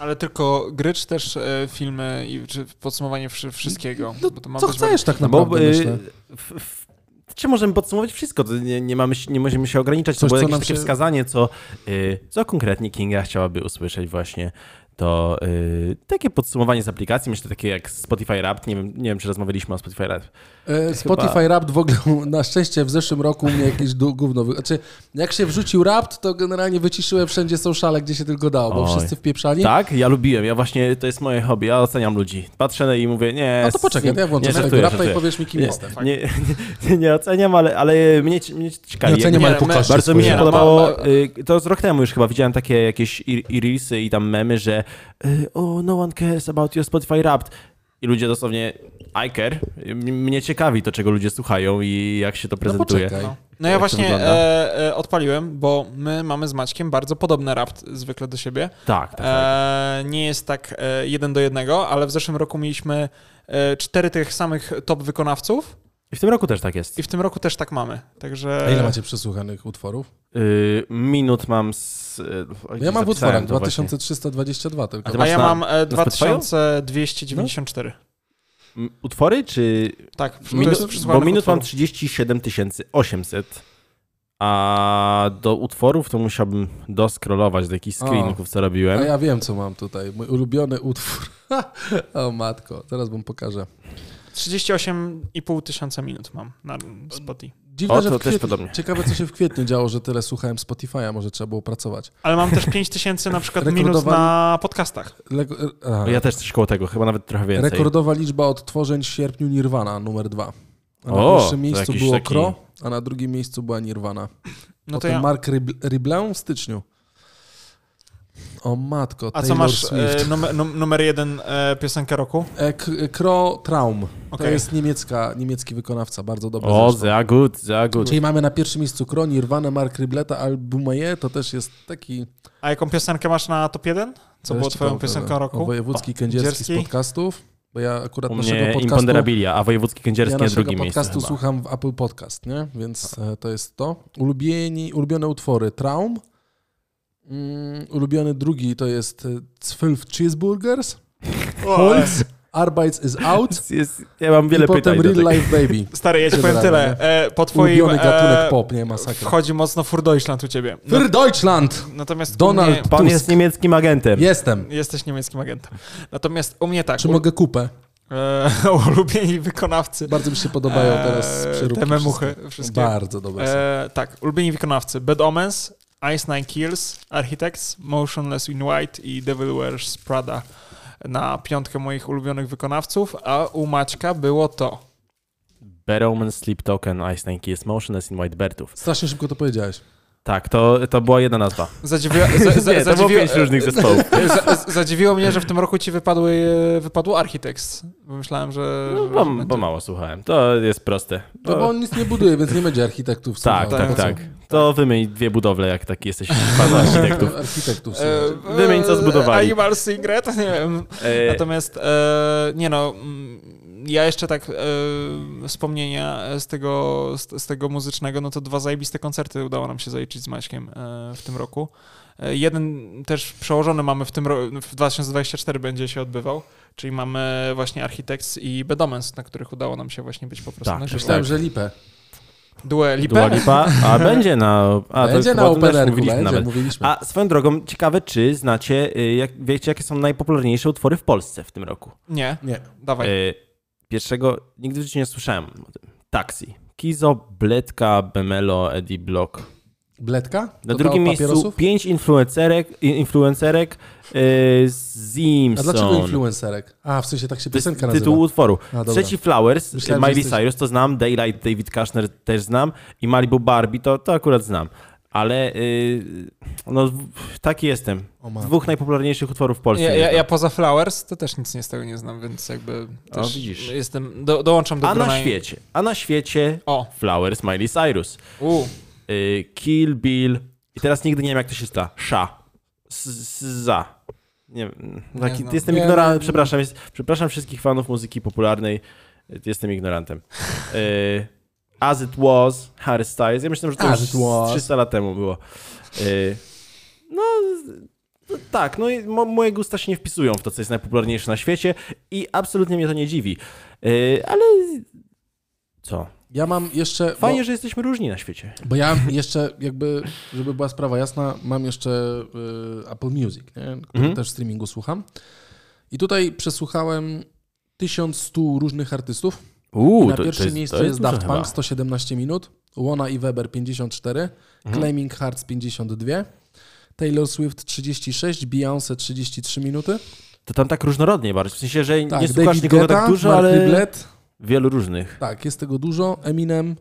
Ale tylko gry, czy też e, filmy i czy podsumowanie wszystkiego? No, co chcesz tak naprawdę, bo, myślę. W, w, czy możemy podsumować wszystko? Nie, nie, mamy, nie możemy się ograniczać. Coś, to było jakieś takie się... wskazanie, co, y, co konkretnie Kinga chciałaby usłyszeć właśnie to yy, takie podsumowanie z aplikacji, myślę takie jak Spotify Wrapped, nie wiem, nie wiem czy rozmawialiśmy o Spotify Wrapped. E, Spotify. Wrapped w ogóle na szczęście w zeszłym roku mnie jakieś gówno, znaczy jak się wrzucił Wrapped, to generalnie wyciszyłem wszędzie sociale, gdzie się tylko dało, bo Oj. wszyscy wpieprzali. Tak, ja lubiłem, ja właśnie, to jest moje hobby, ja oceniam ludzi. Patrzę i mówię, nie... A to poczekaj, ja włączę tego Wrappeda i powiesz mi kim nie, jestem. Nie, nie, nie, oceniam, ale, ale mnie, mnie ciekawi. Nie oceniam, ale Bardzo mi się podobało, y, to z rok temu już chyba widziałem takie jakieś i reelsy i tam memy, że oh, no one cares about your Spotify Wrapped. I ludzie dosłownie, I care. Mnie ciekawi to, czego ludzie słuchają i jak się to no prezentuje. No, no. no ja właśnie e, e, odpaliłem, bo my mamy z Maćkiem bardzo podobny rapt zwykle do siebie. Tak, tak. tak. E, nie jest tak e, jeden do jednego, ale w zeszłym roku mieliśmy e, cztery tych samych top wykonawców. I w tym roku też tak jest. I w tym roku też tak mamy. Także... A ile macie przesłuchanych utworów? Yy, minut mam z. Yy, ja mam w utworach 2322 tylko. A, A ja na, mam 2294. Utwory, czy... Tak, Minu... bo minut mam 37 800, a do utworów to musiałbym doskrolować do jakichś screenów, co robiłem. A ja wiem, co mam tutaj. Mój ulubiony utwór. o matko, teraz wam pokażę. 38,5 tysiąca minut mam na Spotify. Dziwne, o, to też podobnie. Ciekawe, co się w kwietniu działo, że tyle słuchałem Spotify'a, może trzeba było pracować. Ale mam też 5 tysięcy na przykład minut na podcastach. ja też coś koło tego, chyba nawet trochę więcej. Rekordowa liczba odtworzeń w sierpniu Nirvana, numer dwa. A na o, pierwszym miejscu było taki... Kro, a na drugim miejscu była Nirvana. No Potem ja... Mark Ribble w styczniu. O matko, A Taylor co masz e, numer, numer, jeden e, piosenkę roku? E, Kro Traum. Okay. To jest niemiecka, niemiecki wykonawca, bardzo dobry. O, za good, za good. Czyli mamy na pierwszym miejscu Kro, Nirvana, Mark Ribleta, Albumaye, to też jest taki... A jaką piosenkę masz na top 1? Co było twoją piosenką roku? O, wojewódzki Kędzierski z podcastów. Bo ja akurat U naszego podcastu... Imponderabilia, a Wojewódzki Kędzierski ja na drugim miejscu podcastu słucham w Apple Podcast, nie? Więc e, to jest to. Ulubieni, ulubione utwory Traum, Mm, ulubiony drugi to jest 12 e, Cheeseburgers, Holz, Arbeits is out. Jest, ja mam wiele I pytań. potem Real Life Baby. Stary, ja ci powiem tyle. E, po twoim... Ulubiony gatunek e, pop, nie? Masakra. Wchodzi mocno Fur Deutschland u ciebie. No, Für Deutschland! Natomiast Donald mnie, Pan jest niemieckim agentem. Jestem. Jesteś niemieckim agentem. Natomiast u mnie tak. Czy u... mogę kupę? E, ulubieni wykonawcy. Bardzo mi się podobają teraz przeróbki. Te memuchy wszystkie. Bardzo dobre e, Tak, ulubieni wykonawcy. Bad Omens, Ice Nine Kills, Architects, Motionless in White i Devil Wears Prada na piątkę moich ulubionych wykonawców, a u Maćka było to. Bad Omen, Sleep Token, Ice Nine Kills, Motionless in White Bertów. Strasznie szybko to powiedziałeś. Tak, to, to była jedna nazwa. Zadziwiło, za, za, Nie, to było pięć różnych zespołów. Za, zadziwiło mnie, że w tym roku ci wypadły, wypadło Architects. Myślałem, że... No, bo, bo mało słuchałem. To jest proste. To... No bo on nic nie buduje, więc nie będzie architektów. Tak, tak, tak. To wymień dwie budowle, jak taki jesteś fan architektów. architektów e, wymień, co zbudowali. Animal Secret, nie wiem. E... Natomiast, e, nie no ja jeszcze tak e, wspomnienia z tego, z, z, tego muzycznego, no to dwa zajebiste koncerty udało nam się zaliczyć z Maćkiem e, w tym roku. E, jeden też przełożony mamy w tym roku, w 2024 będzie się odbywał, czyli mamy właśnie Architects i Bedomens, na których udało nam się właśnie być po prostu tak, na żywo. Myślałem, że Lipę. Dua Lipa? Dua Lipa, a będzie na... A, będzie na Open mówiliśmy będzie, mówiliśmy. A swoją drogą, ciekawe, czy znacie, y, jak, wiecie, jakie są najpopularniejsze utwory w Polsce w tym roku? Nie, nie. Dawaj. Y Pierwszego, nigdy w życiu nie słyszałem o tym. Taxi. Kizo, Bledka, Bemelo, Eddie Block. Bledka? Na drugim miejscu pięć influencerek, influencerek yy, Zimson. A dlaczego influencerek? A, w sensie tak się piosenka nazywa. Tytuł utworu. A, Trzeci Flowers, Myślałem, Miley jesteś... Cyrus to znam, Daylight, David Kushner też znam i Malibu Barbie to, to akurat znam ale yy, no, taki jestem. Dwóch najpopularniejszych utworów w Polsce. Ja, ja, ja, poza Flowers to też nic z tego nie znam, więc jakby o, widzisz. jestem, do, dołączam do A na świecie, a na świecie o. Flowers, Miley Cyrus. Yy, Kill Bill i teraz nigdy nie wiem jak to się sta. Sha. Za. Nie wiem. Taki, nie jestem ignorantem, przepraszam, jest, przepraszam wszystkich fanów muzyki popularnej, jestem ignorantem. Yy, As It Was, Harry Styles. Ja myślę, że to As już 300 lat temu było. Y, no, tak, no i moje gusta się nie wpisują w to, co jest najpopularniejsze na świecie i absolutnie mnie to nie dziwi. Y, ale co? Ja mam jeszcze... Fajnie, bo, że jesteśmy różni na świecie. Bo ja jeszcze jakby, żeby była sprawa jasna, mam jeszcze y, Apple Music, nie? który mhm. też w streamingu słucham. I tutaj przesłuchałem 1100 różnych artystów. Uuu, na pierwszym jest, miejscu jest, jest Daft Punk 117 minut, Łona i Weber 54, mhm. Claiming Hearts 52, Taylor Swift 36, Beyoncé 33 minuty. To tam tak różnorodnie bardzo, w sensie, że tak, nie słuchasz David nikogo Guetta, tak dużo, Mark ale Riblet. Wielu różnych. Tak, jest tego dużo. Eminem.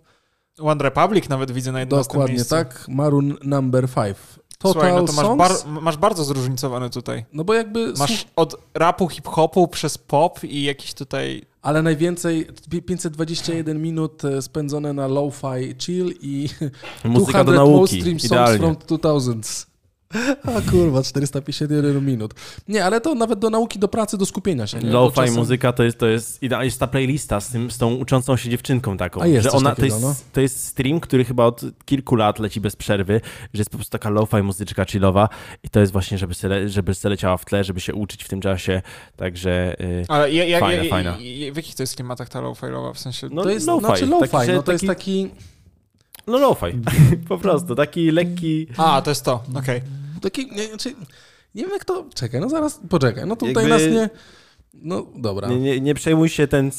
One Republic nawet widzę na jednym Dokładnie miejscu. tak. Maroon Number 5. Total Słuchaj, no to masz, bar masz, bardzo zróżnicowane tutaj. No bo jakby... Masz od rapu, hip-hopu przez pop i jakiś tutaj ale najwięcej 521 minut e, spędzone na lo-fi chill i Muzyka 200 do nauki. most stream songs from 2000s. A kurwa, 451 minut. Nie, ale to nawet do nauki, do pracy, do skupienia się. Lo-fi czasem... muzyka to jest, to jest, jest ta playlista z, tym, z tą uczącą się dziewczynką taką. A jest że ona, takiego, to, jest, no. to jest stream, który chyba od kilku lat leci bez przerwy, że jest po prostu taka lo-fi muzyczka chillowa i to jest właśnie, żeby se, żeby se leciała w tle, żeby się uczyć w tym czasie, także yy, Ale ja, ja, fajna, ja, fajna. w jakich to jest klimatach ta lo-fi w sensie? No, to jest lo-fi, znaczy lo-fi, taki, no to jest taki... No lo-fi, po prostu, taki lekki... A, to jest to, okej. Okay. Taki, nie, znaczy, nie wiem jak to... Czekaj, no zaraz, poczekaj, no tutaj Jakby... nas nie... No dobra. Nie, nie, nie przejmuj się, ten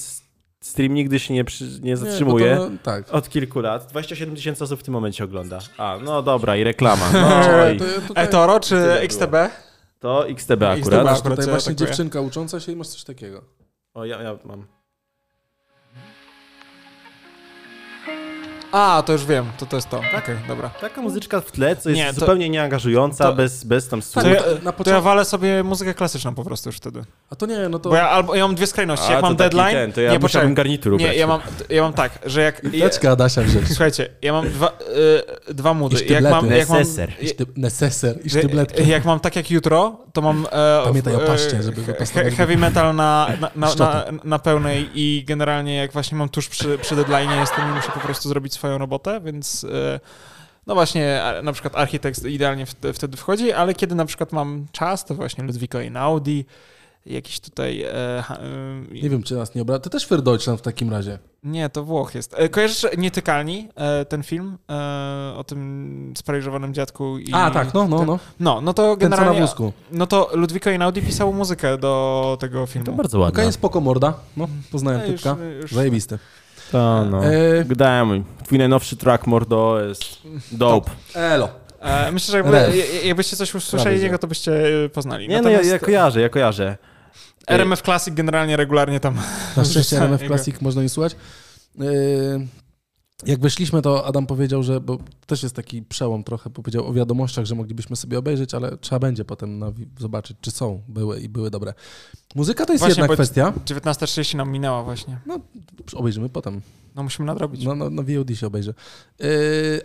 stream nigdy się nie, przy, nie zatrzymuje. Nie, to, no, tak. Od kilku lat. 27 tysięcy osób w tym momencie ogląda. A, no dobra, i reklama. No, i... tutaj... eToro czy XTB? To XTB akurat. XTB akurat tutaj właśnie dziewczynka ucząca się i masz coś takiego. O, ja, ja mam. A, to już wiem, to to jest to. Okej, okay, dobra. Taka muzyczka w tle, co jest nie, to, zupełnie nieangażująca, to, bez, bez tam to ja, to ja walę sobie muzykę klasyczną po prostu już wtedy. A to nie, no to... Bo ja, albo, ja mam dwie skrajności. A, jak mam deadline... Ten, to ja nie musiałbym garnitur Nie, ja mam, ja mam tak, że jak... Teczka Adasia wziąć. Słuchajcie, ja mam dwa, y, dwa mudy. Jak mam, jak mam, Neseser i sztybletki. Jak mam tak jak jutro, to mam... E, Pamiętaj o paszcie, żeby he, Heavy metal na, na, na, na, na pełnej i generalnie jak właśnie mam tuż przy, przy deadline jestem i muszę po prostu zrobić swoją robotę, więc e, no właśnie na przykład architekt idealnie wtedy wchodzi, ale kiedy na przykład mam czas, to właśnie Ludwiko i Audi, jakiś tutaj... E, e, nie wiem, czy nas nie obraca. To też für Deutschland w takim razie. Nie, to Włoch jest. Kojarzysz Nietykalni, ten film o tym sparaliżowanym dziadku? I A, tak, no, no, no. No, no to generalnie... Ten, na wózku. No to Ludwiko Einaudi pisał muzykę do tego filmu. To bardzo ładne. Okej, okay, spoko morda. No, poznałem no, typka. Już, Zajebisty. To no. E... Gadałem. Twój najnowszy track, mordo, jest dope. Elo. E, myślę, że jakby, jakbyście coś usłyszeli niego, to byście e, poznali. Nie, Natomiast... no ja, ja kojarzę, ja kojarzę. RMF Classic generalnie regularnie tam... Na szczęście RMF Classic można nie słuchać. E, jak wyszliśmy, to Adam powiedział, że, bo też jest taki przełom trochę, powiedział o wiadomościach, że moglibyśmy sobie obejrzeć, ale trzeba będzie potem na, zobaczyć, czy są, były i były dobre. Muzyka to jest właśnie, jedna kwestia. 19.30 nam minęła właśnie. No, obejrzymy potem. No musimy nadrobić. No, no, no VOD się obejrzy. Yy,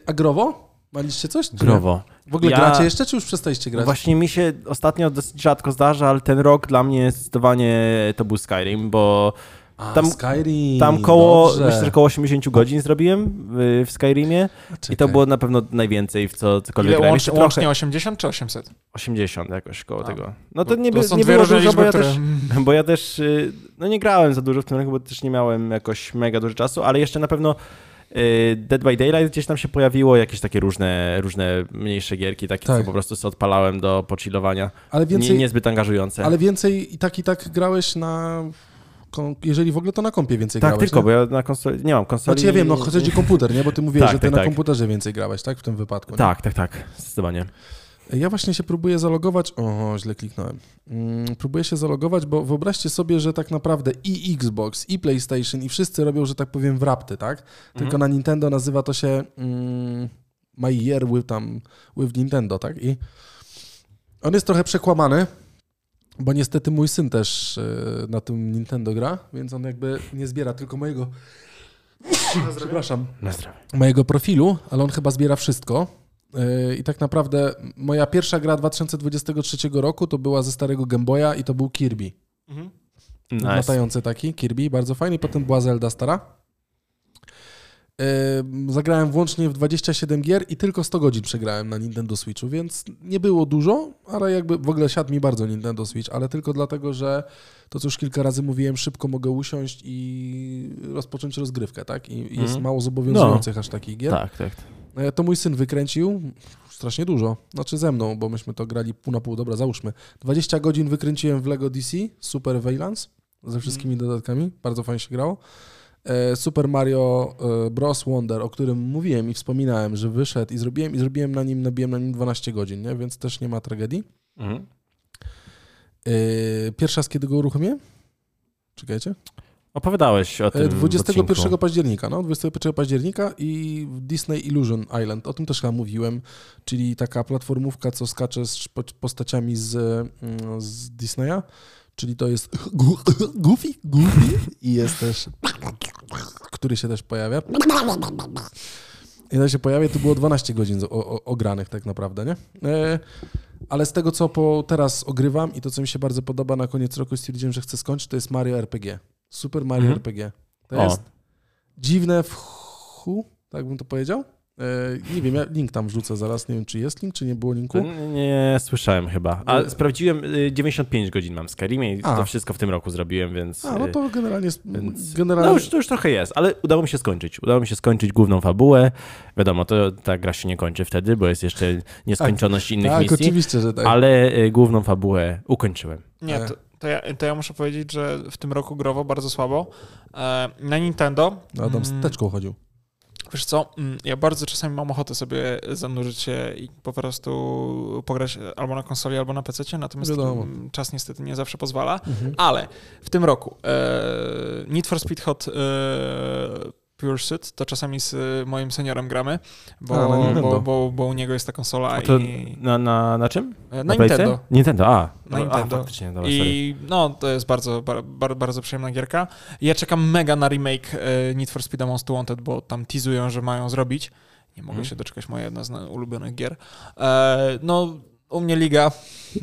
a Growo? Maliście coś? Growo. W ogóle ja... gracie jeszcze, czy już przestaliście grać? Właśnie mi się ostatnio dosyć rzadko zdarza, ale ten rok dla mnie zdecydowanie to był Skyrim, bo a, tam, Skyrim, tam koło, dobrze. myślę, że około 80 godzin zrobiłem w, w Skyrimie Czekaj. i to było na pewno najwięcej w co cokolwiek Ile łącznie, łącznie 80 czy 800? 80 jakoś koło A, tego. No to nie, by, nie było dużo, bo ja, które... też, bo ja też y, no nie grałem za dużo w tym roku, bo też nie miałem jakoś mega dużo czasu, ale jeszcze na pewno y, Dead by Daylight gdzieś tam się pojawiło, jakieś takie różne, różne mniejsze gierki, takie, tak. co po prostu sobie odpalałem do pochillowania. Ale więcej, nie, niezbyt angażujące. Ale więcej i tak i tak grałeś na jeżeli w ogóle to na kompie więcej tak, grałeś. Tak, tylko, nie? bo ja na konsoli, nie mam konsoli. Znaczy ja wiem, no chodzi o komputer, nie? Bo ty mówiłeś, tak, że ty tak, na tak. komputerze więcej grałeś, tak? W tym wypadku. Nie? Tak, tak, tak, zdecydowanie. Ja właśnie się próbuję zalogować. O, źle kliknąłem. Mm, próbuję się zalogować, bo wyobraźcie sobie, że tak naprawdę i Xbox, i PlayStation, i wszyscy robią, że tak powiem, wrapty, tak? Tylko mhm. na Nintendo nazywa to się mm, My Year with, tam, with Nintendo, tak? I on jest trochę przekłamany, bo niestety mój syn też e, na tym Nintendo gra, więc on jakby nie zbiera tylko mojego. Przepraszam. Mojego profilu, ale on chyba zbiera wszystko. E, I tak naprawdę moja pierwsza gra 2023 roku to była ze starego Game Boya i to był Kirby. Mhm. Nice. Latający taki Kirby, bardzo fajny. Potem była Zelda stara. Zagrałem włącznie w 27 gier i tylko 100 godzin przegrałem na Nintendo Switchu, więc nie było dużo, ale jakby w ogóle siadł mi bardzo Nintendo Switch, ale tylko dlatego, że to co już kilka razy mówiłem, szybko mogę usiąść i rozpocząć rozgrywkę, tak? I jest mm. mało zobowiązujących no. aż takich gier. Tak, tak. E, to mój syn wykręcił strasznie dużo, znaczy ze mną, bo myśmy to grali pół na pół, dobra, załóżmy. 20 godzin wykręciłem w LEGO DC, Super Valance, ze wszystkimi mm. dodatkami, bardzo fajnie się grało. E, Super Mario e, Bros. Wonder, o którym mówiłem i wspominałem, że wyszedł i zrobiłem i zrobiłem na nim, nabiłem na nim 12 godzin, nie? więc też nie ma tragedii. Mhm. E, pierwszy raz, kiedy go uruchomiłem? Czekajcie. Opowiadałeś o tym 21 odcinku. października, no, 21 października i Disney Illusion Island, o tym też chyba mówiłem, czyli taka platformówka, co skacze z postaciami z, mm, z Disneya, czyli to jest Goofy, Goofy i jest też, który się też pojawia. I to się pojawia, to było 12 godzin o, o, ogranych tak naprawdę, nie? E, ale z tego, co po teraz ogrywam i to, co mi się bardzo podoba na koniec roku stwierdziłem, że chcę skończyć, to jest Mario RPG. Super Mario mhm. RPG. To jest dziwne w chu, tak bym to powiedział? E, nie wiem, ja link tam wrzucę zaraz, nie wiem czy jest link, czy nie było linku. Nie, nie słyszałem chyba, ale sprawdziłem, 95 y, godzin mam w Skyrimie i A. to wszystko w tym roku zrobiłem, więc... A, no to generalnie... Więc, generalnie... No już, to już trochę jest, ale udało mi się skończyć. Udało mi się skończyć główną fabułę. Wiadomo, to ta gra się nie kończy wtedy, bo jest jeszcze nieskończoność tak, innych tak, misji. oczywiście, że tak. Ale y, główną fabułę ukończyłem. Nie, to, to ja, to ja muszę powiedzieć, że w tym roku growo bardzo słabo. E, na Nintendo... Adam z mm, teczką chodził. Wiesz co, mm, ja bardzo czasami mam ochotę sobie zanurzyć się i po prostu pograć albo na konsoli, albo na PC, natomiast Wiadomo. czas niestety nie zawsze pozwala. Mhm. Ale w tym roku e, Need for Speed Hot e, Pursuit, to czasami z moim seniorem gramy, bo, a, no bo, bo, bo, u niego jest ta konsola i... Na, na, na czym? Na, na Nintendo. Nintendo, a. Na Nintendo. A, faktycznie, dobra, I no, to jest bardzo, bardzo, bardzo przyjemna gierka. Ja czekam mega na remake e, Need for Speed Most Wanted, bo tam teasują, że mają zrobić. Nie mogę hmm. się doczekać, moja jedna z ulubionych gier. E, no, u mnie liga,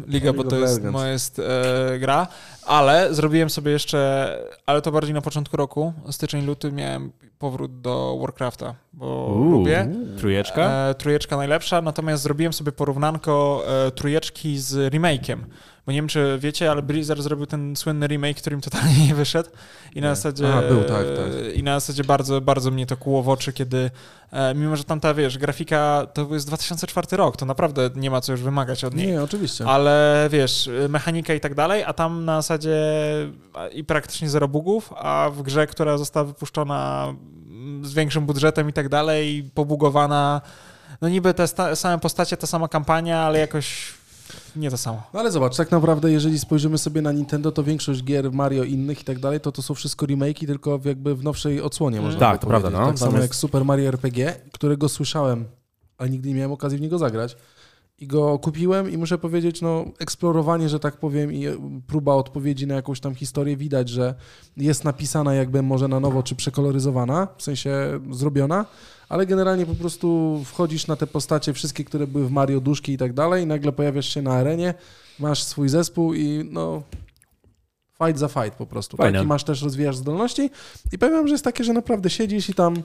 liga, bo to jest, moja jest e, gra, ale zrobiłem sobie jeszcze, ale to bardziej na początku roku, styczeń, luty miałem powrót do Warcrafta, bo Uu, lubię. Trójeczka? E, trójeczka najlepsza, natomiast zrobiłem sobie porównanko e, trójeczki z remake'iem. Bo nie wiem, czy wiecie, ale Blizzard zrobił ten słynny remake, którym totalnie nie wyszedł. I na zasadzie. A, był, tak, tak. I na zasadzie bardzo, bardzo mnie to kłuło w oczy, kiedy. E, mimo, że tam ta, wiesz, grafika to jest 2004 rok, to naprawdę nie ma co już wymagać od niej. Nie, oczywiście. Ale wiesz, mechanika i tak dalej, a tam na zasadzie i praktycznie zero bugów, a w grze, która została wypuszczona z większym budżetem i tak dalej, pobugowana. No niby te same postacie, ta sama kampania, ale jakoś nie to samo. No ale zobacz, tak naprawdę jeżeli spojrzymy sobie na Nintendo, to większość gier Mario innych i tak dalej, to to są wszystko remake'i, tylko w jakby w nowszej odsłonie można Tak, to prawda. No. Tak samo jest... jak Super Mario RPG, którego słyszałem, ale nigdy nie miałem okazji w niego zagrać. I go kupiłem i muszę powiedzieć, no eksplorowanie, że tak powiem i próba odpowiedzi na jakąś tam historię widać, że jest napisana jakby może na nowo, czy przekoloryzowana, w sensie zrobiona, ale generalnie po prostu wchodzisz na te postacie, wszystkie, które były w Mario, duszki i tak dalej, i nagle pojawiasz się na arenie, masz swój zespół i no fight za fight po prostu. Tak? I masz też, rozwijasz zdolności i powiem, że jest takie, że naprawdę siedzisz i tam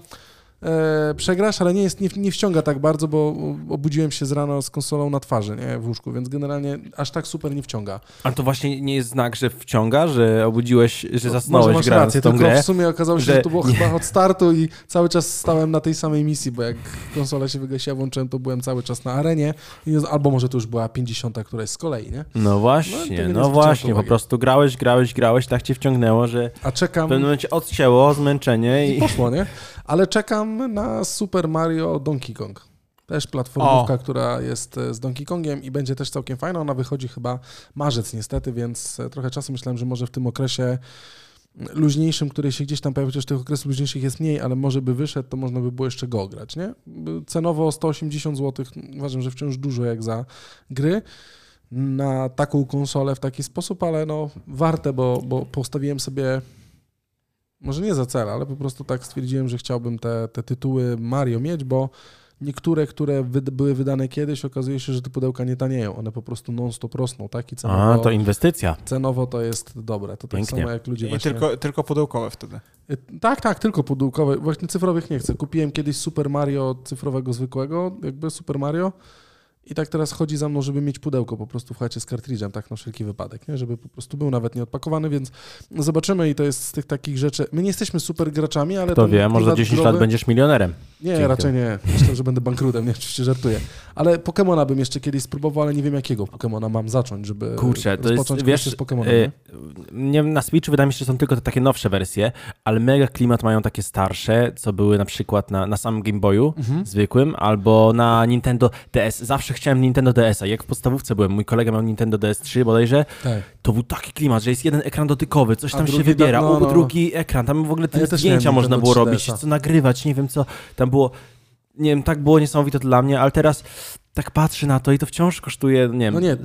e, przegrasz, ale nie, jest, nie, nie wciąga tak bardzo, bo obudziłem się z rana z konsolą na twarzy, nie, w łóżku, więc generalnie aż tak super nie wciąga. Ale to właśnie nie jest znak, że wciąga, że obudziłeś, że zasnąłeś Może masz rację, tą grę, w sumie okazało się, że, że to było nie. chyba od startu i cały czas stałem na tej samej misji, bo jak konsola się wygasiła, włączyłem, to byłem cały czas na arenie, albo może to już była 50, która jest z kolei, nie? No właśnie, no, no właśnie, po prostu grałeś, grałeś, grałeś, tak cię wciągnęło, że A czekam... w pewnym momencie odcięło zmęczenie i... I poszło, nie? Ale czekam na Super Mario Donkey Kong. Też platformówka, o. która jest e, z Donkey Kongiem i będzie też całkiem fajna. Ona wychodzi chyba marzec niestety, więc e, trochę czasu myślałem, że może w tym okresie luźniejszym, który się gdzieś tam pojawia, chociaż tych okresów luźniejszych jest mniej, ale może by wyszedł, to można by było jeszcze go grać, nie? Cenowo 180 zł, uważam, że wciąż dużo jak za gry na taką konsolę w taki sposób, ale no warte, bo, bo postawiłem sobie może nie za cel, ale po prostu tak stwierdziłem, że chciałbym te, te tytuły Mario mieć, bo niektóre, które były wydane kiedyś, okazuje się, że te pudełka nie tanieją. One po prostu non-stop rosną, tak? I cenowo, A, to inwestycja. Cenowo to jest dobre. To tak Pięknie. samo jak ludzie I właśnie... tylko, tylko pudełkowe wtedy. Y, tak, tak, tylko pudełkowe. Właśnie cyfrowych nie chcę. Kupiłem kiedyś Super Mario cyfrowego zwykłego, jakby Super Mario i tak teraz chodzi za mną, żeby mieć pudełko po prostu w chacie z kartridżem, tak na wszelki wypadek, nie? żeby po prostu był nawet nieodpakowany, więc zobaczymy i to jest z tych takich rzeczy. My nie jesteśmy super graczami, ale... Kto wie, może za 10 lat będziesz milionerem. Nie, Dzięki. raczej nie. Myślę, że będę bankrutem, nie, oczywiście żartuję. Ale Pokemona bym jeszcze kiedyś spróbował, ale nie wiem jakiego Pokemona mam zacząć, żeby Kurczę, to jest, wiesz, z Pokemonem. Yy, nie? na Switchu wydaje mi się, że są tylko te takie nowsze wersje, ale mega klimat mają takie starsze, co były na przykład na, na samym Game Boyu mhm. zwykłym, albo na Nintendo DS. Zawsze chciałem Nintendo DS-a. Jak w podstawówce byłem, mój kolega miał Nintendo DS3 bodajże, tak. to był taki klimat, że jest jeden ekran dotykowy, coś tam się wybiera, no, no. drugi ekran, tam w ogóle te ja zdjęcia można było robić, co nagrywać, nie wiem co, tam było, nie wiem, tak było niesamowite dla mnie, ale teraz tak patrzę na to i to wciąż kosztuje, nie wiem, no nie.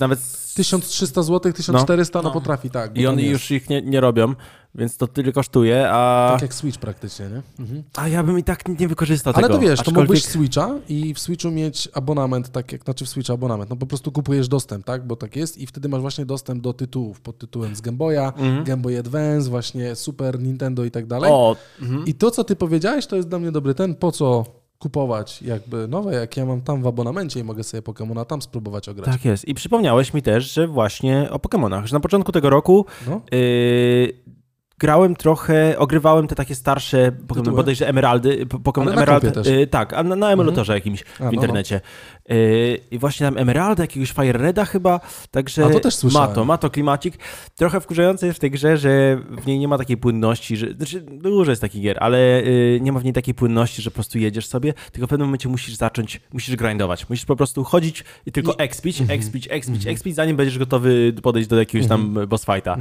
nawet 1300 zł, 1400 no, no potrafi, tak. I oni już ich nie, nie robią, więc to tyle kosztuje, a... Tak jak Switch praktycznie, nie? Mhm. A ja bym i tak nie wykorzystał Ale tego. Ale to wiesz, Aczkolwiek... to mógłbyś Switcha i w Switchu mieć abonament, tak jak, znaczy w Switcha abonament, no po prostu kupujesz dostęp, tak? Bo tak jest i wtedy masz właśnie dostęp do tytułów pod tytułem z Game Boya, mhm. Game Boy Advance, właśnie Super Nintendo i tak dalej. O, mhm. I to, co ty powiedziałeś, to jest dla mnie dobry ten, po co kupować jakby nowe, jak ja mam tam w abonamencie i mogę sobie Pokemona tam spróbować ograć. Tak jest. I przypomniałeś mi też, że właśnie o Pokemonach, że na początku tego roku no. yy, grałem trochę, ogrywałem te takie starsze Pokémon, bodajże Emeraldy, Pokémon Emerald, y, tak, a na, na emulatorze mhm. jakimś a, w no, internecie. No. Y, I właśnie tam Emeralda, jakiegoś Fire Reda chyba, także a to też ma to, ma to klimacik. Trochę wkurzające jest w tej grze, że w niej nie ma takiej płynności, że, znaczy dużo jest takich gier, ale y, nie ma w niej takiej płynności, że po prostu jedziesz sobie, tylko w pewnym momencie musisz zacząć, musisz grindować, musisz po prostu chodzić i tylko expić, expić, expić, expić, zanim będziesz gotowy podejść do jakiegoś tam mhm. boss fighta.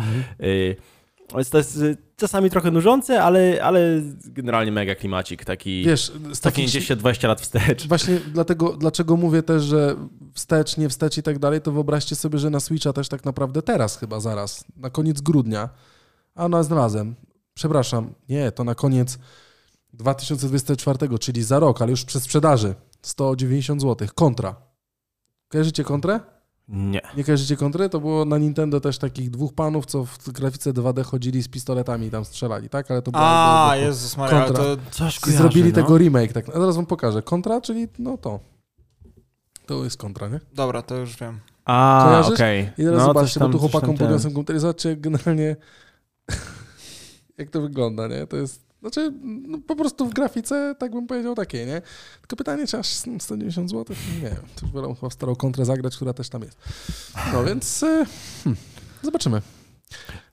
Więc to jest y, czasami trochę nużące, ale, ale generalnie mega klimacik, taki Wiesz, się 20 lat wstecz. Właśnie dlatego, dlaczego mówię też, że wstecz, nie wstecz i tak dalej, to wyobraźcie sobie, że na Switcha też tak naprawdę teraz chyba zaraz, na koniec grudnia, a na razem, przepraszam, nie, to na koniec 2024, czyli za rok, ale już przez sprzedaży, 190 zł, kontra. Kojarzycie kontrę? Nie. Nie kojarzycie kontry? To było na Nintendo też takich dwóch panów, co w grafice 2D chodzili z pistoletami i tam strzelali, tak? Ale to było... A, było, Jezus Maria, kontra. to coś kojarzy, Zrobili no? tego remake, tak. A zaraz wam pokażę. Kontra, czyli no to. To jest kontra, nie? Dobra, to już wiem. A, okej. Okay. I teraz no, zobaczcie, tam, bo tu chłopakom podniosłem komputer zobaczcie generalnie jak to wygląda, nie? To jest znaczy, no, po prostu w grafice, tak bym powiedział, takie, nie? Tylko pytanie, czy aż 190 zł? Nie wiem, to już wolę chyba kontrę zagrać, która też tam jest. No więc e, hmm, zobaczymy.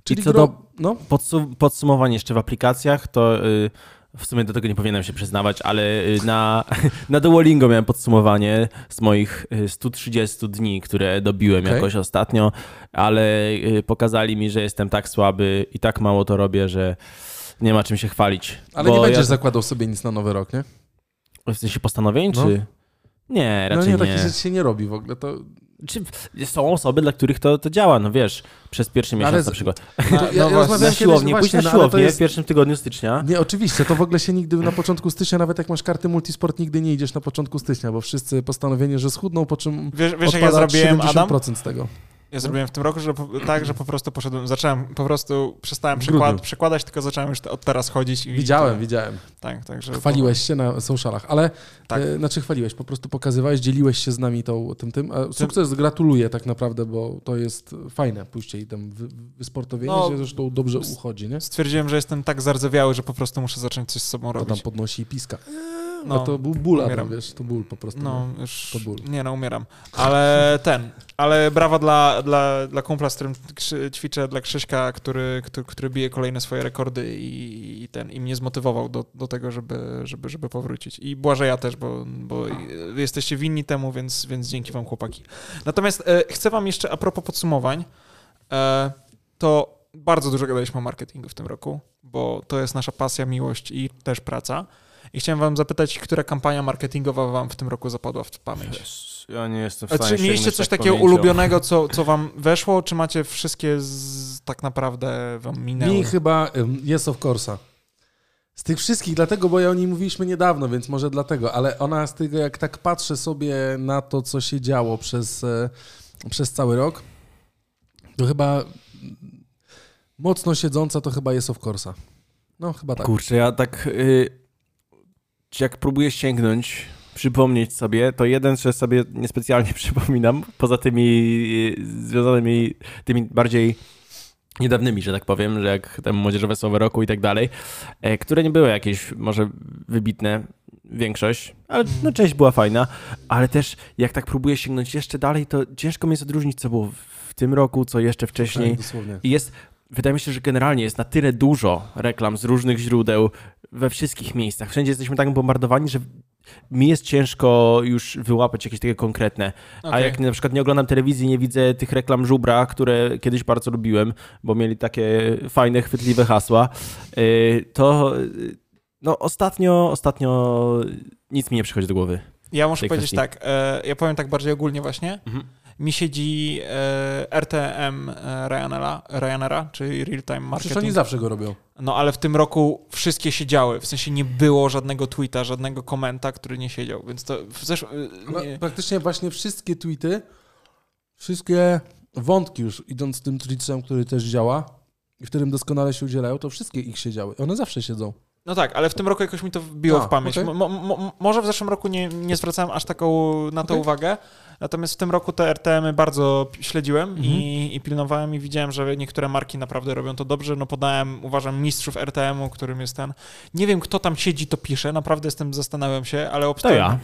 Czyli I co gro... do no? podsum podsumowań jeszcze w aplikacjach, to y, w sumie do tego nie powinienem się przyznawać, ale y, na, na Duolingo miałem podsumowanie z moich 130 y, dni, które dobiłem okay. jakoś ostatnio, ale pokazali mi, że jestem tak słaby i tak mało to robię, że nie ma czym się chwalić. Ale nie będziesz ja... zakładał sobie nic na nowy rok, nie? W sensie postanowień, no. czy... Nie, raczej no nie. No nie, takie rzeczy się nie robi w ogóle. To... Czy są osoby, dla których to, to działa, no wiesz, przez pierwszy miesiąc ale, na przykład. No, ja, ja no na siłownię, pójść na no, siłownię jest... w pierwszym tygodniu stycznia. Nie, oczywiście, to w ogóle się nigdy na początku stycznia, nawet jak masz karty multisport, nigdy nie idziesz na początku stycznia, bo wszyscy postanowienie, że schudną, po czym wiesz, wiesz jak ja zrobiłem, 70% Adam? z tego. Ja zrobiłem w tym roku, że tak, że po prostu poszedłem, zacząłem, po prostu przestałem przekład, przekładać, tylko zacząłem już od teraz chodzić. I widziałem, to, widziałem. Tak, także. Chwaliłeś się na socialach, ale tak. E, znaczy chwaliłeś, po prostu pokazywałeś, dzieliłeś się z nami tą, tym, tym. A sukces gratuluję tak naprawdę, bo to jest fajne pójście i tam wysportowienie no, się zresztą dobrze uchodzi, nie? Stwierdziłem, że jestem tak zardzewiały, że po prostu muszę zacząć coś z sobą robić. To tam podnosi i piska. No, no to był ból, Adam, wiesz, to ból po prostu. No, już, to ból. Nie no, umieram. Ale ten, ale brawa dla, dla, dla kumpla, z którym ćwiczę, dla Krzyśka, który, który, który bije kolejne swoje rekordy i, i, ten, i mnie zmotywował do, do tego, żeby, żeby, żeby powrócić. I Błażeja też, bo, bo jesteście winni temu, więc, więc dzięki wam chłopaki. Natomiast e, chcę wam jeszcze, a propos podsumowań, e, to bardzo dużo gadaliśmy o marketingu w tym roku, bo to jest nasza pasja, miłość i też praca. I chciałem wam zapytać, która kampania marketingowa wam w tym roku zapadła w pamięć? Ja nie jestem w stanie Czy mieliście coś tak takiego pamięcią. ulubionego, co, co wam weszło, czy macie wszystkie z, tak naprawdę wam minęły? Mi chyba jest of course. Z tych wszystkich, dlatego, bo ja o niej mówiliśmy niedawno, więc może dlatego, ale ona z tego, jak tak patrzę sobie na to, co się działo przez, e, przez cały rok, to chyba mocno siedząca to chyba jest of course. No, chyba tak. Kurczę, ja tak... Y, jak próbuję sięgnąć, przypomnieć sobie, to jeden, że sobie niespecjalnie przypominam, poza tymi y, związanymi, tymi bardziej niedawnymi, że tak powiem, że jak tam młodzieżowe słowo roku i tak dalej, e, które nie były jakieś może wybitne, większość, ale no, część była fajna, ale też jak tak próbuję sięgnąć jeszcze dalej, to ciężko mi jest odróżnić, co było w tym roku, co jeszcze wcześniej. Tak, I jest, wydaje mi się, że generalnie jest na tyle dużo reklam z różnych źródeł, we wszystkich miejscach. Wszędzie jesteśmy tak bombardowani, że mi jest ciężko już wyłapać jakieś takie konkretne. Okay. A jak na przykład nie oglądam telewizji, nie widzę tych reklam żubra, które kiedyś bardzo lubiłem, bo mieli takie fajne, chwytliwe hasła, y, to y, no ostatnio, ostatnio nic mi nie przychodzi do głowy. Ja muszę powiedzieć kwestii. tak, e, ja powiem tak bardziej ogólnie właśnie. Mhm mi siedzi e, RTM e, Ryanaira, Ryanaira, czyli Real Time Marketing. Przecież oni zawsze go robią. No ale w tym roku wszystkie siedziały, w sensie nie było żadnego tweeta, żadnego komenta, który nie siedział, więc to w zesz... No, nie... praktycznie właśnie wszystkie tweety, wszystkie wątki już idąc tym tweetem, który też działa i w którym doskonale się udzielają, to wszystkie ich siedziały. One zawsze siedzą. No tak, ale w tym roku jakoś mi to wbiło A, w pamięć. okej. Mo, mo, może w zeszłym roku nie, nie zwracałem aż taką na to Okej. uwagę, natomiast w tym roku te RTM-y bardzo śledziłem Mhm. i, i pilnowałem i widziałem, że niektóre marki naprawdę robią to dobrze. No podałem, uważam, mistrzów RTM-u, którym jest ten. Nie wiem, kto tam siedzi, to pisze, naprawdę jestem, zastanawiam się, ale To obstałem... ja.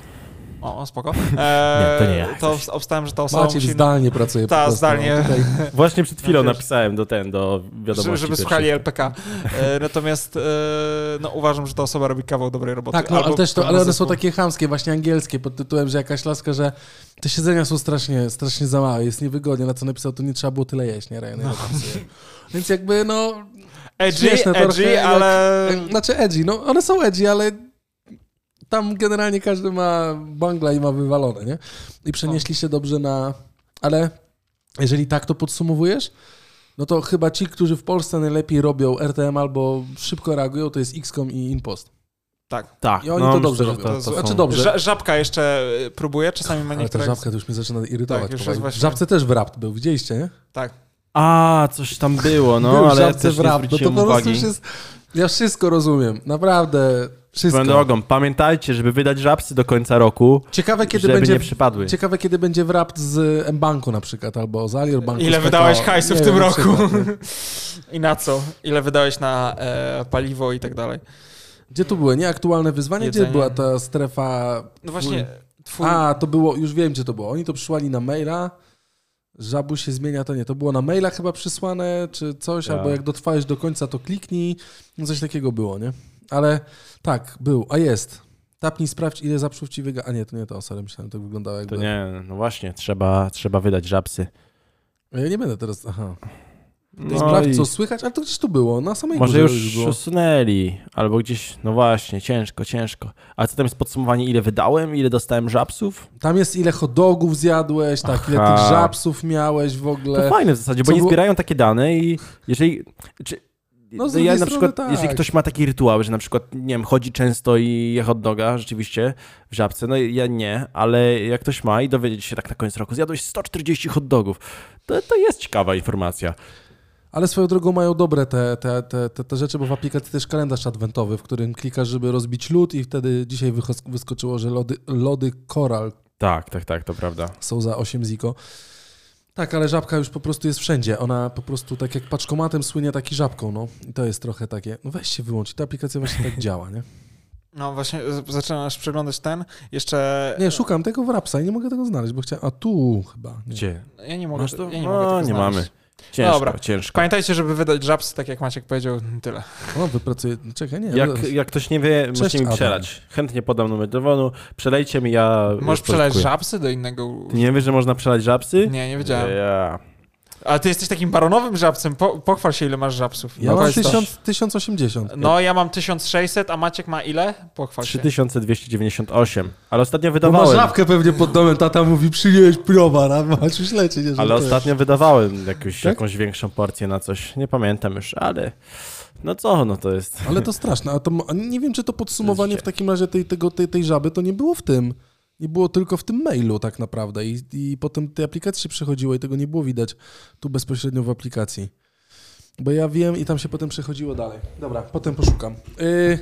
O, spoko. Eee, Nie, to nie ja. To obstałem, że ta osoba Maciej musi... zdalnie pracuje Ta, po prostu. zdalnie. No, tutaj Właśnie przed chwilą No napisałem do ten, do wiadomości. żeby, żeby słuchali LPK. E, natomiast e, no, uważam, że ta osoba robi kawał dobrej roboty. Tak, no, ale też to, ale one są takie chamskie, właśnie angielskie, pod tytułem, że jakaś laska, że te siedzenia są strasznie, strasznie za małe, jest niewygodnie, na co napisał, to nie trzeba było tyle jeść, nie? Ryanair napisuje. Więc jakby, no... Edgy, śmieszne trochę, edgy, jak- ale... Znaczy edgy, no one są edgy, ale tam generalnie każdy ma bangla i ma wywalone, nie? I przenieśli się dobrze na... Ale jeżeli tak to podsumowujesz, no to chyba ci, którzy w Polsce najlepiej robią RTM albo szybko reagują, to jest XCOM i InPost. Tak. Tak, I oni no, to dobrze myślę, robią. To, to Znaczy dobrze. Ża- żabka jeszcze y, próbuje, czasami ma Ale ta niektóre... żabka to już mnie zaczyna irytować. Tak, właśnie- W żabce też wrapt był, widzieliście, nie? Tak. A, coś tam było, no, był w ale żabce też nie wrapt, no to po prostu już jest... Ja wszystko rozumiem, naprawdę wszystko. Swoją drogą, pamiętajcie, żeby wydać żabsy do końca roku, Ciekawe kiedy żeby będzie... nie przypadły. Ciekawe kiedy będzie wrapt z M-Banku na przykład, albo z Alior Banku. Ile wydałeś hajsu w Nie tym wiem, roku? przykład? I na co? Ile wydałeś na e, paliwo i tak dalej? Gdzie tu były nieaktualne wyzwania? Gdzie Jedzenie. była ta strefa... No właśnie, twój... A, to było, już wiem gdzie to było. Oni to przysłali na maila. Żabu się zmienia, to nie. To było na maila chyba przysłane, czy coś, Tak. albo jak dotrwałeś do końca, to kliknij. No coś takiego było, nie? Ale tak, był. A jest. Tapnij, sprawdź, ile zaprzów ci wyga... A nie, to nie to, sorry, myślałem, to wyglądało jakby... To nie, no właśnie, trzeba, trzeba wydać żabsy. Ja nie będę teraz... Aha. No Sprawdź, i co słychać, ale to gdzieś tu było, na samej może górze już było. usunęli, albo gdzieś, no właśnie, ciężko, ciężko. A co tam jest podsumowanie, ile wydałem, ile dostałem żabsów? Tam jest ile hot dogów zjadłeś, tak, ile Aha. tych żabsów miałeś w ogóle. To fajne w zasadzie, bo Co nie było- zbierają takie dane i jeżeli... Czy, No, z no ja na przykład, tak. jeżeli ktoś ma taki rytuał, że na przykład, nie wiem, chodzi często i je hot doga, rzeczywiście, w żabce, no ja nie, ale jak ktoś ma i dowiedzieć się tak na koniec roku, zjadłeś 140 hot dogów, to, to jest ciekawa informacja. Ale swoją drogą mają dobre te, te, te, te, te rzeczy, bo w aplikacji też kalendarz adwentowy, w którym klikasz, żeby rozbić lód i wtedy dzisiaj wyskoczyło, że lody, lody Coral Tak, tak, tak, to prawda. są za 8 ziko. Tak, ale żabka już po prostu jest wszędzie. Ona po prostu tak jak paczkomatem słynie taki żabką, no. I to jest trochę takie, no weź się wyłącz. I ta aplikacja właśnie tak działa, nie? No właśnie, zaczynasz przeglądać ten. Jeszcze... Nie, szukam tego w Rapsa i nie mogę tego znaleźć, bo chciałem... A tu chyba. Nie. Gdzie? Ja nie mogę, Masz to? ja nie No, mogę tego nie znaleźć. mamy. Ciężko, Dobra. ciężko. Pamiętajcie, żeby wydać żabsy, tak jak Maciek powiedział, tyle. O, wypracuję... Czekaj, nie. Jak, jak ktoś nie wie, możecie mi Adam. przelać. Chętnie podam numer telefonu, przelejcie mi, ja... Możesz przelać żabsy do innego... Ty nie wiesz, że można przelać żabsy? Nie, nie wiedziałem. Ja. Ale ty jesteś takim baronowym żabcem. Po, pochwal się, ile masz żabsów. Ja mam Powiedz to. 1000, 1080. No, ja mam 1600, a Maciek ma ile? Pochwal się. 3298. Ale ostatnio Bo ma wydawałem. żabkę pewnie pod domem, tata mówi, przynieś browar, a Maciuś leci, nie Ale ostatnio wydawałem jakąś, Tak? jakąś większą porcję na coś. Nie pamiętam już, ale. No co, no to jest. Ale to straszne, a to a nie wiem, czy to podsumowanie w takim razie tej, tego, tej, tej żaby to nie było w tym. Nie było tylko w tym mailu tak naprawdę i, i potem tej aplikacji się przechodziło i tego nie było widać tu bezpośrednio w aplikacji. Bo ja wiem i tam się potem przechodziło dalej. Dobra, potem poszukam. Yy,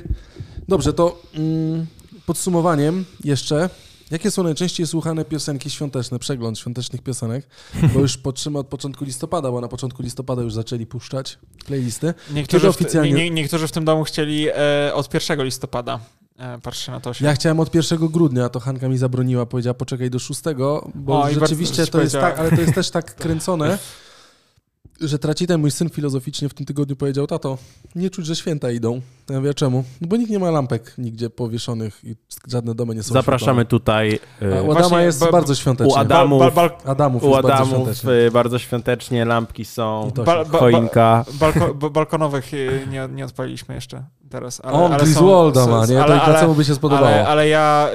dobrze, to mm, podsumowaniem jeszcze. Jakie są najczęściej słuchane piosenki świąteczne? Przegląd świątecznych piosenek, bo już patrzymy od początku listopada, bo na początku listopada już zaczęli puszczać playlisty. Niektórzy, w, oficjalnie- nie, niektórzy w tym domu chcieli e, od 1 listopada. E, patrzcie na to się. Ja chciałem od 1 grudnia, to Hanka mi zabroniła, powiedziała poczekaj do 6, bo O, rzeczywiście to jest tak, ale to jest też tak kręcone. Że traci ten mój syn filozoficznie w tym tygodniu powiedział, tato, nie czuć, że święta idą. Ja wiem czemu. No bo nikt nie ma lampek nigdzie powieszonych i żadne domy nie są Zapraszamy tutaj. A u Adama jest ba- bardzo świątecznie. U Adamów, Bal- bal- Adamów u jest bardzo Adamów świątecznie. y, bardzo świątecznie, lampki są, Ba- ba- choinka. Balko, ba- balkonowych y, nie, nie odpaliliśmy jeszcze teraz. Ale, On ale Griswolda są- ma, nie? Ale, by się spodobało. ale, ale ja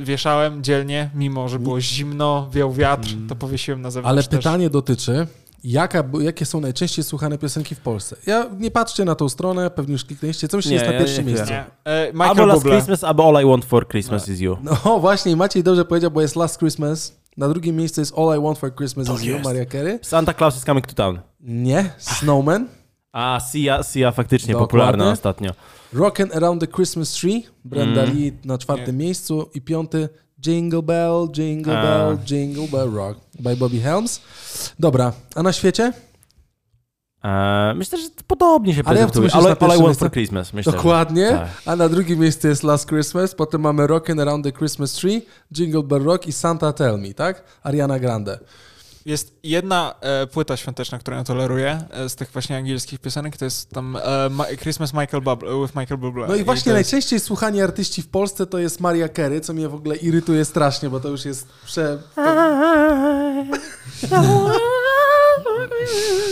y, wieszałem dzielnie, mimo że było zimno, wiał wiatr, Mm. to powiesiłem na zewnątrz Ale też. pytanie dotyczy, jaka, jakie są najczęściej słuchane piosenki w Polsce? Ja nie patrzcie na tą stronę, pewnie już kliknęliście. Co myślicie Nie, jest na ja pierwszym miejscu? Nie. E, Michael Albo Last Bublé. Christmas, albo All I Want for Christmas is You. No właśnie, Maciej dobrze powiedział, bo jest Last Christmas. Na drugim miejscu jest All I Want for Christmas Tak is You, jest. Maria Carey. Santa Claus is Coming to Town. Nie, Snowman. A, Sia, Sia faktycznie Dokładnie. popularna ostatnio. Rockin' Around the Christmas Tree, Brenda Mm. Lee na czwartym Nie. miejscu i piąty Jingle Bell, Jingle A. Bell, Jingle Bell Rock by Bobby Helms. Dobra, a na świecie? E, myślę, że podobnie się Ale prezentuje. myślisz na All, I Want for? Christmas, myślę. Dokładnie. tak. A na drugim miejscu jest Last Christmas, potem mamy Rockin' Around the Christmas Tree, Jingle Bell Rock i Santa Tell Me, tak? Ariana Grande. Jest jedna e, płyta świąteczna, którą ja toleruję e, z tych właśnie angielskich piosenek, to jest tam e, Ma- Christmas Michael Bublé, with Michael Bublé. No i właśnie jest, najczęściej słuchani artyści w Polsce to jest Maria Carey, co mnie w ogóle irytuje strasznie, bo to już jest prze...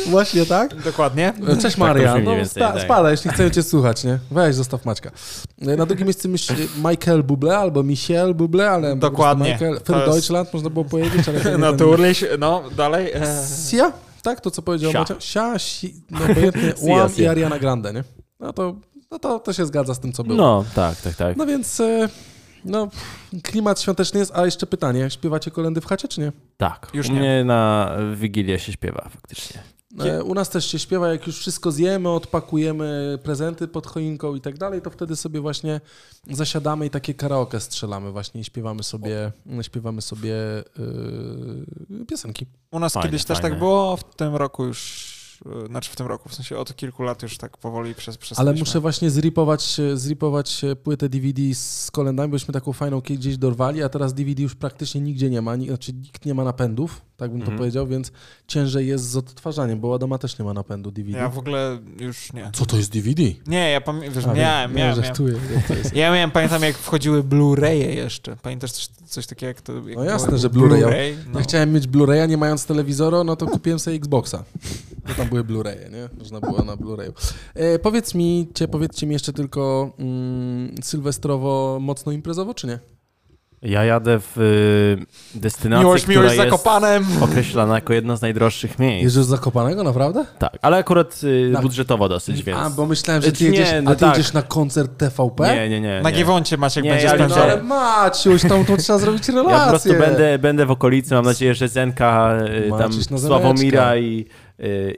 Właśnie tak? Dokładnie. Cześć Tak Maria, no, sta, spada, jeśli chcę cię słuchać, nie? Weź, zostaw Maćka. Na drugim miejscu Michael Bublé albo Michel Bublé, ale Dokładnie. Michael, Für jest- Deutschland można było powiedzieć, ale... ten- Naturlich, no dalej. E, Sia? Tak, to co powiedział Sia. Macia? Sia, si, no obojętnie, Sia, Łam i. Ariana Grande, nie? No to, no to, to się zgadza z tym, co było. No, tak, tak, tak. No więc, e, no, klimat świąteczny jest, a jeszcze pytanie, śpiewacie kolendy w chacie, czy nie? Tak, Już u nie. mnie na Wigilię się śpiewa faktycznie. E, U nas też się śpiewa, jak już wszystko zjemy, odpakujemy prezenty pod choinką i tak dalej, to wtedy sobie właśnie zasiadamy i takie karaoke strzelamy właśnie i śpiewamy sobie, śpiewamy sobie yy, piosenki. u nas Fajne, kiedyś też tak było, w tym roku już, e, znaczy w tym roku, w sensie od kilku lat już tak powoli przez przez Ale muszę właśnie zripować, zripować płytę DVD z kolendami, bośmy taką fajną gdzieś dorwali, a teraz DVD już praktycznie nigdzie nie ma, znaczy nikt nie ma napędów, tak bym Mhm. to powiedział, więc ciężej jest z odtwarzaniem, bo Adama też nie ma napędu DVD. Ja w ogóle już nie. Co to jest DVD? Nie, ja pamiętam, wiesz, A, miałem, nie, miałem, miałem. żartuję, jest. Ja miałem, pamiętam jak wchodziły Blu-raye jeszcze. Pamiętasz coś, coś takiego jak to... Jak No jasne, że Blu-ray. Blu-ray no. Ja chciałem mieć Blu-raya, nie mając telewizora, no to kupiłem sobie Xboxa. Bo tam były Blu-raye, nie? Można było na Blu-rayu. E, powiedz mi, cie, powiedzcie mi jeszcze tylko mm, sylwestrowo, mocno imprezowo, czy nie? Ja jadę w y, destynacji, Miłość, która miłość z jest Zakopanem. określana jako jedno z najdroższych miejsc. Z Zakopanego, naprawdę? Tak, ale akurat y, Tak. budżetowo dosyć, więc... A, bo myślałem, że ty Nie, jedziesz, no a ty tak. jedziesz na koncert TVP? Nie, nie, nie. Na nie. Giewoncie Maciek Nie, będzie ja No spędzał. ale Maciuś, tam to trzeba zrobić relację. Ja po prostu będę, będę w okolicy, mam nadzieję, że Zenka, y, tam Maciuś na Sławomira i,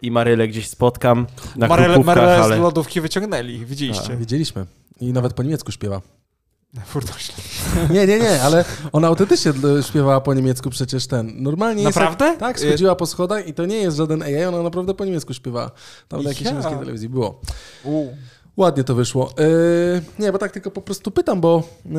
i Marylę gdzieś spotkam na krupówkach, Marele ale... z lodówki wyciągnęli, widzieliście. Widzieliśmy. I nawet po niemiecku śpiewa. Furdośle. Nie, nie, nie, ale ona autentycznie d- śpiewała po niemiecku przecież ten. Normalnie jest Naprawdę? Jak, tak, schodziła po schodach i to nie jest żaden AI, ona naprawdę po niemiecku śpiewała. Tam na jakiejś Ja. niemieckiej telewizji było. U. Ładnie to wyszło. Yy, nie, bo tak tylko po prostu pytam, bo yy,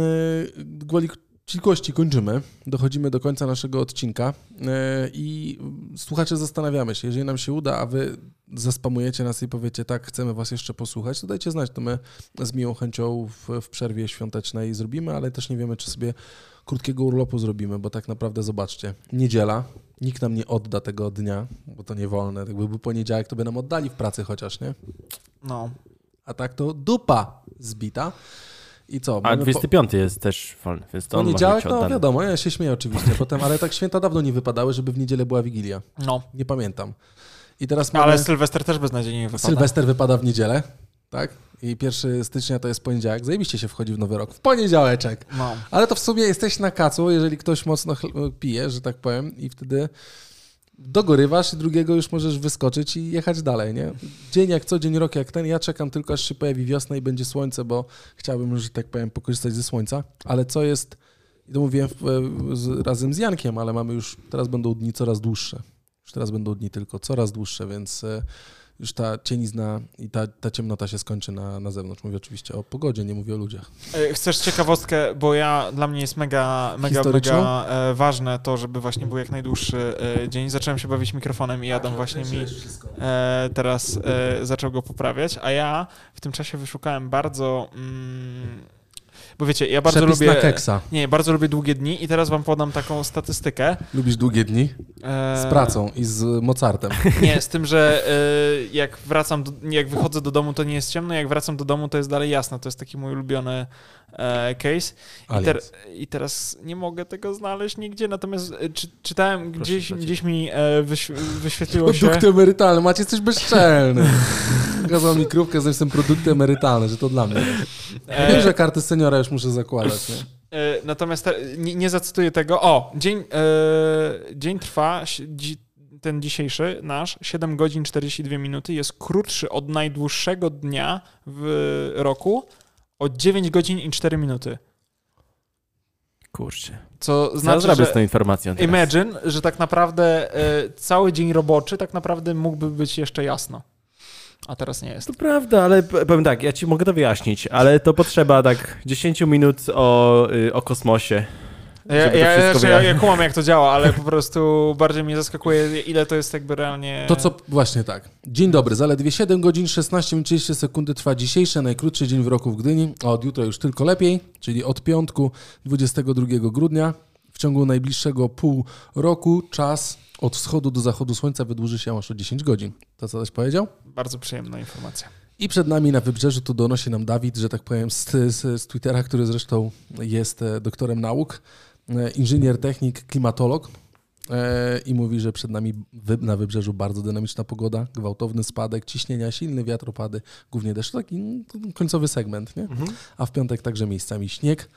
cichości kończymy. Dochodzimy do końca naszego odcinka yy, i słuchacze zastanawiamy się, jeżeli nam się uda, a wy zaspamujecie nas i powiecie tak, chcemy was jeszcze posłuchać, to dajcie znać, to my z miłą chęcią w, w przerwie świątecznej zrobimy, ale też nie wiemy, czy sobie krótkiego urlopu zrobimy, bo tak naprawdę zobaczcie, niedziela, nikt nam nie odda tego dnia, bo to nie wolne, jakby był poniedziałek, to by nam oddali w pracy chociaż, nie? No. A tak to dupa zbita. I co? A mamy po- 25 jest też wolny, więc to Poniedziałek, no wiadomo, ja się śmieję oczywiście potem, ale tak święta dawno nie wypadały, żeby w niedzielę była Wigilia. no. Nie pamiętam. I teraz mamy... Ale Sylwester też beznadziejnie wypada. Sylwester wypada w niedzielę, tak? I 1 stycznia to jest poniedziałek. Zajebiście się wchodzi w nowy rok. W poniedziałeczek. No. Ale to w sumie jesteś na kacu, jeżeli ktoś mocno chl- pije, że tak powiem, i wtedy dogorywasz i drugiego już możesz wyskoczyć i jechać dalej, nie? Dzień jak co, dzień rok jak ten. Ja czekam tylko, aż się pojawi wiosna i będzie słońce, bo chciałbym, że tak powiem, pokorzystać ze słońca. Ale co jest, i to mówiłem z, razem z Jankiem, ale mamy już, teraz będą dni coraz dłuższe. Już teraz będą dni tylko coraz dłuższe, więc e, już ta cienizna i ta, ta ciemnota się skończy na, na zewnątrz. Mówię oczywiście o pogodzie, nie mówię o ludziach. E, chcesz ciekawostkę, bo ja, dla mnie jest mega, mega, mega e, ważne to, żeby właśnie był jak najdłuższy e, dzień. Zacząłem się bawić mikrofonem i Adam właśnie mi e, teraz e, zaczął go poprawiać, a ja w tym czasie wyszukałem bardzo... Mm, bo wiecie, ja bardzo Przepis lubię. Na keksa. Nie, bardzo lubię długie dni i teraz wam podam taką statystykę. Lubisz długie dni? Z e, pracą i z Mozartem. Nie, z tym, że e, jak wracam, do, jak wychodzę do domu, to nie jest ciemno, jak wracam do domu, to jest dalej jasno. To jest taki mój ulubiony case. I, ter, I, teraz nie mogę tego znaleźć nigdzie, natomiast czy, czytałem gdzieś, gdzieś mi wyś, wyświetliło się... Produkty emerytalne, macie coś bezczelny. Pokazał mi krówkę, że jestem produkty emerytalne, że to dla mnie. E... Wiem, że karty seniora już muszę zakładać. Nie? E, natomiast te, nie, nie, zacytuję tego. O, dzień, e, dzień trwa, dzi, ten dzisiejszy nasz, 7 godzin 42 minuty, jest krótszy od najdłuższego dnia w roku o 9 godzin i 4 minuty. Kurczę. Co znaczy, zrobię z tą informacją teraz? Imagine, że tak naprawdę e, cały dzień roboczy tak naprawdę mógłby być jeszcze jasno a teraz nie jest. To prawda, ale powiem tak, ja ci mogę to wyjaśnić, ale to potrzeba tak 10 minut o, y, o kosmosie. Ja, ja, znaczy, ja, ja kumam, jak to działa, ale po prostu bardziej mnie zaskakuje, ile to jest jakby realnie... To co, właśnie tak. Dzień dobry, zaledwie 7 godzin 16 minut 30 sekundy trwa dzisiejszy, najkrótszy dzień w roku w Gdyni, a od jutra już tylko lepiej, czyli od piątku 22 grudnia. W ciągu najbliższego pół roku czas od wschodu do zachodu słońca wydłuży się aż o 10 godzin. To co też powiedział? Bardzo przyjemna informacja. I przed nami na wybrzeżu tu donosi nam Dawid, że tak powiem, z, z, z Twittera, który zresztą jest e, doktorem nauk, inżynier, technik, klimatolog. E, I mówi, że przed nami na wybrzeżu bardzo dynamiczna pogoda, gwałtowny spadek ciśnienia, silny wiatropady, głównie deszcz. Taki mm, końcowy segment, nie? Mhm. A w piątek także miejscami śnieg.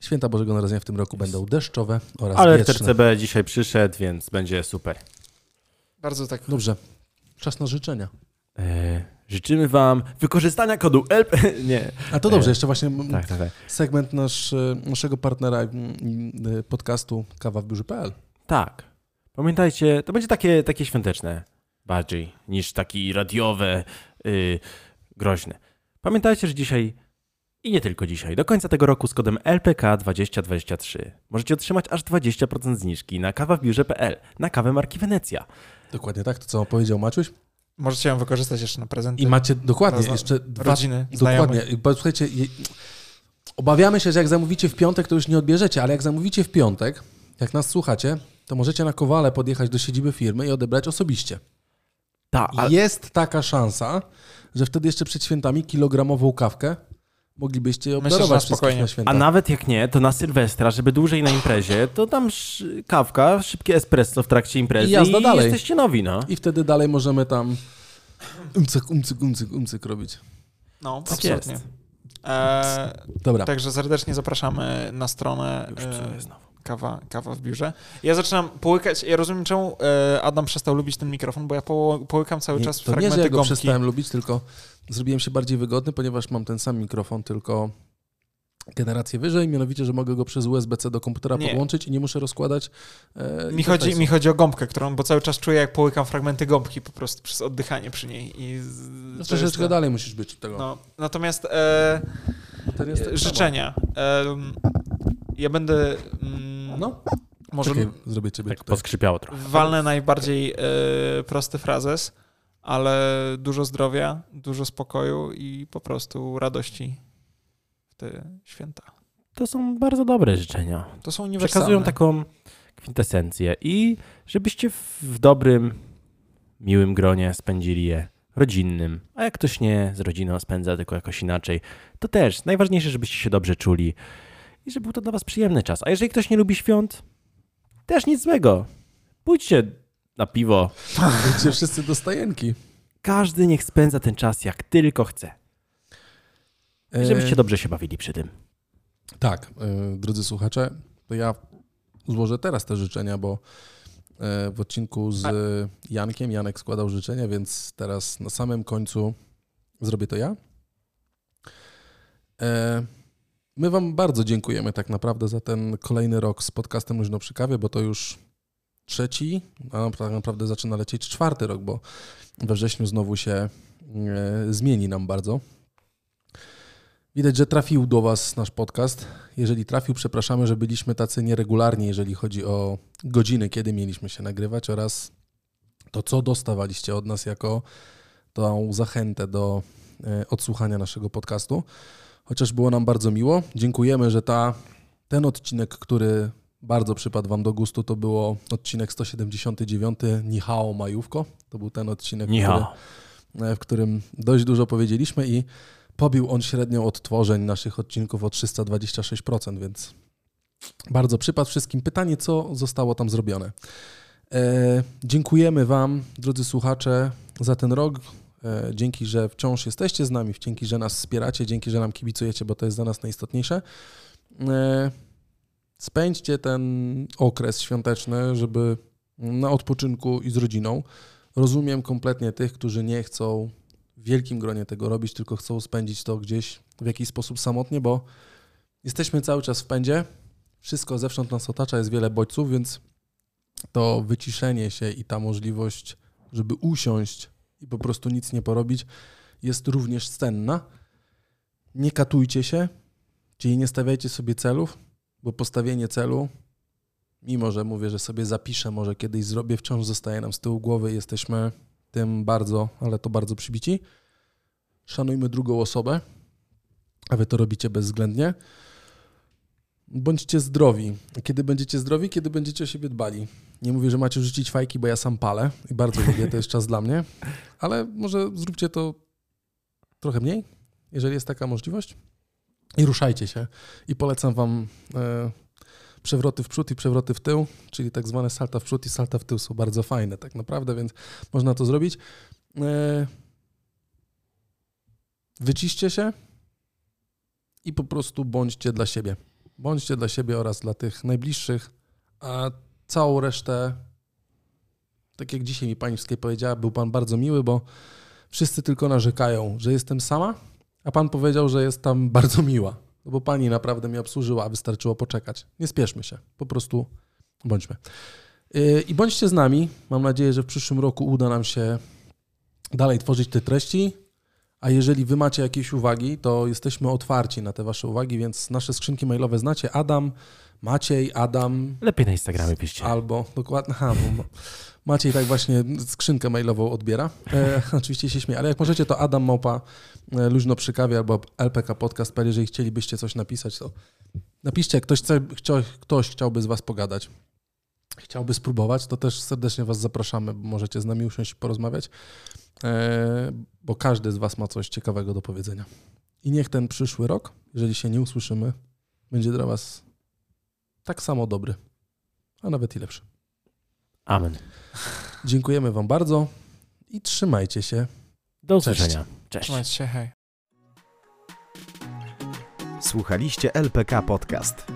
Święta Bożego Narodzenia w tym roku będą deszczowe oraz Ale wieczne. RCB dzisiaj przyszedł, więc będzie super. Bardzo tak. Dobrze. Czas na życzenia. E, życzymy Wam wykorzystania kodu LP. Nie. A to dobrze, e, jeszcze właśnie tak, tak, tak. segment nasz, e, naszego partnera e, podcastu kawa w biurze.pl. Tak. Pamiętajcie, to będzie takie, takie świąteczne bardziej niż taki radiowe, yy, groźne. Pamiętajcie, że dzisiaj i nie tylko dzisiaj. Do końca tego roku z kodem LPK2023 możecie otrzymać aż 20% zniżki na kawa w biurze.pl na kawę marki Wenecja. Dokładnie tak, to co powiedział Maciuś. Możecie ją wykorzystać jeszcze na prezenty. I macie dokładnie jeszcze dwa, rodziny, dokładnie. Bo słuchajcie, obawiamy się, że jak zamówicie w piątek, to już nie odbierzecie, ale jak zamówicie w piątek, jak nas słuchacie, to możecie na Kowale podjechać do siedziby firmy i odebrać osobiście. Ta, ale... Jest taka szansa, że wtedy jeszcze przed świętami kilogramową kawkę moglibyście je obdarować spokojnie. na święta. A nawet jak nie, to na Sylwestra, żeby dłużej na imprezie, to tam kawka, szybkie espresso w trakcie imprezy i, jazda i dalej. jesteście nowi, no. I wtedy dalej możemy tam umcyk, umcyk, umcyk, umcyk robić. No, tak absolutnie. Jest. Eee, Dobra. Także serdecznie zapraszamy na stronę e, kawa, kawa w biurze. Ja zaczynam połykać, ja rozumiem czemu e, Adam przestał lubić ten mikrofon, bo ja po, połykam cały nie, czas to fragmenty nie, że ja go gąbki. przestałem lubić, tylko zrobiłem się bardziej wygodny, ponieważ mam ten sam mikrofon, tylko generację wyżej, mianowicie, że mogę go przez USB-C do komputera nie. podłączyć i nie muszę rozkładać. E, mi, chodzi, mi chodzi o gąbkę, którą, bo cały czas czuję, jak połykam fragmenty gąbki po prostu przez oddychanie przy niej. I no, troszeczkę to... dalej musisz być od tego. No, natomiast e, życzenia. E, ja będę. Mm, no. Może Czekaj, zrobię ciebie tak poskrzypiało trochę. Walnę najbardziej e, prosty frazes ale dużo zdrowia, dużo spokoju i po prostu radości w te święta. To są bardzo dobre życzenia. To są uniwersalne. Przekazują taką kwintesencję i żebyście w dobrym, miłym gronie spędzili je rodzinnym, a jak ktoś nie z rodziną spędza, tylko jakoś inaczej, to też najważniejsze, żebyście się dobrze czuli i żeby był to dla was przyjemny czas. A jeżeli ktoś nie lubi świąt, też nic złego. Pójdźcie na piwo. Będziecie wszyscy do stajenki. Każdy niech spędza ten czas jak tylko chce. E, żebyście dobrze się bawili przy tym. Tak, yy, drodzy słuchacze, to ja złożę teraz te życzenia, bo yy, w odcinku z Jankiem Janek składał życzenia, więc teraz na samym końcu zrobię to ja. Yy, my Wam bardzo dziękujemy tak naprawdę za ten kolejny rok z podcastem Luźno przy kawie, bo to już trzeci, a tak naprawdę zaczyna lecieć czwarty rok, bo we wrześniu znowu się e, zmieni nam bardzo. Widać, że trafił do Was nasz podcast. Jeżeli trafił, przepraszamy, że byliśmy tacy nieregularni, jeżeli chodzi o godziny, kiedy mieliśmy się nagrywać oraz to, co dostawaliście od nas jako tą zachętę do e, odsłuchania naszego podcastu. Chociaż było nam bardzo miło. Dziękujemy, że ta, ten odcinek, który bardzo przypadł Wam do gustu, to było odcinek 179 Nihao Majówko. To był ten odcinek, który, e, w którym dość dużo powiedzieliśmy i pobił on średnią odtworzeń naszych odcinków o 326%, więc bardzo przypadł wszystkim. Pytanie, co zostało tam zrobione? E, dziękujemy Wam, drodzy słuchacze, za ten rok. E, dzięki, że wciąż jesteście z nami, dzięki, że nas wspieracie, dzięki, że nam kibicujecie, bo to jest dla nas najistotniejsze. E, spędźcie ten okres świąteczny, żeby na odpoczynku i z rodziną. Rozumiem kompletnie tych, którzy nie chcą w wielkim gronie tego robić, tylko chcą spędzić to gdzieś w jakiś sposób samotnie, bo jesteśmy cały czas w pędzie. Wszystko zewsząd nas otacza, jest wiele bodźców, więc to wyciszenie się i ta możliwość, żeby usiąść i po prostu nic nie porobić, jest również cenna. Nie katujcie się, czyli nie stawiajcie sobie celów, bo postawienie celu, mimo że mówię, że sobie zapiszę, może kiedyś zrobię, wciąż zostaje nam z tyłu głowy, jesteśmy tym bardzo, ale to bardzo przybici. Szanujmy drugą osobę, a wy to robicie bezwzględnie. Bądźcie zdrowi. Kiedy będziecie zdrowi, kiedy będziecie o siebie dbali. Nie mówię, że macie rzucić fajki, bo ja sam palę i bardzo lubię, to jest czas dla mnie, ale może zróbcie to trochę mniej, jeżeli jest taka możliwość. I ruszajcie się. I polecam Wam e, przewroty w przód i przewroty w tył, czyli tak zwane salta w przód i salta w tył są bardzo fajne tak naprawdę, więc można to zrobić. E, wyciście się i po prostu bądźcie dla siebie. Bądźcie dla siebie oraz dla tych najbliższych, a całą resztę, tak jak dzisiaj mi pani wszystkie powiedziała, był pan bardzo miły, bo wszyscy tylko narzekają, że jestem sama, a pan powiedział, że jest tam bardzo miła. No bo pani naprawdę mnie obsłużyła, wystarczyło poczekać. Nie spieszmy się, po prostu bądźmy. Y, I bądźcie z nami. Mam nadzieję, że w przyszłym roku uda nam się dalej tworzyć te treści. A jeżeli wy macie jakieś uwagi, to jesteśmy otwarci na te wasze uwagi, więc nasze skrzynki mailowe znacie. Adam, Maciej, Adam. Lepiej na Instagramie piszcie. Albo, dokładnie, aha, bo Maciej tak właśnie skrzynkę mailową odbiera. E, oczywiście się śmieję, ale jak możecie, to Adam Małpa e, Luźno przy kawie albo LPK Podcast, jeżeli chcielibyście coś napisać, to napiszcie, ktoś, chce, ktoś chciałby z was pogadać chciałby spróbować, to też serdecznie Was zapraszamy, bo możecie z nami usiąść i porozmawiać, e, bo każdy z Was ma coś ciekawego do powiedzenia. I niech ten przyszły rok, jeżeli się nie usłyszymy, będzie dla Was tak samo dobry, a nawet i lepszy. Amen. Dziękujemy Wam bardzo i trzymajcie się. Do usłyszenia. Cześć. Trzymajcie się, hej. Słuchaliście LPK Podcast.